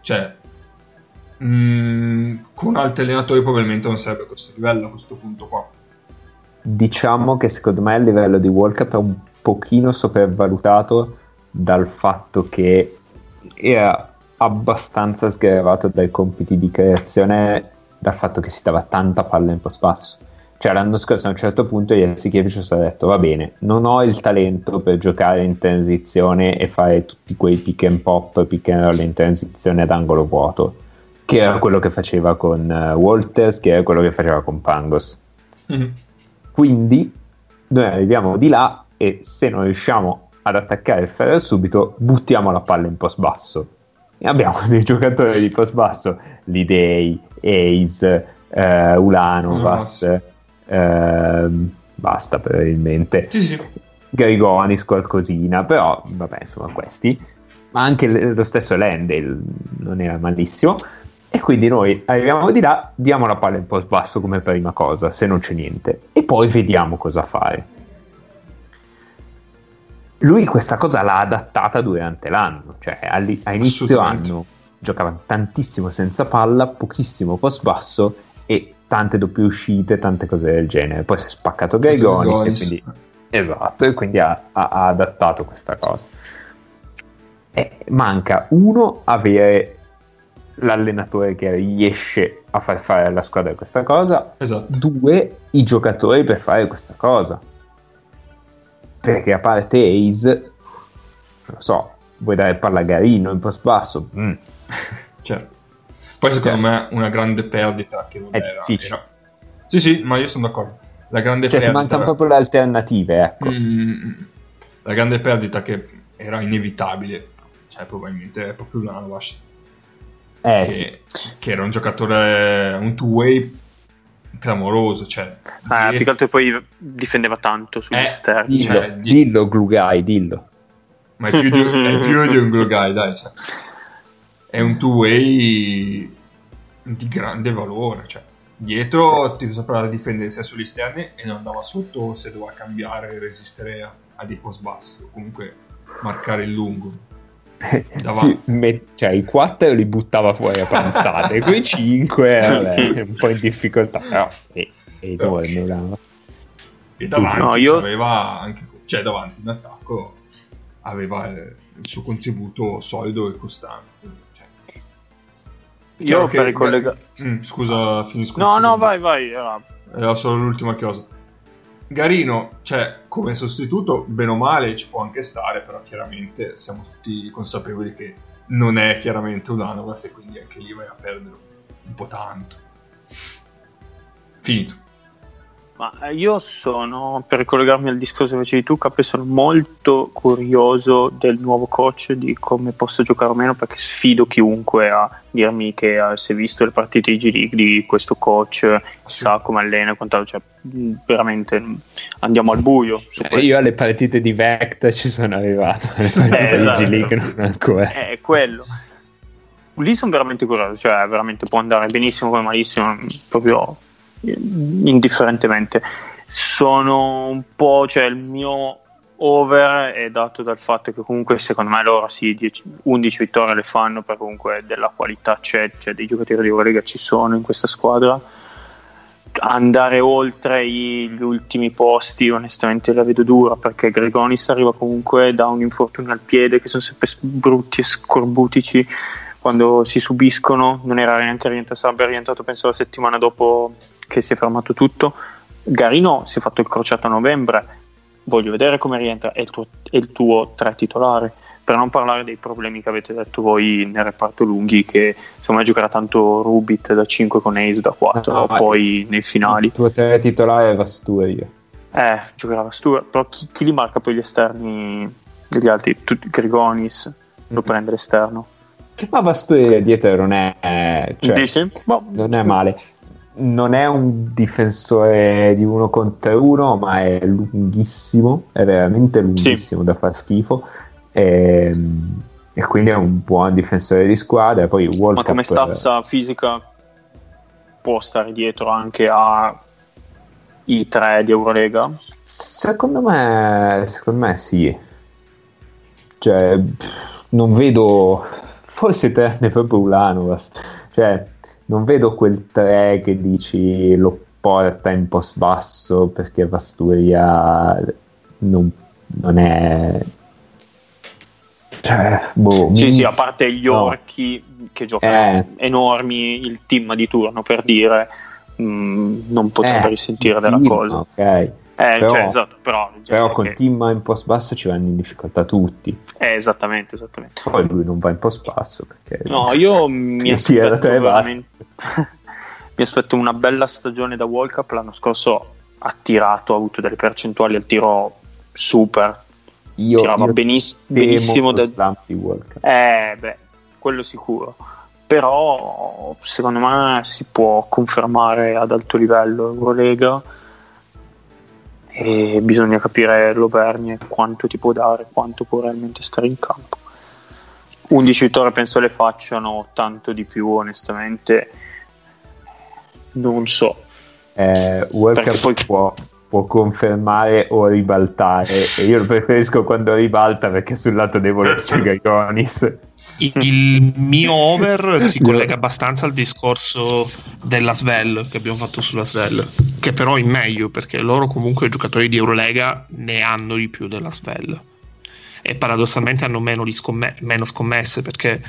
Speaker 1: cioè, mm, con altri allenatori probabilmente non sarebbe a questo livello a questo punto qua.
Speaker 2: Diciamo che secondo me il livello di World Cup è un pochino sopravvalutato dal fatto che era abbastanza sgravato dai compiti di creazione dal fatto che si dava tanta palla in post basso. Cioè l'anno scorso a un certo punto Jasikevicius ha detto va bene, non ho il talento per giocare in transizione e fare tutti quei pick and pop, pick and roll in transizione ad angolo vuoto, che era quello che faceva con eh, Walters, che era quello che faceva con Pangos.
Speaker 1: Mhm.
Speaker 2: Quindi noi arriviamo di là e se non riusciamo ad attaccare il ferro subito, buttiamo la palla in post basso. E abbiamo *laughs* dei giocatori di post basso, Lidei, Ace, eh, Ulanovas, ehm, basta probabilmente.
Speaker 1: Sì, sì.
Speaker 2: Grigonis qualcosina, però vabbè, insomma, questi. Ma anche lo stesso Landale non era malissimo. E quindi noi arriviamo di là, diamo la palla in post basso come prima cosa, se non c'è niente, e poi vediamo cosa fare. Lui questa cosa l'ha adattata durante l'anno, cioè a inizio anno giocava tantissimo senza palla, pochissimo post basso e tante doppie uscite, tante cose del genere. Poi si è spaccato Grigonis e quindi esatto, e quindi ha, ha- ha adattato questa cosa. E manca uno avere l'allenatore che riesce a far fare alla squadra questa cosa,
Speaker 1: Esatto.
Speaker 2: due i giocatori per fare questa cosa. Perché a parte Ace, non lo so, vuoi dare palla a Garino in post basso? Mm. *laughs*
Speaker 1: Certo. Poi secondo
Speaker 2: Cioè,
Speaker 1: me una grande perdita che non
Speaker 2: è
Speaker 1: era,
Speaker 2: difficile.
Speaker 1: era- Sì, sì, ma io sono d'accordo. La grande
Speaker 2: Cioè ti
Speaker 1: perdita
Speaker 2: mancano proprio le alternative, ecco.
Speaker 1: Mm, la grande perdita che era inevitabile, cioè probabilmente è proprio Ulanovas,
Speaker 2: Eh, sì.
Speaker 1: che, che era un giocatore, un two-way clamoroso, cioè...
Speaker 4: Eh,
Speaker 1: die-
Speaker 4: più che altro poi difendeva tanto sugli
Speaker 1: Eh,
Speaker 4: esterni.
Speaker 2: Dillo,
Speaker 1: cioè, di-
Speaker 2: dillo Glue Guy, dillo.
Speaker 1: ma è più di, è *laughs* più di un glue guy, dai. cioè. È un two-way di grande valore. Cioè. Dietro ti saprà difendere sia sugli esterni e non andava sotto se doveva cambiare e resistere a, a dei post bassi o comunque marcare il lungo.
Speaker 2: Sì, me- cioè i 4 li buttava fuori a panzate, *laughs* quei 5 vabbè, un po' in difficoltà, però è enorme. Ulano.
Speaker 1: E davanti
Speaker 4: No, io-
Speaker 1: aveva anche, cioè davanti in attacco aveva eh, il suo contributo solido e costante. Cioè, chiaro
Speaker 4: Io
Speaker 1: che-
Speaker 4: per ricollegare...
Speaker 1: Mm, scusa, finisco.
Speaker 4: No, no, vai, vai. era-
Speaker 1: Era solo l'ultima cosa. Garino, cioè, come sostituto, bene o male, ci può anche stare, però chiaramente siamo tutti consapevoli che non è chiaramente Ulanovas e quindi anche lì vai a perdere un po' tanto. Finito.
Speaker 4: Ma eh, io sono, per ricollegarmi al discorso che facevi tu, Cappe, sono molto curioso del nuovo coach, di come possa giocare o meno, perché sfido chiunque a dirmi che eh, è visto le partite di G-League di questo coach, sa come allena e quant'altro, cioè mh, veramente mh, andiamo al buio su
Speaker 2: Eh. Io alle partite di Vecta ci sono arrivato, alle partite
Speaker 4: esatto.
Speaker 2: di G-League non ancora.
Speaker 4: È quello. Lì sono veramente curioso, cioè veramente può andare benissimo come malissimo, proprio eh, indifferentemente. Sono un po', cioè il mio over è dato dal fatto che comunque secondo me loro sì, 10 11 vittorie le fanno perché comunque della qualità c'è, cioè dei giocatori di Eurolega ci sono in questa squadra. Andare oltre gli ultimi posti onestamente la vedo dura perché Gregonis arriva comunque da un infortunio al piede che sono sempre brutti e scorbutici quando si subiscono non era neanche rientrato sarebbe rientrato penso la settimana dopo che si è fermato tutto Garino si è fatto il crociato a novembre voglio vedere come rientra è il tuo, è il tuo tre titolare per non parlare dei problemi che avete detto voi nel reparto lunghi che secondo me giocherà tanto Rubit da 5 con Ace da 4
Speaker 2: No, ma-
Speaker 4: poi nei finali
Speaker 2: Il tuo tre titolare è Vasturia.
Speaker 4: eh, giocherà Vastura, però chi, chi li marca poi gli esterni degli altri? Tu, Grigonis lo
Speaker 2: Mhm.
Speaker 4: prende l'esterno.
Speaker 2: Ma Vasturia dietro non è... Cioè,
Speaker 4: Dici?
Speaker 2: Non è male. Non è un difensore di uno contro uno, ma è lunghissimo, è veramente lunghissimo da far schifo. E, e quindi è un buon difensore di squadra. Poi World
Speaker 4: ma come
Speaker 2: Cup,
Speaker 4: stazza fisica può stare dietro anche a i tre di Eurolega?
Speaker 2: Secondo me, secondo me sì. Cioè, non vedo. Forse tranne proprio Ulanovas. Cioè, non vedo quel 3 che dici lo porta in post basso perché Vasturia non, non è. Cioè, boh,
Speaker 4: Sì,
Speaker 2: mi-
Speaker 4: sì, a parte gli
Speaker 2: no.
Speaker 4: orchi che giocano
Speaker 2: Eh.
Speaker 4: enormi, il team di turno per dire, mh, non potrebbe
Speaker 2: Eh,
Speaker 4: risentire della
Speaker 2: sì,
Speaker 4: cosa.
Speaker 2: Ok.
Speaker 4: Eh,
Speaker 2: Però-
Speaker 4: cioè, esatto, però,
Speaker 2: Però con
Speaker 4: che-
Speaker 2: team in post basso ci vanno in difficoltà tutti.
Speaker 4: eh, esattamente, esattamente.
Speaker 2: Poi lui non va in post basso perché.
Speaker 4: No, io mi *laughs* aspetto veramente *laughs* mi aspetto una bella stagione da World Cup. L'anno scorso ha tirato, ha avuto delle percentuali al tiro super,
Speaker 2: Io,
Speaker 4: tirava
Speaker 2: io
Speaker 4: beniss- benissimo. da-
Speaker 2: di World Cup.
Speaker 4: Eh, beh, quello sicuro. Però secondo me si può confermare ad alto livello Eurolega e bisogna capire l'Auvergne quanto ti può dare, quanto può realmente stare in campo. 11 vittorie penso le facciano tanto di più onestamente non so.
Speaker 2: Eh, Cup
Speaker 4: poi-
Speaker 2: può, può confermare o ribaltare. E io preferisco quando ribalta perché sul lato debole c'è *coughs* Grigonis
Speaker 3: Il mio over si collega abbastanza al discorso della Svel che abbiamo fatto sulla Svel, che però è meglio perché loro comunque giocatori di Eurolega ne hanno di più della Svel e paradossalmente hanno meno, scomme- meno scommesse perché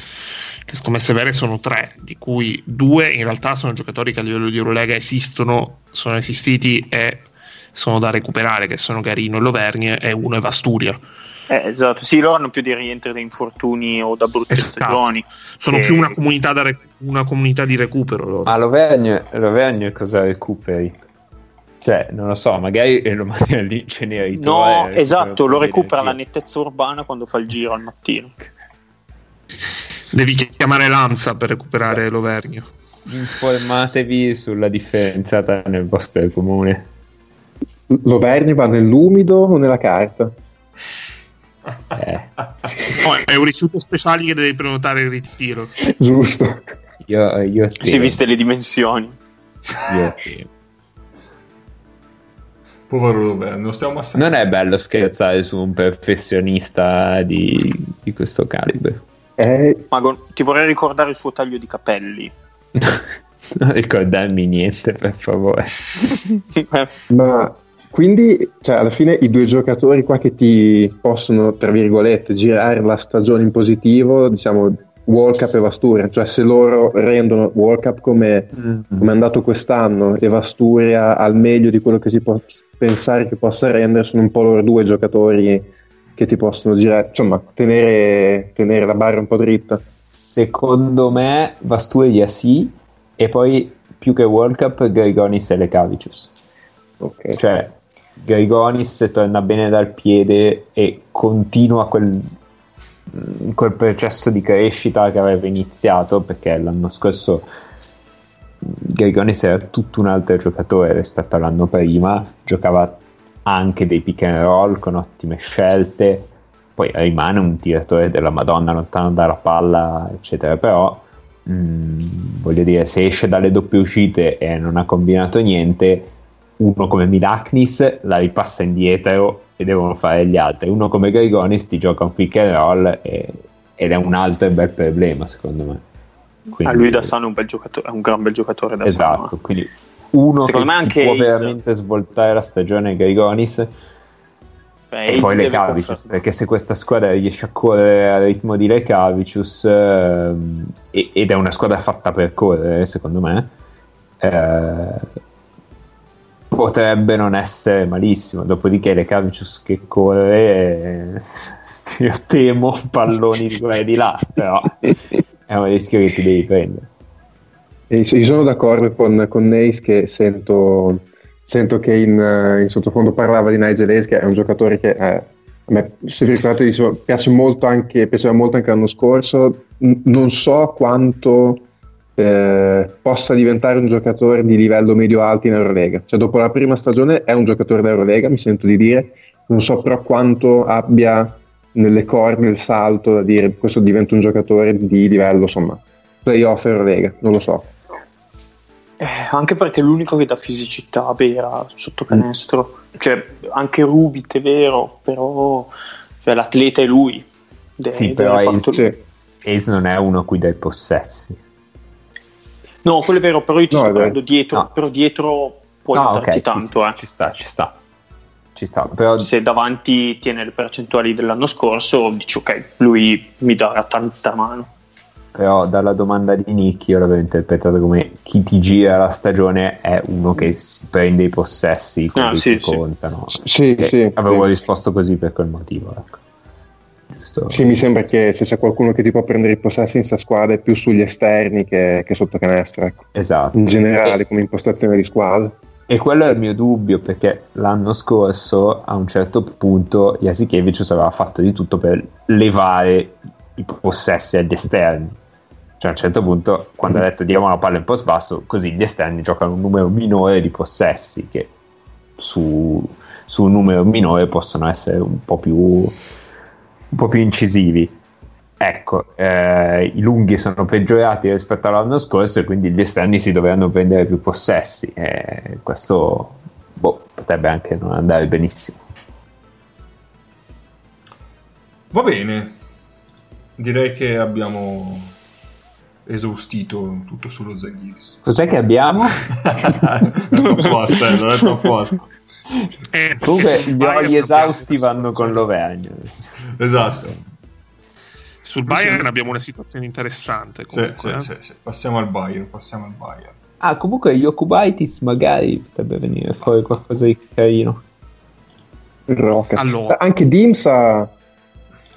Speaker 3: le scommesse vere sono tre, di cui due in realtà sono giocatori che a livello di Eurolega esistono, sono esistiti e sono da recuperare, che sono Garino e Lovergne e uno è Vasturia.
Speaker 4: Eh, esatto, sì, loro hanno più dei rientri da infortuni o da brutte
Speaker 3: Esatto.
Speaker 4: stagioni.
Speaker 3: Sono
Speaker 4: che-
Speaker 3: più una comunità, da re- una comunità di recupero loro.
Speaker 2: ma Lovergne, Lovergne cosa recuperi? cioè non lo so magari lo mandi all'inceneritore
Speaker 4: No,
Speaker 2: eh,
Speaker 4: esatto,
Speaker 2: per
Speaker 4: lo recupera la nettezza urbana quando fa il giro al mattino.
Speaker 3: Devi chiamare Lanza per recuperare l'Overnio.
Speaker 2: informatevi sulla differenziata nel vostro comune
Speaker 5: L'Overni va nell'umido o nella carta?
Speaker 2: Eh,
Speaker 3: Oh, è un rifiuto speciale che devi prenotare il ritiro.
Speaker 5: Giusto.
Speaker 2: io, io
Speaker 4: Si
Speaker 2: temo,
Speaker 4: viste le dimensioni.
Speaker 2: io. *laughs*
Speaker 1: Povero Loverno, stiamo massacrando.
Speaker 2: non è bello scherzare su un professionista di, di questo calibro
Speaker 5: Eh,
Speaker 4: Mago, ti vorrei ricordare il suo taglio di capelli. *laughs*
Speaker 2: non ricordarmi niente per favore *laughs*
Speaker 4: Eh,
Speaker 5: ma quindi, cioè, alla fine i due giocatori qua che ti possono, tra virgolette, girare la stagione in positivo, diciamo World Cup e Vasturia, cioè se loro rendono World Cup come, come è andato quest'anno e Vasturia al meglio di quello che si può pensare che possa rendere, sono un po' loro due giocatori che ti possono girare, insomma, tenere, tenere la barra un po' dritta.
Speaker 2: secondo me Vasturia sì e poi più che World Cup Grigonis e Lecavicius
Speaker 5: Ok.
Speaker 2: cioè Grigonis torna bene dal piede e continua quel, mh, quel processo di crescita che aveva iniziato perché l'anno scorso mh, Grigonis era tutto un altro giocatore rispetto all'anno prima giocava anche dei pick and roll con ottime scelte poi rimane un tiratore della Madonna lontano dalla palla eccetera però mh, voglio dire se esce dalle doppie uscite e non ha combinato niente uno come Milaknis la ripassa indietro e devono fare gli altri. Uno come Grigonis ti gioca un pick and roll e- ed è un altro bel problema secondo me. Quindi-
Speaker 4: a lui da Sano è un, bel giocatore, è un gran bel giocatore da
Speaker 2: Esatto,
Speaker 4: Sano.
Speaker 2: quindi uno
Speaker 4: Secondo
Speaker 2: che
Speaker 4: me anche
Speaker 2: può
Speaker 4: Ace-
Speaker 2: veramente svoltare la stagione Grigonis
Speaker 4: Beh,
Speaker 2: e
Speaker 4: Ace
Speaker 2: poi Lecavicius
Speaker 4: confermare.
Speaker 2: perché se questa squadra riesce a correre al ritmo di Lecavicius ehm, e- ed è una squadra fatta per correre secondo me eh, potrebbe non essere malissimo dopodiché Lecavicius che corre eh, io temo palloni di qua e di là però è un rischio che ti devi prendere
Speaker 5: io sono d'accordo con, con Nace che sento, sento che in, in sottofondo parlava di Nigel Hayes che è un giocatore che eh, a me, se vi ricordate, piace molto anche, piaceva molto anche l'anno scorso. N- non so quanto eh, possa diventare un giocatore di livello medio-alto in Eurolega. Cioè, dopo la prima stagione è un giocatore d'Eurolega, mi sento di dire. Non so però quanto abbia nelle corde il salto da dire questo diventa un giocatore di livello, insomma, playoff Eurolega, non lo so.
Speaker 4: Eh, anche perché è l'unico che dà fisicità vera sotto canestro. Cioè, anche Rubit è vero, però cioè, l'atleta è lui. De-
Speaker 2: Sì, però Ace- Ace non è uno a cui dai possessi
Speaker 4: No, quello è vero, però io ti
Speaker 5: No,
Speaker 4: sto parlando dietro,
Speaker 2: No.
Speaker 4: però dietro può
Speaker 2: No,
Speaker 4: aiutarti
Speaker 2: ok, sì,
Speaker 4: tanto,
Speaker 2: sì,
Speaker 4: eh.
Speaker 2: ci sta, ci sta. Ci sta, però
Speaker 4: Se davanti tiene le percentuali dell'anno scorso, dici ok, lui mi darà tanta mano.
Speaker 2: Però dalla domanda di Nick io l'avevo interpretato come chi ti gira la stagione è uno che si prende i possessi, quelli
Speaker 4: Ah, sì,
Speaker 2: che
Speaker 4: sì.
Speaker 2: contano.
Speaker 5: Sì, sì,
Speaker 2: avevo
Speaker 5: sì.
Speaker 2: risposto così per quel motivo. Ecco. Giusto.
Speaker 5: Sì, mi sembra che se c'è qualcuno che ti può prendere i possessi in sta squadra è più sugli esterni che, che sotto canestro, ecco.
Speaker 2: Esatto.
Speaker 5: in generale come impostazione di squadra.
Speaker 2: E quello è il mio dubbio perché l'anno scorso a un certo punto Jasikevicius aveva fatto di tutto per levare i possessi agli esterni. Cioè a un certo punto quando ha detto diamo la palla in post basso così gli esterni giocano un numero minore di possessi che su, su un numero minore possono essere un po' più, un po' più incisivi. Ecco, eh, i lunghi sono peggiorati rispetto all'anno scorso e quindi gli esterni si dovranno prendere più possessi. E questo boh, potrebbe anche non andare benissimo.
Speaker 1: Va bene, direi che abbiamo esaustito tutto sullo Zaghiris.
Speaker 2: Cos'è che abbiamo? *laughs*
Speaker 1: è troppo aspetta, è troppo aspetta.
Speaker 3: Eh,
Speaker 2: Comunque gli oli esausti vanno con l'Auvergne.
Speaker 1: Esatto.
Speaker 3: Sul Bayern abbiamo una situazione interessante.
Speaker 1: Sì,
Speaker 3: Comunque,
Speaker 1: sì,
Speaker 3: eh.
Speaker 1: sì, sì. Passiamo al Bayern, passiamo al Bayern.
Speaker 2: Ah, comunque Yokubaitis magari potrebbe venire fuori qualcosa di carino.
Speaker 5: Rocket.
Speaker 3: Allora.
Speaker 5: Anche Dimsa,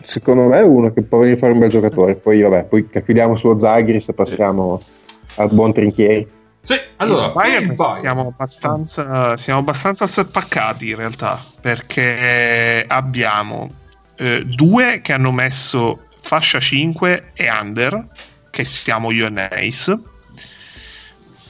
Speaker 5: secondo me, è uno che può venire a fare un bel giocatore. Poi, vabbè, poi chiudiamo sullo Zagris e passiamo al buon Trinchieri.
Speaker 1: Sì, allora,
Speaker 3: il Bayern
Speaker 1: il Bayern.
Speaker 3: Siamo, abbastanza, siamo abbastanza spaccati in realtà perché abbiamo eh, due che hanno messo fascia 5 e under che siamo io e Ace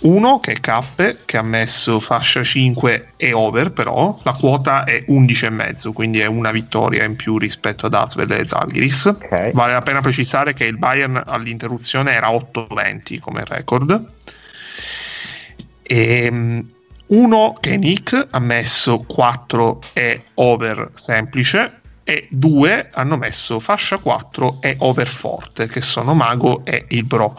Speaker 3: uno che è Cappe che ha messo fascia 5 e over però la quota è 11,5 quindi è una vittoria in più rispetto ad Asvel e Zalgiris
Speaker 2: Ok.
Speaker 3: vale la pena precisare che il Bayern all'interruzione era 8-20 come record e, uno che è Nick ha messo 4 e over semplice e due hanno messo fascia 4 e over forte che sono Mago e il Bro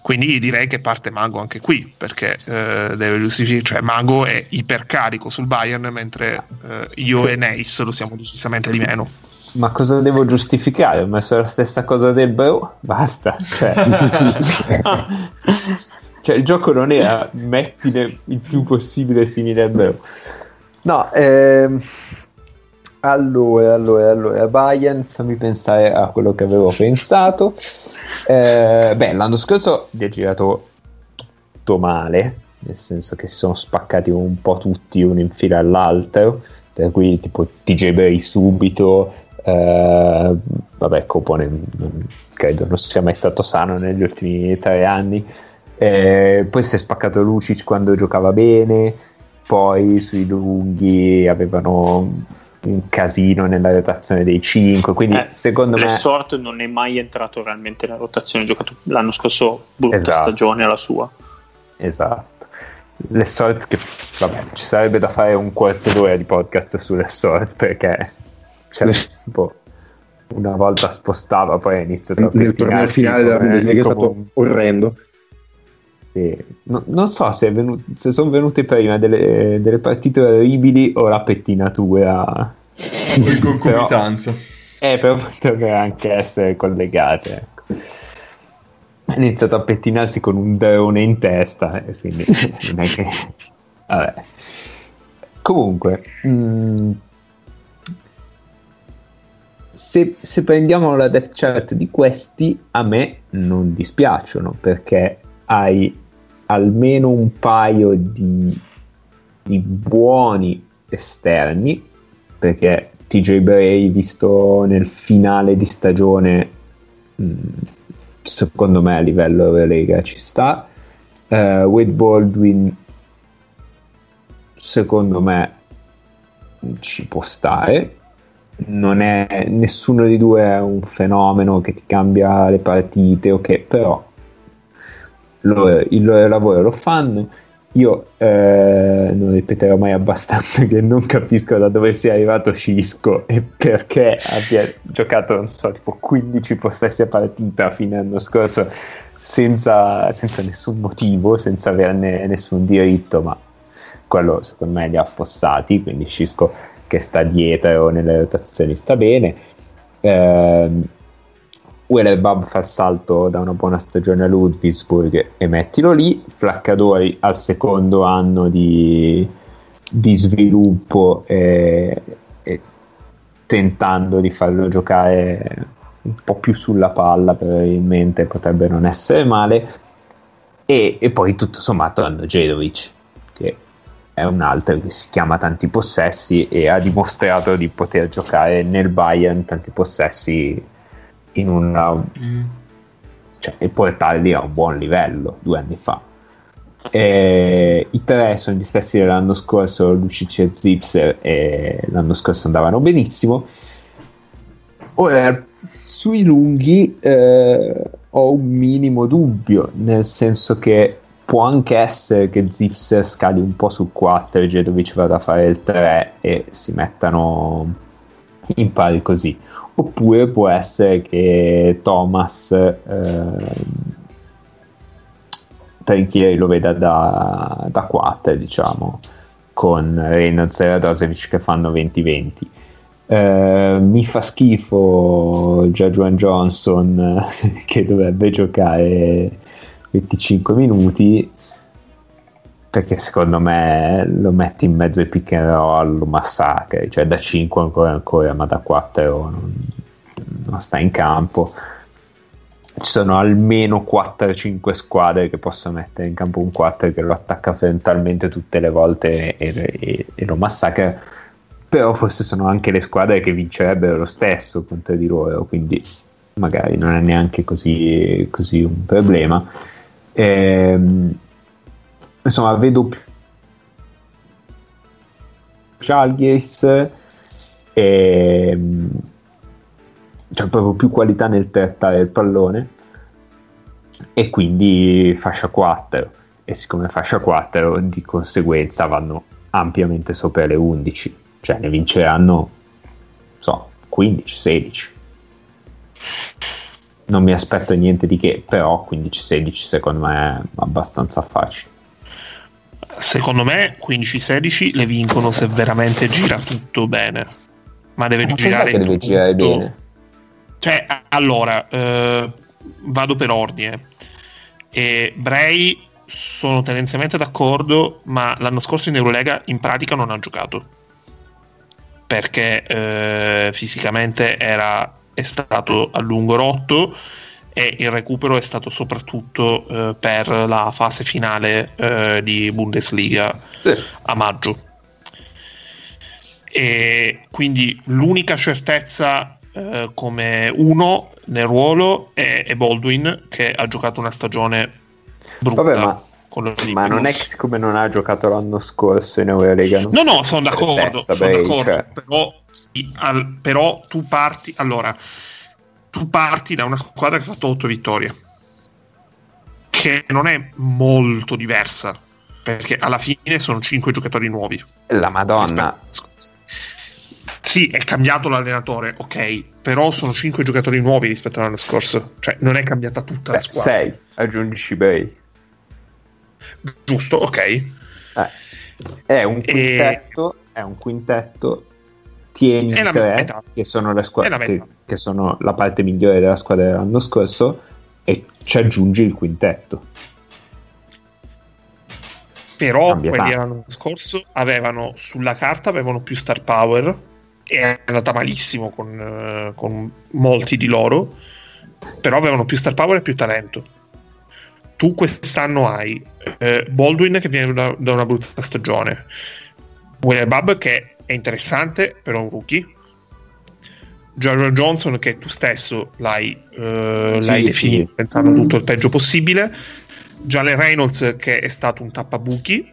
Speaker 3: quindi direi che parte Mago anche qui perché eh, deve giustificare cioè Mago è ipercarico sul Bayern mentre eh, io e Neis lo siamo decisamente di meno
Speaker 2: Ma cosa devo giustificare? Ho messo la stessa cosa del bro? Basta. Cioè, *laughs* cioè, il gioco non era mettine il più possibile simile al bro. No, ehm, allora, allora, allora, Bayern, fammi pensare a quello che avevo pensato. Eh, beh, l'anno scorso gli è girato tutto male, nel senso che si sono spaccati un po' tutti uno in fila all'altro, tra cui tipo TJ Berry subito, eh, vabbè, Copone credo non sia mai stato sano negli ultimi tre anni. Eh, poi si è spaccato Lucic quando giocava bene, poi sui lunghi avevano un casino nella rotazione dei 5, quindi
Speaker 4: Eh,
Speaker 2: secondo me...
Speaker 4: Lessort non è mai entrato realmente nella rotazione, ha giocato l'anno scorso brutta
Speaker 2: Esatto.
Speaker 4: stagione alla sua.
Speaker 2: Esatto. Le sort che vabbè, ci sarebbe da fare un quarto d'ora di podcast sulle sort perché cioè, tipo, *laughs* una volta spostava, poi ha iniziato a
Speaker 5: Nel torneo
Speaker 2: pettinarsi
Speaker 5: finale della Bundesliga è stato orrendo.
Speaker 2: Sì. No- non so se, è venu- se sono venute prima delle, delle partite orribili o la pettinatura.
Speaker 1: in concomitanza.
Speaker 2: Eh, però potrebbero anche essere collegate. Ecco. Ha iniziato a pettinarsi con un drone in testa, e quindi *laughs* non è che. Vabbè. Comunque, mm, se, se prendiamo la depth chart di questi, a me non dispiacciono perché hai almeno un paio di, di buoni esterni perché TJ Bray visto nel finale di stagione mh, secondo me a livello Eurolega ci sta. Eh, Wade Baldwin secondo me ci può stare. Non è nessuno dei due è un fenomeno che ti cambia le partite ok però loro- il loro lavoro lo fanno io eh, non ripeterò mai abbastanza *laughs* che non capisco da dove sia arrivato Cisco e perché abbia giocato, non so, tipo 15 possessi a partita a fine anno scorso senza, senza nessun motivo, senza averne nessun diritto, ma quello secondo me li ha affossati, quindi Cisco che sta dietro nelle rotazioni sta bene. Ehm, Wellerbab fa il salto da una buona stagione a Ludwigsburg e mettilo lì. Flaccadori al secondo anno di, di sviluppo e, e tentando di farlo giocare un po' più sulla palla, probabilmente potrebbe non essere male. E, e poi tutto sommato hanno Jedovic, che è un altro che si chiama tanti possessi e ha dimostrato di poter giocare nel Bayern tanti possessi in una, cioè, e portarli a un buon livello due anni fa. *laughs* E I tre sono gli stessi dell'anno scorso, Lucic e Zipser, e l'anno scorso andavano benissimo. Ora, sui lunghi eh, ho un minimo dubbio, nel senso che può anche essere che Zips scali un po' su 4 e Jedovic vada a fare il 3 e si mettano in pari così. Oppure può essere che Thomas ehm, Trinchieri lo veda da, da 4, diciamo, con Reynolds e Radosevic che fanno 20-20. Eh, mi fa schifo Jajuan Johnson *laughs* che dovrebbe giocare 25 minuti perché secondo me lo metti in mezzo ai pick and roll lo massacri. Cioè da 5 ancora ancora ma da 4 non, non sta in campo. Ci sono almeno 4-5 squadre che possono mettere in campo un 4 che lo attacca frontalmente tutte le volte e, e- e lo massacra. Però forse sono anche le squadre che vincerebbero lo stesso contro di loro quindi magari non è neanche così, così un problema. Ehm, insomma vedo più. Jalgiris ehm, c'è proprio più qualità nel trattare il pallone. E quindi fascia 4 e siccome fascia 4 di conseguenza vanno ampiamente sopra le 11 cioè ne vinceranno so 15-16 non mi aspetto niente di che però 15-16 secondo me è abbastanza facile
Speaker 3: Secondo me 15-16 le vincono se veramente gira tutto bene. Ma deve
Speaker 2: Ma
Speaker 3: girare tutto.
Speaker 2: girare bene?
Speaker 3: Cioè, allora, eh, vado per ordine. E Bray sono tendenzialmente d'accordo, ma l'anno scorso in Eurolega in pratica non ha giocato. Perché eh, fisicamente era, è stato a lungo rotto e il recupero è stato soprattutto eh, per la fase finale eh, di Bundesliga a maggio. E quindi l'unica certezza eh, come uno nel ruolo è, è Baldwin che ha giocato una stagione brutta
Speaker 2: Vabbè, ma, ma non è che siccome non ha giocato l'anno scorso in Eurolega
Speaker 3: No, no, sono d'accordo, sono d'accordo,
Speaker 2: cioè.
Speaker 3: però, sì, al- però tu parti, allora, tu parti da una squadra che ha fatto 8 vittorie, che non è molto diversa, perché alla fine sono 5 giocatori nuovi.
Speaker 2: la madonna
Speaker 3: Sì, è cambiato l'allenatore, ok, però sono 5 giocatori nuovi rispetto all'anno scorso, cioè non è cambiata tutta la
Speaker 2: Beh,
Speaker 3: squadra.
Speaker 2: 6 aggiungici Bray
Speaker 3: Giusto, ok.
Speaker 2: Eh, è un
Speaker 3: E-
Speaker 2: quintetto è un quintetto tieni
Speaker 3: la
Speaker 2: tre
Speaker 3: metà.
Speaker 2: che sono,
Speaker 3: la
Speaker 2: che,
Speaker 3: metà.
Speaker 2: che sono la parte migliore della squadra dell'anno scorso e ci aggiungi il quintetto
Speaker 3: però
Speaker 2: Cambia
Speaker 3: quelli dell'anno scorso avevano sulla carta avevano più star power e è andata malissimo con, eh, con molti di loro però avevano più star power e più talento tu quest'anno hai eh, Baldwin che viene da, da una brutta stagione Wheeler Bub che è interessante però è un rookie. Jordan Johnson che tu stesso l'hai, eh,
Speaker 2: Sì,
Speaker 3: l'hai
Speaker 2: sì.
Speaker 3: definito pensando tutto il peggio possibile. Jalen Reynolds che è stato un tappabuchi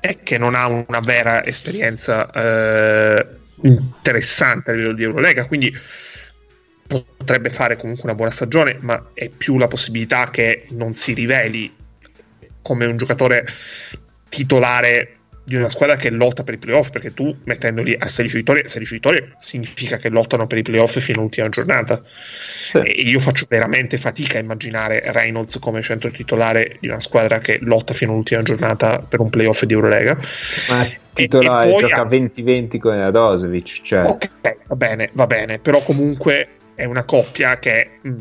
Speaker 3: e che non ha una vera esperienza eh, interessante a livello di Eurolega, quindi potrebbe fare comunque una buona stagione, ma è più la possibilità che non si riveli come un giocatore titolare di una squadra che lotta per i playoff, perché tu mettendoli a 16 vittorie, 16 vittorie significa che lottano per i playoff fino all'ultima giornata. E io faccio veramente fatica a immaginare Reynolds come centro titolare di una squadra che lotta fino all'ultima giornata per un playoff di Eurolega.
Speaker 2: ma
Speaker 3: E-
Speaker 2: titolare
Speaker 3: e poi
Speaker 2: gioca
Speaker 3: ha-
Speaker 2: 20-20 con Radosevic cioè
Speaker 3: Ok, va bene, va bene, però comunque è una coppia che mh,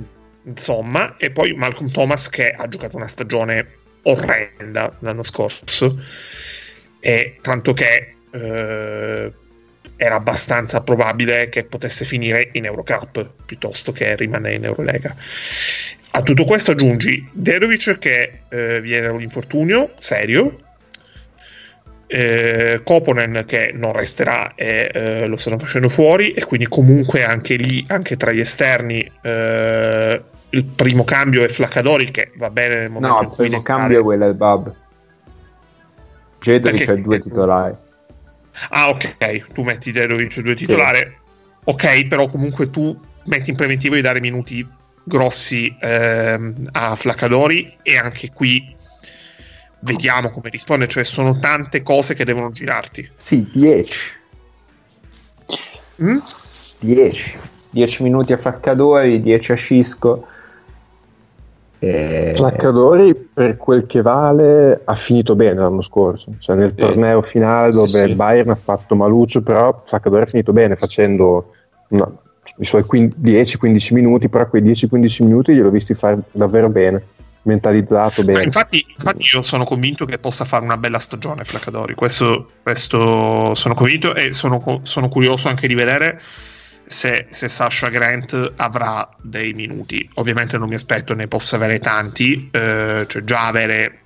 Speaker 3: insomma, e poi Malcolm Thomas che ha giocato una stagione orrenda l'anno scorso, e tanto che eh, era abbastanza probabile che potesse finire in Eurocup piuttosto che rimanere in Eurolega. A tutto questo aggiungi Dedovic che eh, viene da un infortunio serio, eh, Koponen che non resterà e eh, lo stanno facendo fuori e quindi comunque anche lì, anche tra gli esterni eh, il primo cambio è Flaccadori che va bene nel momento
Speaker 2: no
Speaker 3: in
Speaker 2: il
Speaker 3: cui
Speaker 2: primo
Speaker 3: deve
Speaker 2: cambio è
Speaker 3: fare-
Speaker 2: Wheeler Bub Jedovic ha due titolari
Speaker 3: Ah, ok, tu metti Dedovic due titolare. Ok, però comunque tu metti in preventivo di dare minuti grossi ehm, a Flaccadori e anche qui vediamo come risponde, cioè sono tante cose che devono girarti.
Speaker 2: Sì, 10.
Speaker 3: Mm?
Speaker 2: 10. 10 minuti a Flaccadori, 10 a Cisco.
Speaker 5: Flaccadori, per quel che vale, ha finito bene l'anno scorso. Cioè, nel torneo finale dove
Speaker 2: Sì, sì.
Speaker 5: il Bayern ha fatto maluccio, però Flaccadori ha finito bene facendo una- i suoi 10-15 minuti, però quei 10-15 minuti gliel'ho visti fare davvero bene, mentalizzato bene.
Speaker 3: infatti, infatti io sono convinto che possa fare una bella stagione Flaccadori, questo, questo sono convinto e sono, sono curioso anche di vedere se, se Sasha Grant avrà dei minuti. Ovviamente non mi aspetto ne possa avere tanti, eh, cioè già avere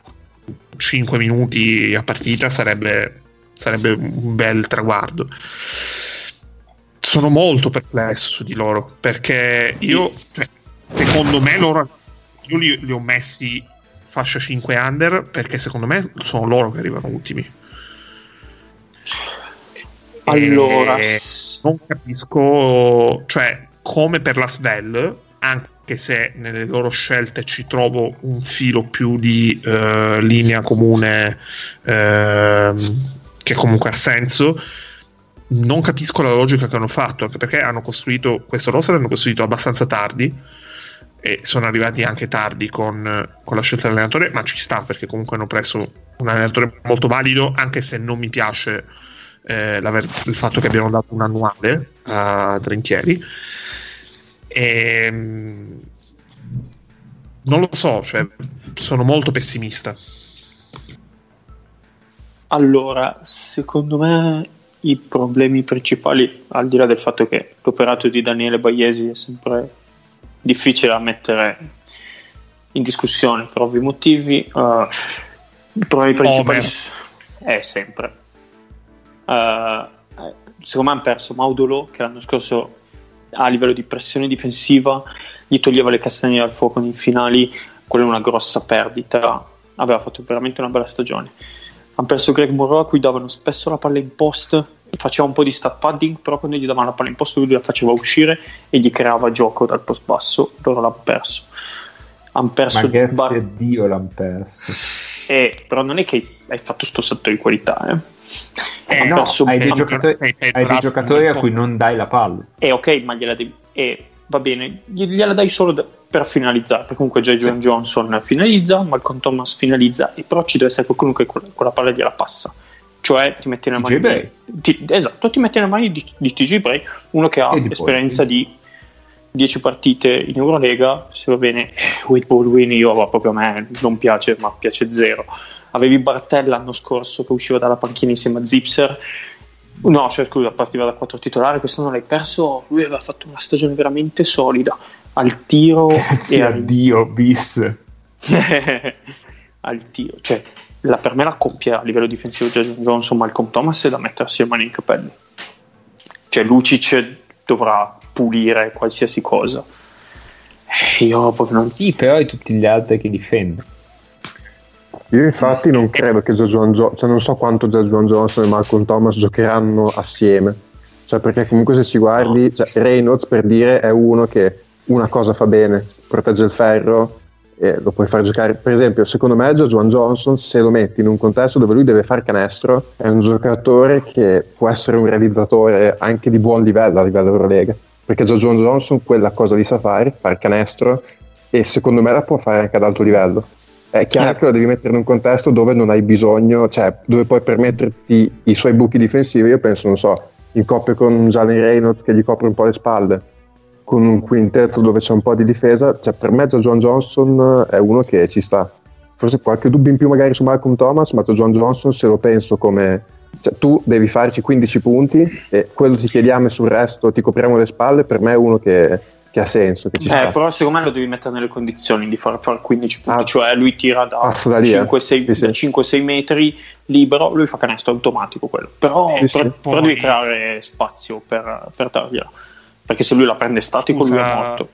Speaker 3: 5 minuti a partita sarebbe, sarebbe un bel traguardo. Sono molto perplesso su di loro perché io, cioè, secondo me, loro io li, li ho messi fascia 5 under perché secondo me sono loro che arrivano ultimi.
Speaker 4: Allora,
Speaker 3: E non capisco, cioè, come per la Svel, anche se nelle loro scelte ci trovo un filo più di eh, linea comune ehm, che comunque ha senso. Non capisco la logica che hanno fatto, anche perché hanno costruito questo roster l'hanno costruito abbastanza tardi e sono arrivati anche tardi con, con la scelta dell'allenatore, ma ci sta perché comunque hanno preso un allenatore molto valido, anche se non mi piace eh, il fatto che abbiano dato un annuale a Trentieri. E, mm, non lo so, cioè, sono molto pessimista.
Speaker 4: allora, secondo me i problemi principali, al di là del fatto che l'operato di Daniele Baiesi è sempre difficile da mettere in discussione per ovvi motivi, eh, i problemi principali
Speaker 3: Homer.
Speaker 4: è sempre. Eh, secondo me hanno perso Maudolo che l'anno scorso a livello di pressione difensiva gli toglieva le castagne dal fuoco nei finali, quella è una grossa perdita. Aveva fatto veramente una bella stagione. Hanno perso Greg Moreau a cui davano spesso la palla in post, faceva un po' di stat padding, però quando gli davano la palla in post lui la faceva uscire e gli creava gioco dal post basso, loro l'hanno perso. Hanno perso
Speaker 2: Ma grazie
Speaker 4: Bar-
Speaker 2: Dio l'hanno perso.
Speaker 4: eh, però non è che hai fatto sto salto di qualità, eh.
Speaker 3: Eh,
Speaker 2: no,
Speaker 4: perso
Speaker 2: hai dei giocatori,
Speaker 3: hai-
Speaker 2: dei giocatori a cui non dai la palla.
Speaker 4: Eh, ok, ma gliela devi. Eh, va bene, gli- gliela dai solo da- per finalizzare. Perché comunque già John Johnson finalizza, Malcolm Thomas finalizza, e però ci deve essere qualcuno che quella, quella palla gliela passa. Cioè, ti metti nelle mani.
Speaker 2: Bray.
Speaker 4: ti- esatto, ti metti nelle mani di, di TG Bray, uno che ha
Speaker 2: di
Speaker 4: esperienza di 10 partite in Eurolega. Se va bene, eh, Wade Baldwin, io va proprio a me non piace, ma piace zero. Avevi Bartella l'anno scorso che usciva dalla panchina insieme a Zipser. No, cioè scusa, partiva da 4 titolari, quest'anno l'hai perso. Lui aveva fatto una stagione veramente solida al tiro *laughs* e al,
Speaker 2: addio, bis. *laughs*
Speaker 4: al tiro. Cioè, la- per me la coppia a livello difensivo Jadon Johnson Malcolm Thomas è da mettersi le mani in capelli. Cioè, Lucic dovrà pulire qualsiasi cosa. Eh, Io proprio non
Speaker 2: Sì, però hai tutti gli altri che difendono.
Speaker 5: Io infatti non credo che Joshua Jo- cioè non so quanto Joshua Johnson e Malcolm Thomas giocheranno assieme. Cioè perché comunque se ci guardi, cioè Reynolds per dire è uno che una cosa fa bene, protegge il ferro e lo puoi far giocare. Per esempio, secondo me Joshua Johnson, se lo metti in un contesto dove lui deve fare canestro, è un giocatore che può essere un realizzatore anche di buon livello a livello Eurolega. Perché Joshua Johnson quella cosa li sa fare, fare canestro, e secondo me la può fare anche ad alto livello. È chiaro
Speaker 4: Eh.
Speaker 5: che lo devi mettere in un contesto dove non hai bisogno, cioè dove puoi permetterti i suoi buchi difensivi. Io penso, non so, in coppia con Jalen Reynolds che gli copre un po' le spalle, con un quintetto dove c'è un po' di difesa. Cioè, per me, John Johnson è uno che ci sta. Forse qualche dubbio in più magari su Malcolm Thomas, ma John Johnson, se lo penso come cioè, tu devi farci 15 punti e quello ti chiediamo e sul resto ti copriamo le spalle. Per me è uno che, che ha senso, che ci
Speaker 4: Eh,
Speaker 5: sta.
Speaker 4: però secondo me lo devi mettere nelle condizioni di far fare 15 punti,
Speaker 5: Ah,
Speaker 4: cioè lui tira da
Speaker 5: da lì, eh.
Speaker 4: 5-6,
Speaker 5: Sì, sì.
Speaker 4: 5-6 metri libero, lui fa canestro automatico quello, però,
Speaker 3: Sì,
Speaker 4: però- però devi creare spazio per, per dargliela, perché se lui la prende statico lui è
Speaker 3: Scusa,
Speaker 4: morto.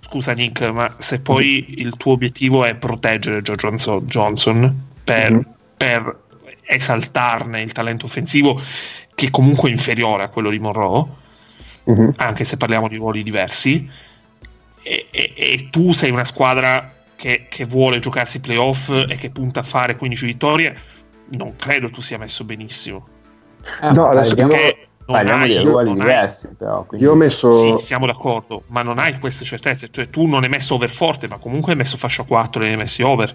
Speaker 3: Scusa Nick, ma se poi il tuo obiettivo è proteggere Joe Johnson, Johnson per,
Speaker 5: Mhm.
Speaker 3: per esaltarne il talento offensivo, che comunque è inferiore a quello di Monroe,
Speaker 5: Mhm.
Speaker 3: anche se parliamo di ruoli diversi, e, e- e tu sei una squadra che, che vuole giocarsi i playoff e che punta a fare 15 vittorie, non credo tu sia messo benissimo.
Speaker 2: Eh,
Speaker 5: No, adesso
Speaker 3: Non
Speaker 2: parliamo
Speaker 3: hai-
Speaker 2: di ruoli
Speaker 3: hai-
Speaker 2: diversi, però. quindi-
Speaker 5: Io ho messo.
Speaker 3: Sì, siamo d'accordo, ma non hai queste certezze. Cioè, tu non hai messo over forte, ma comunque hai messo fascia 4 e hai messi over.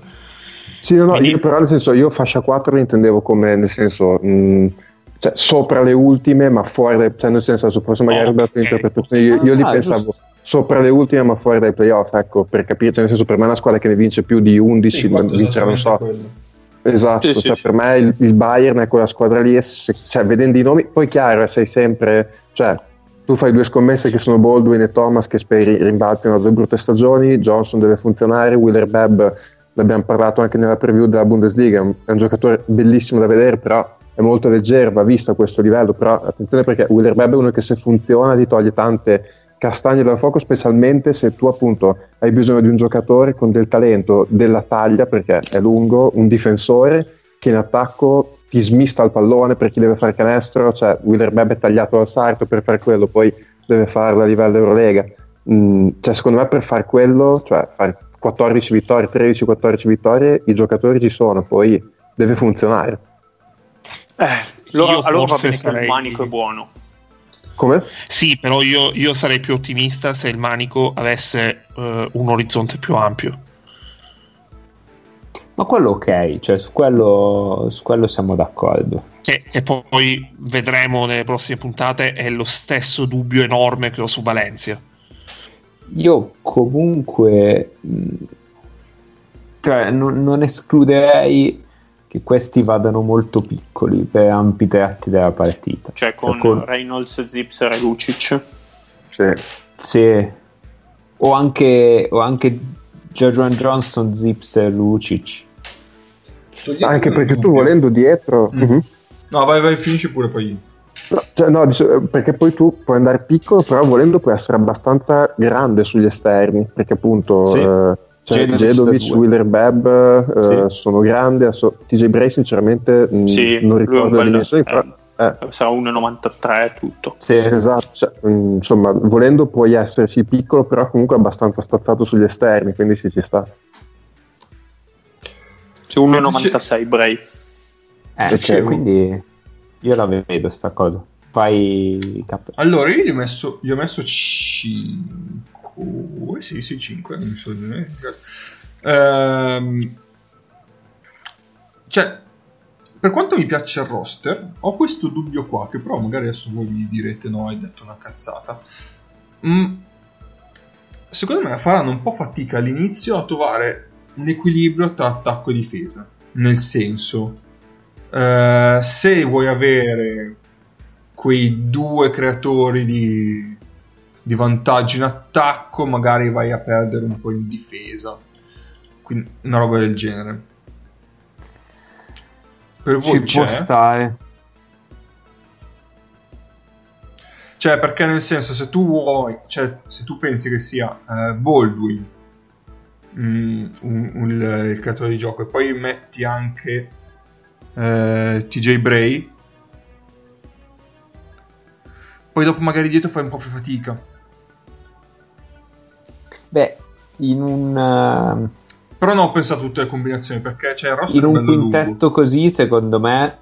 Speaker 5: Sì, no, no,
Speaker 3: Quindi-
Speaker 5: io però nel senso, io fascia 4 intendevo come nel senso, mh, cioè, sopra le ultime, ma fuori, dai, cioè nel senso, forse magari ho dato
Speaker 3: ok.
Speaker 5: l'interpretazione, io, io li
Speaker 2: Ah,
Speaker 5: pensavo
Speaker 2: giusto.
Speaker 5: sopra le ultime, ma fuori dai playoff, ecco, per capire, cioè nel senso, per me è una squadra che ne vince più di 11,
Speaker 1: Sì,
Speaker 5: vincerà, non so,
Speaker 1: quello.
Speaker 5: esatto,
Speaker 4: Sì,
Speaker 5: cioè
Speaker 4: sì.
Speaker 5: per me il, il Bayern è quella squadra lì, se- cioè, vedendo i nomi, poi chiaro, eh, sei sempre, cioè, tu fai due scommesse che sono Baldwin e Thomas che speri rimbalzino da due brutte stagioni, Johnson deve funzionare, Wheeler Bebb, ne abbiamo parlato anche nella preview della Bundesliga, è un, è un giocatore bellissimo da vedere, però è molto leggero, va visto a questo livello, però attenzione perché Wheeler Bebb è uno che se funziona ti toglie tante castagne dal fuoco, specialmente se tu appunto hai bisogno di un giocatore con del talento, della taglia, perché è lungo, un difensore che in attacco ti smista il pallone per chi deve fare canestro, cioè Wheeler è tagliato al sarto per fare quello, poi deve farlo a livello Eurolega. Mm, cioè secondo me per fare quello, cioè fare 14 vittorie, 13-14 vittorie, i giocatori ci sono, poi deve funzionare.
Speaker 4: Eh, allora,
Speaker 3: Io
Speaker 4: allora va
Speaker 3: forse
Speaker 4: bene che il
Speaker 3: sarei-
Speaker 4: manico è buono.
Speaker 5: Come?
Speaker 3: Sì, però io, io sarei più ottimista se il Manico avesse eh, un orizzonte più ampio.
Speaker 2: Ma quello ok, cioè su quello, su quello siamo d'accordo.
Speaker 3: Che, che poi vedremo nelle prossime puntate è lo stesso dubbio enorme che ho su Valencia.
Speaker 2: Io comunque mh, cioè, non, non escluderei che questi vadano molto piccoli per ampi tratti della partita.
Speaker 4: Cioè con
Speaker 2: con-
Speaker 4: Reynolds, Zipser e Lucic.
Speaker 5: Sì.
Speaker 2: Sì. O anche, o anche Jojuan Johnson, Zips e Lucic.
Speaker 5: Anche perché tu volendo dietro...
Speaker 1: Mm.
Speaker 5: Mhm.
Speaker 1: No, vai, vai, finisci pure poi.
Speaker 5: No, cioè, no, perché poi tu puoi andare piccolo, però volendo puoi essere abbastanza grande sugli esterni, perché appunto
Speaker 2: Sì.
Speaker 5: eh, cioè,
Speaker 2: Jedovic.
Speaker 5: Wheeler Bebb eh,
Speaker 2: Sì.
Speaker 5: sono grandi, adesso TJ Bray sinceramente mh,
Speaker 4: Sì,
Speaker 5: non ricordo le dimensioni, però eh,
Speaker 4: Sarà 1,93 tutto.
Speaker 2: Sì.
Speaker 5: esatto, cioè, mh, insomma volendo puoi esserci piccolo, però comunque abbastanza stazzato sugli esterni, quindi sì ci sta.
Speaker 4: Sì, 1,96 Bray.
Speaker 2: Eh,
Speaker 5: Ok.
Speaker 2: cioè, quindi io la vedo sta cosa. Fai cap-
Speaker 1: Allora, io gli ho messo, gli ho messo 5. Sì, sì, 5. Non mi so Ehm, cioè, per quanto mi piace il roster, ho questo dubbio qua, che però magari adesso voi mi direte no, hai detto una cazzata. Mm, secondo me faranno un po' fatica all'inizio a trovare un equilibrio tra attacco e difesa. Nel senso, eh, se vuoi avere quei due creatori di, di vantaggio in attacco, magari vai a perdere un po' in difesa. Quindi una roba del genere. Per voi
Speaker 2: Ci può
Speaker 1: c'è?
Speaker 2: stare.
Speaker 1: Cioè, perché nel senso, se tu vuoi, cioè, se tu pensi che sia eh, Baldwin mm, un- un- il, il creatore di gioco e poi metti anche eh, TJ Bray, poi dopo magari dietro fai un po' più fatica.
Speaker 2: In un, eh,
Speaker 1: Però non ho pensato a tutte le combinazioni perché c'è il roster
Speaker 2: in un
Speaker 1: bello lungo.
Speaker 2: quintetto così, secondo me,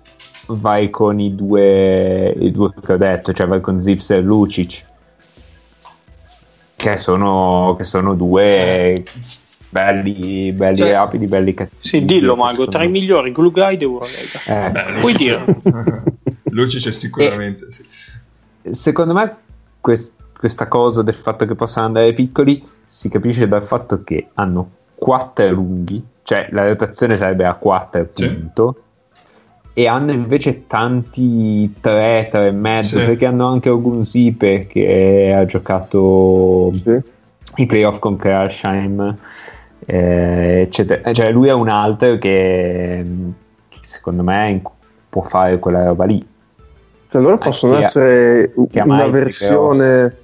Speaker 2: vai con i due, i due che ho detto, cioè vai con Zips e Lucic. Che sono, che sono due belli, belli
Speaker 1: Cioè-
Speaker 2: rapidi, belli cattivi.
Speaker 4: Sì, dillo Mago, tra i migliori glue guy d'Eurolega.
Speaker 2: Eh,
Speaker 1: Beh,
Speaker 4: Puoi dire.
Speaker 1: Luci c'è sicuramente, sì.
Speaker 2: secondo me quest- questa cosa del fatto che possano andare piccoli si capisce dal fatto che hanno 4 lunghi, cioè la rotazione sarebbe a 4
Speaker 1: Sì.
Speaker 2: punto, e hanno invece tanti 3, 3 e mezzo,
Speaker 1: Sì.
Speaker 2: perché hanno anche Ogunzipe che ha giocato
Speaker 5: Sì.
Speaker 2: i playoff con Kralsheim, eh, eccetera. Cioè lui è un altro che, che secondo me può fare quella roba lì.
Speaker 5: Cioè, loro possono
Speaker 2: che ha-
Speaker 5: essere una versione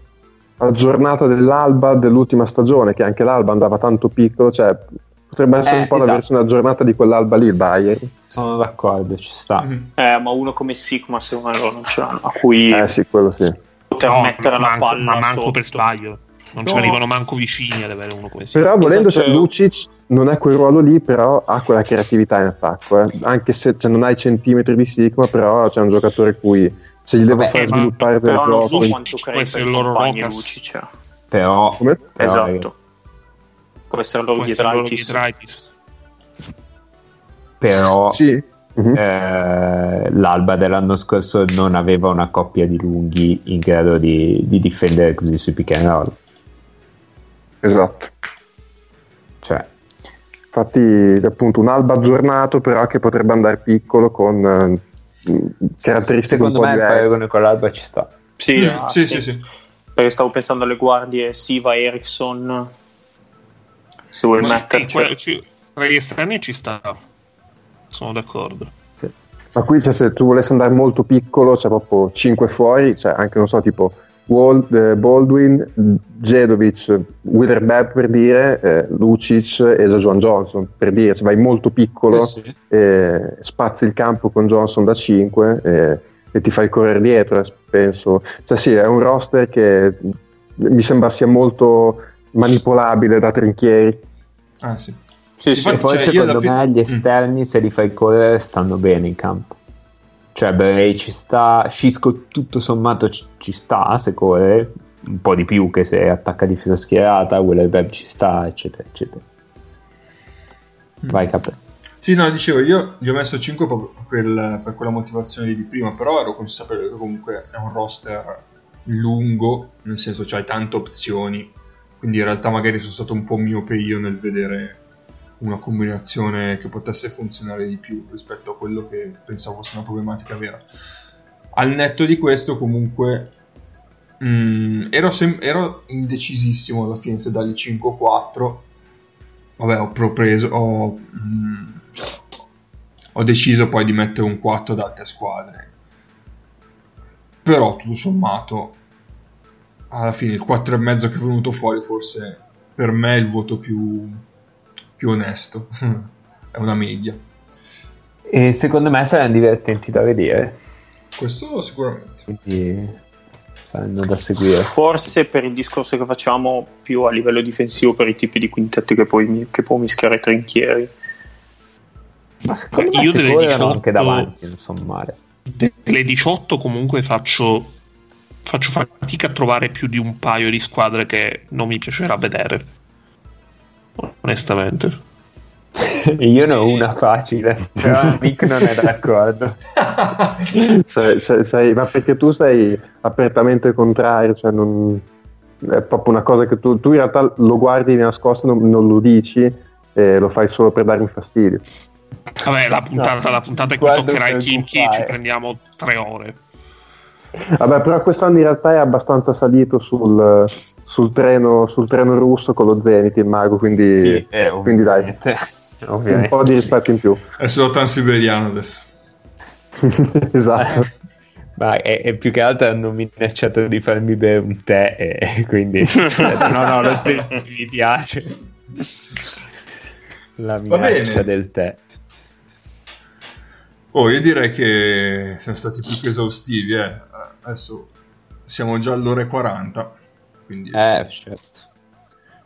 Speaker 5: aggiornata dell'Alba dell'ultima stagione, che anche l'Alba andava tanto piccolo, cioè potrebbe essere
Speaker 2: Eh,
Speaker 5: un po' la
Speaker 2: esatto.
Speaker 5: versione aggiornata di quell'Alba lì, il Bayern.
Speaker 2: Sono d'accordo, ci sta.
Speaker 1: Mhm.
Speaker 4: Eh, ma uno come Sigma secondo me non ce l'hanno, a cui
Speaker 5: Eh sì, quello sì.
Speaker 4: poter
Speaker 3: No,
Speaker 4: mettere
Speaker 3: ma
Speaker 4: la
Speaker 3: manco,
Speaker 4: palla
Speaker 3: ma manco
Speaker 4: sotto.
Speaker 3: per sbaglio. Non
Speaker 1: No.
Speaker 3: ci arrivano manco vicini ad avere uno come si
Speaker 5: Però volendo
Speaker 4: Esatto.
Speaker 5: cioè, Lucic non è quel ruolo lì, però ha quella creatività in attacco. eh. Anche se cioè, non ha i centimetri di Sigma, però c'è un giocatore cui se gli devo
Speaker 2: Vabbè,
Speaker 5: far
Speaker 3: eh,
Speaker 5: sviluppare del
Speaker 4: Però non
Speaker 5: gioco.
Speaker 4: so quanto
Speaker 3: Questo è il loro Rokas.
Speaker 4: Lucic.
Speaker 2: Però,
Speaker 5: Come?
Speaker 2: però,
Speaker 4: Esatto. Può essere loro Giedraitis.
Speaker 2: Però
Speaker 5: Sì. Mhm.
Speaker 2: eh, l'Alba dell'anno scorso non aveva una coppia di lunghi in grado di, di difendere così sui pick and roll.
Speaker 5: Esatto.
Speaker 2: Cioè,
Speaker 5: Infatti, appunto, un alba aggiornato, però che potrebbe andare piccolo con eh, caratteristiche
Speaker 2: secondo
Speaker 5: un po'
Speaker 2: me il
Speaker 5: diverse.
Speaker 2: paragone con l'Alba ci sta.
Speaker 4: Sì,
Speaker 1: Mm,
Speaker 4: ah,
Speaker 1: sì,
Speaker 4: sì.
Speaker 1: sì, sì.
Speaker 4: Perché stavo pensando alle guardie Siva Eriksson. Se vuoi
Speaker 3: Sì,
Speaker 4: metterci.
Speaker 3: tra gli esterni ci sta. Sono d'accordo.
Speaker 5: Ma qui cioè, se tu volessi andare molto piccolo, c'è proprio 5 fuori, cioè anche non so, tipo Baldwin, Jedovic, Witherbeck per dire, eh, Lucic e Joan Johnson per dire, cioè vai molto piccolo,
Speaker 2: Sì, sì.
Speaker 5: eh, spazi il campo con Johnson da 5 eh, e ti fai correre dietro, eh, penso. Cioè sì, è un roster che mi sembra sia molto manipolabile da trinchieri.
Speaker 1: Ah, sì.
Speaker 4: Sì, sì.
Speaker 2: E poi
Speaker 1: cioè,
Speaker 2: secondo me gli esterni, se li fai correre, stanno bene in campo. Cioè, Bray ci sta, Cisco tutto sommato ci, ci sta se corre, un po' di più che se attacca difesa schierata, Web ci sta, eccetera, eccetera. Vai Capre.
Speaker 1: Sì, no, dicevo, io gli ho messo 5 proprio per, per quella motivazione di prima, però ero consapevole che comunque è un roster lungo, nel senso c'hai tante opzioni, quindi in realtà magari sono stato un po' miope io nel vedere una combinazione che potesse funzionare di più rispetto a quello che pensavo fosse una problematica vera. Al netto di questo, comunque, mm, ero, sem- ero indecisissimo alla fine se dargli 5 o 4. Vabbè, ho propreso, ho, mm, cioè, ho deciso poi di mettere un 4 ad altre squadre. Però, tutto sommato, alla fine il 4,5 che è venuto fuori forse per me è il voto più, più onesto. *laughs* è una media.
Speaker 2: E secondo me saranno divertenti da vedere,
Speaker 1: Questo sicuramente.
Speaker 2: quindi saranno da seguire.
Speaker 4: Forse per il discorso che facciamo più a livello difensivo per i tipi di quintetti che puoi, che può mischiare i trinchieri.
Speaker 2: Ma secondo me
Speaker 3: io delle
Speaker 2: corrono
Speaker 3: 18
Speaker 2: anche davanti, non sono male.
Speaker 3: Delle 18 comunque faccio, faccio fatica a trovare più di un paio di squadre che non mi piacerà vedere. Onestamente. *laughs*
Speaker 2: Io ne ho una facile, però Nick non è d'accordo. *laughs*
Speaker 5: Sei- sei- sei- ma perché tu sei apertamente contrario, cioè non, è proprio una cosa che tu, tu in realtà lo guardi di nascosto, non, non lo dici e lo fai solo per darmi fastidio.
Speaker 3: Vabbè, la puntata,
Speaker 2: No,
Speaker 3: la puntata che
Speaker 2: guardo
Speaker 3: toccherà i
Speaker 2: per
Speaker 3: Kinky
Speaker 2: gufare.
Speaker 3: ci prendiamo tre ore.
Speaker 5: Vabbè, però quest'anno in realtà è abbastanza salito sul, sul treno, sul treno russo con lo Zenit, il mago, quindi,
Speaker 2: eh,
Speaker 5: quindi dai, un po' di rispetto in più.
Speaker 1: È solo transiberiano adesso. *laughs*
Speaker 5: esatto.
Speaker 2: Ma è, è più che altro hanno minacciato di farmi bere un tè e quindi no no lo Zenit mi piace la minaccia del tè
Speaker 1: Oh, io direi che siamo stati più che esaustivi, eh. Adesso siamo già all'ora e 40, quindi
Speaker 2: eh certo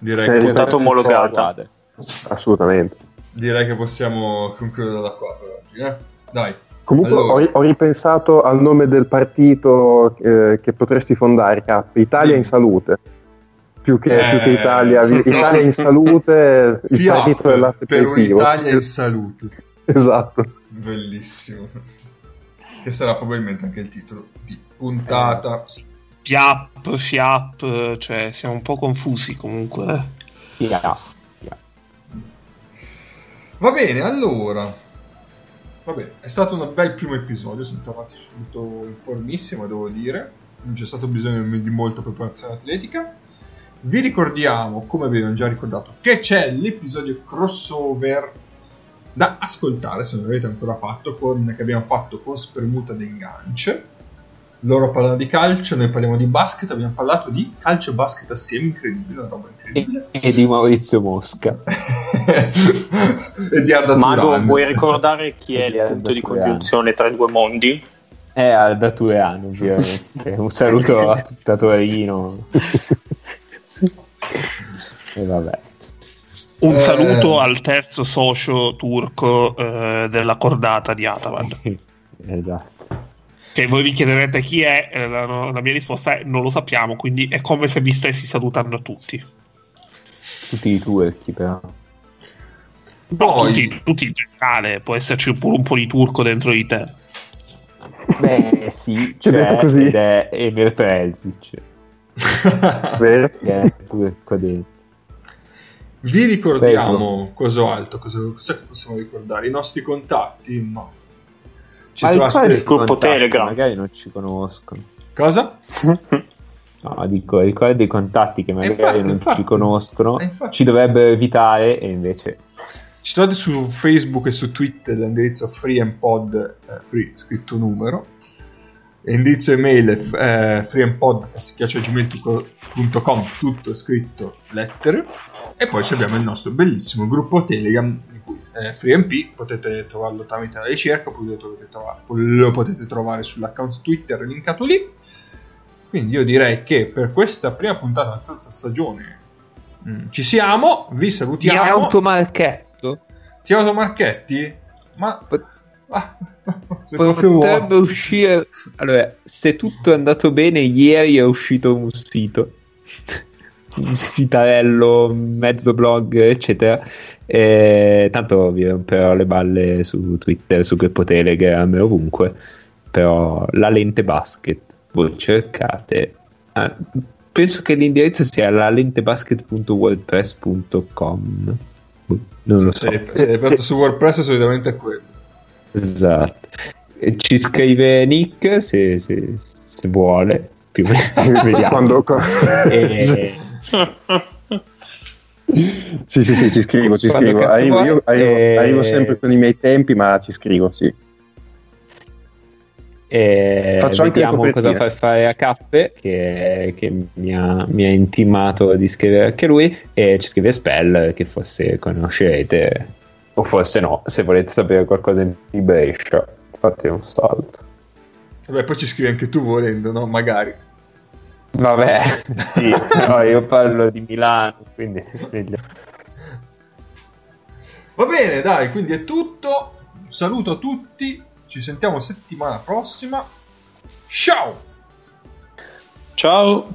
Speaker 1: direi,
Speaker 5: sei
Speaker 1: che,
Speaker 4: Puntata omologata.
Speaker 5: Assolutamente.
Speaker 1: direi che possiamo concludere da qua per oggi, eh. Dai.
Speaker 5: Comunque
Speaker 1: Allora.
Speaker 5: ho, ho ripensato al nome del partito eh, che potresti fondare, K. Italia in salute. Più che,
Speaker 1: Eh,
Speaker 5: più che Italia, vi- *laughs* Italia in salute, il
Speaker 1: FIAP,
Speaker 5: partito del latte
Speaker 1: per un'Italia in salute.
Speaker 5: Esatto.
Speaker 1: Bellissimo. Che sarà probabilmente anche il titolo di puntata.
Speaker 3: Piap, fiap, cioè siamo un po' confusi comunque. eh.
Speaker 2: Yeah.
Speaker 1: Va bene, allora. Va bene, è stato un bel primo episodio, siamo tornati subito in formissima, devo dire. Non c'è stato bisogno di molta preparazione atletica. Vi ricordiamo, come abbiamo già ricordato, che c'è l'episodio crossover da ascoltare, se non l'avete ancora fatto, con, che abbiamo fatto con Spermuta d'Engance. Loro parlano di calcio, noi parliamo di basket, abbiamo parlato di calcio e basket assieme, incredibile, una roba incredibile.
Speaker 2: e di Maurizio Mosca *laughs*
Speaker 1: e di Arda
Speaker 4: Mado,
Speaker 1: Turan.
Speaker 4: vuoi ricordare chi è *laughs* il punto di
Speaker 2: Turano?
Speaker 4: congiunzione tra i due mondi?
Speaker 2: è Alda Tureano ovviamente un saluto a tutta Torino *laughs* E vabbè.
Speaker 3: Un
Speaker 1: Eh.
Speaker 3: saluto al terzo socio turco eh, della cordata di Atavan.
Speaker 2: esatto.
Speaker 3: Che voi vi chiederete chi è, eh, la, la mia risposta è non lo sappiamo, quindi è come se vi stessi salutando a tutti.
Speaker 2: Tutti i turchi però.
Speaker 1: Poi-
Speaker 3: tutti, tutti in generale, può esserci pure un po' di turco dentro di te.
Speaker 2: Beh sì, *laughs*
Speaker 5: C'è detto così.
Speaker 2: ed è Emir? Che è turco dentro.
Speaker 1: Vi ricordiamo cosa altro, cosa, cosa possiamo ricordare? I nostri contatti? No. Ci
Speaker 2: Ma
Speaker 1: trovate-
Speaker 2: ricordi i
Speaker 4: Gruppo
Speaker 2: contatti,
Speaker 4: Telegram.
Speaker 2: Magari non ci conoscono.
Speaker 1: Cosa? *laughs*
Speaker 2: No, dico, ricordi i contatti che magari
Speaker 1: infatti,
Speaker 2: non
Speaker 1: infatti.
Speaker 2: ci conoscono,
Speaker 1: Eh, infatti.
Speaker 2: ci dovrebbero evitare e invece
Speaker 1: Ci trovate su Facebook e su Twitter l'indirizzo freeandpod, eh, free scritto numero, e indirizzo email è eh, freeandpod.gmail.com tutto scritto lettere, e poi ci abbiamo il nostro bellissimo gruppo Telegram, è FreeMP, potete trovarlo tramite la ricerca, lo potete trovare, lo potete trovare sull'account Twitter linkato lì. Quindi io direi che per questa prima puntata della terza stagione mm, ci siamo, vi salutiamo.
Speaker 2: automarchetto
Speaker 1: Ti Marchetti? Ma...
Speaker 2: Pot-
Speaker 1: ah, *laughs*
Speaker 2: potrebbe uscire allora se tutto è andato bene ieri è uscito un sito *laughs* un sitarello mezzo blog eccetera e tanto vi romperò le balle su Twitter su Gruppo Telegram e ovunque però la lente basket voi cercate ah, penso che l'indirizzo sia la lentebasket.wordpress.com non lo so
Speaker 1: Se se è aperto su WordPress solitamente è quello.
Speaker 2: Esatto. Ci scrive Nick se, se- se vuole, più o meno. *laughs*
Speaker 5: Quando- *laughs*
Speaker 2: E- *laughs*
Speaker 5: Sì, sì, sì, ci scrivo, ci
Speaker 2: Quando
Speaker 5: scrivo. Arrivo, io arrivo,
Speaker 2: Eh,
Speaker 5: arrivo sempre con i miei tempi, ma ci scrivo, sì.
Speaker 2: e
Speaker 5: Faccio anche
Speaker 2: vediamo cosa
Speaker 5: copertine.
Speaker 2: far fare a Cappe che, che mi, ha, mi ha intimato di scrivere anche lui e ci scrive Spell che forse conoscerete o forse no se volete sapere qualcosa di Brescia fate un salto
Speaker 1: Vabbè, poi ci scrivi anche tu volendo, no? Magari.
Speaker 2: Vabbè sì *laughs* no, io parlo di Milano quindi meglio.
Speaker 1: Va bene, dai, quindi è tutto. Un saluto a tutti. Ci sentiamo settimana prossima. Ciao!
Speaker 4: Ciao.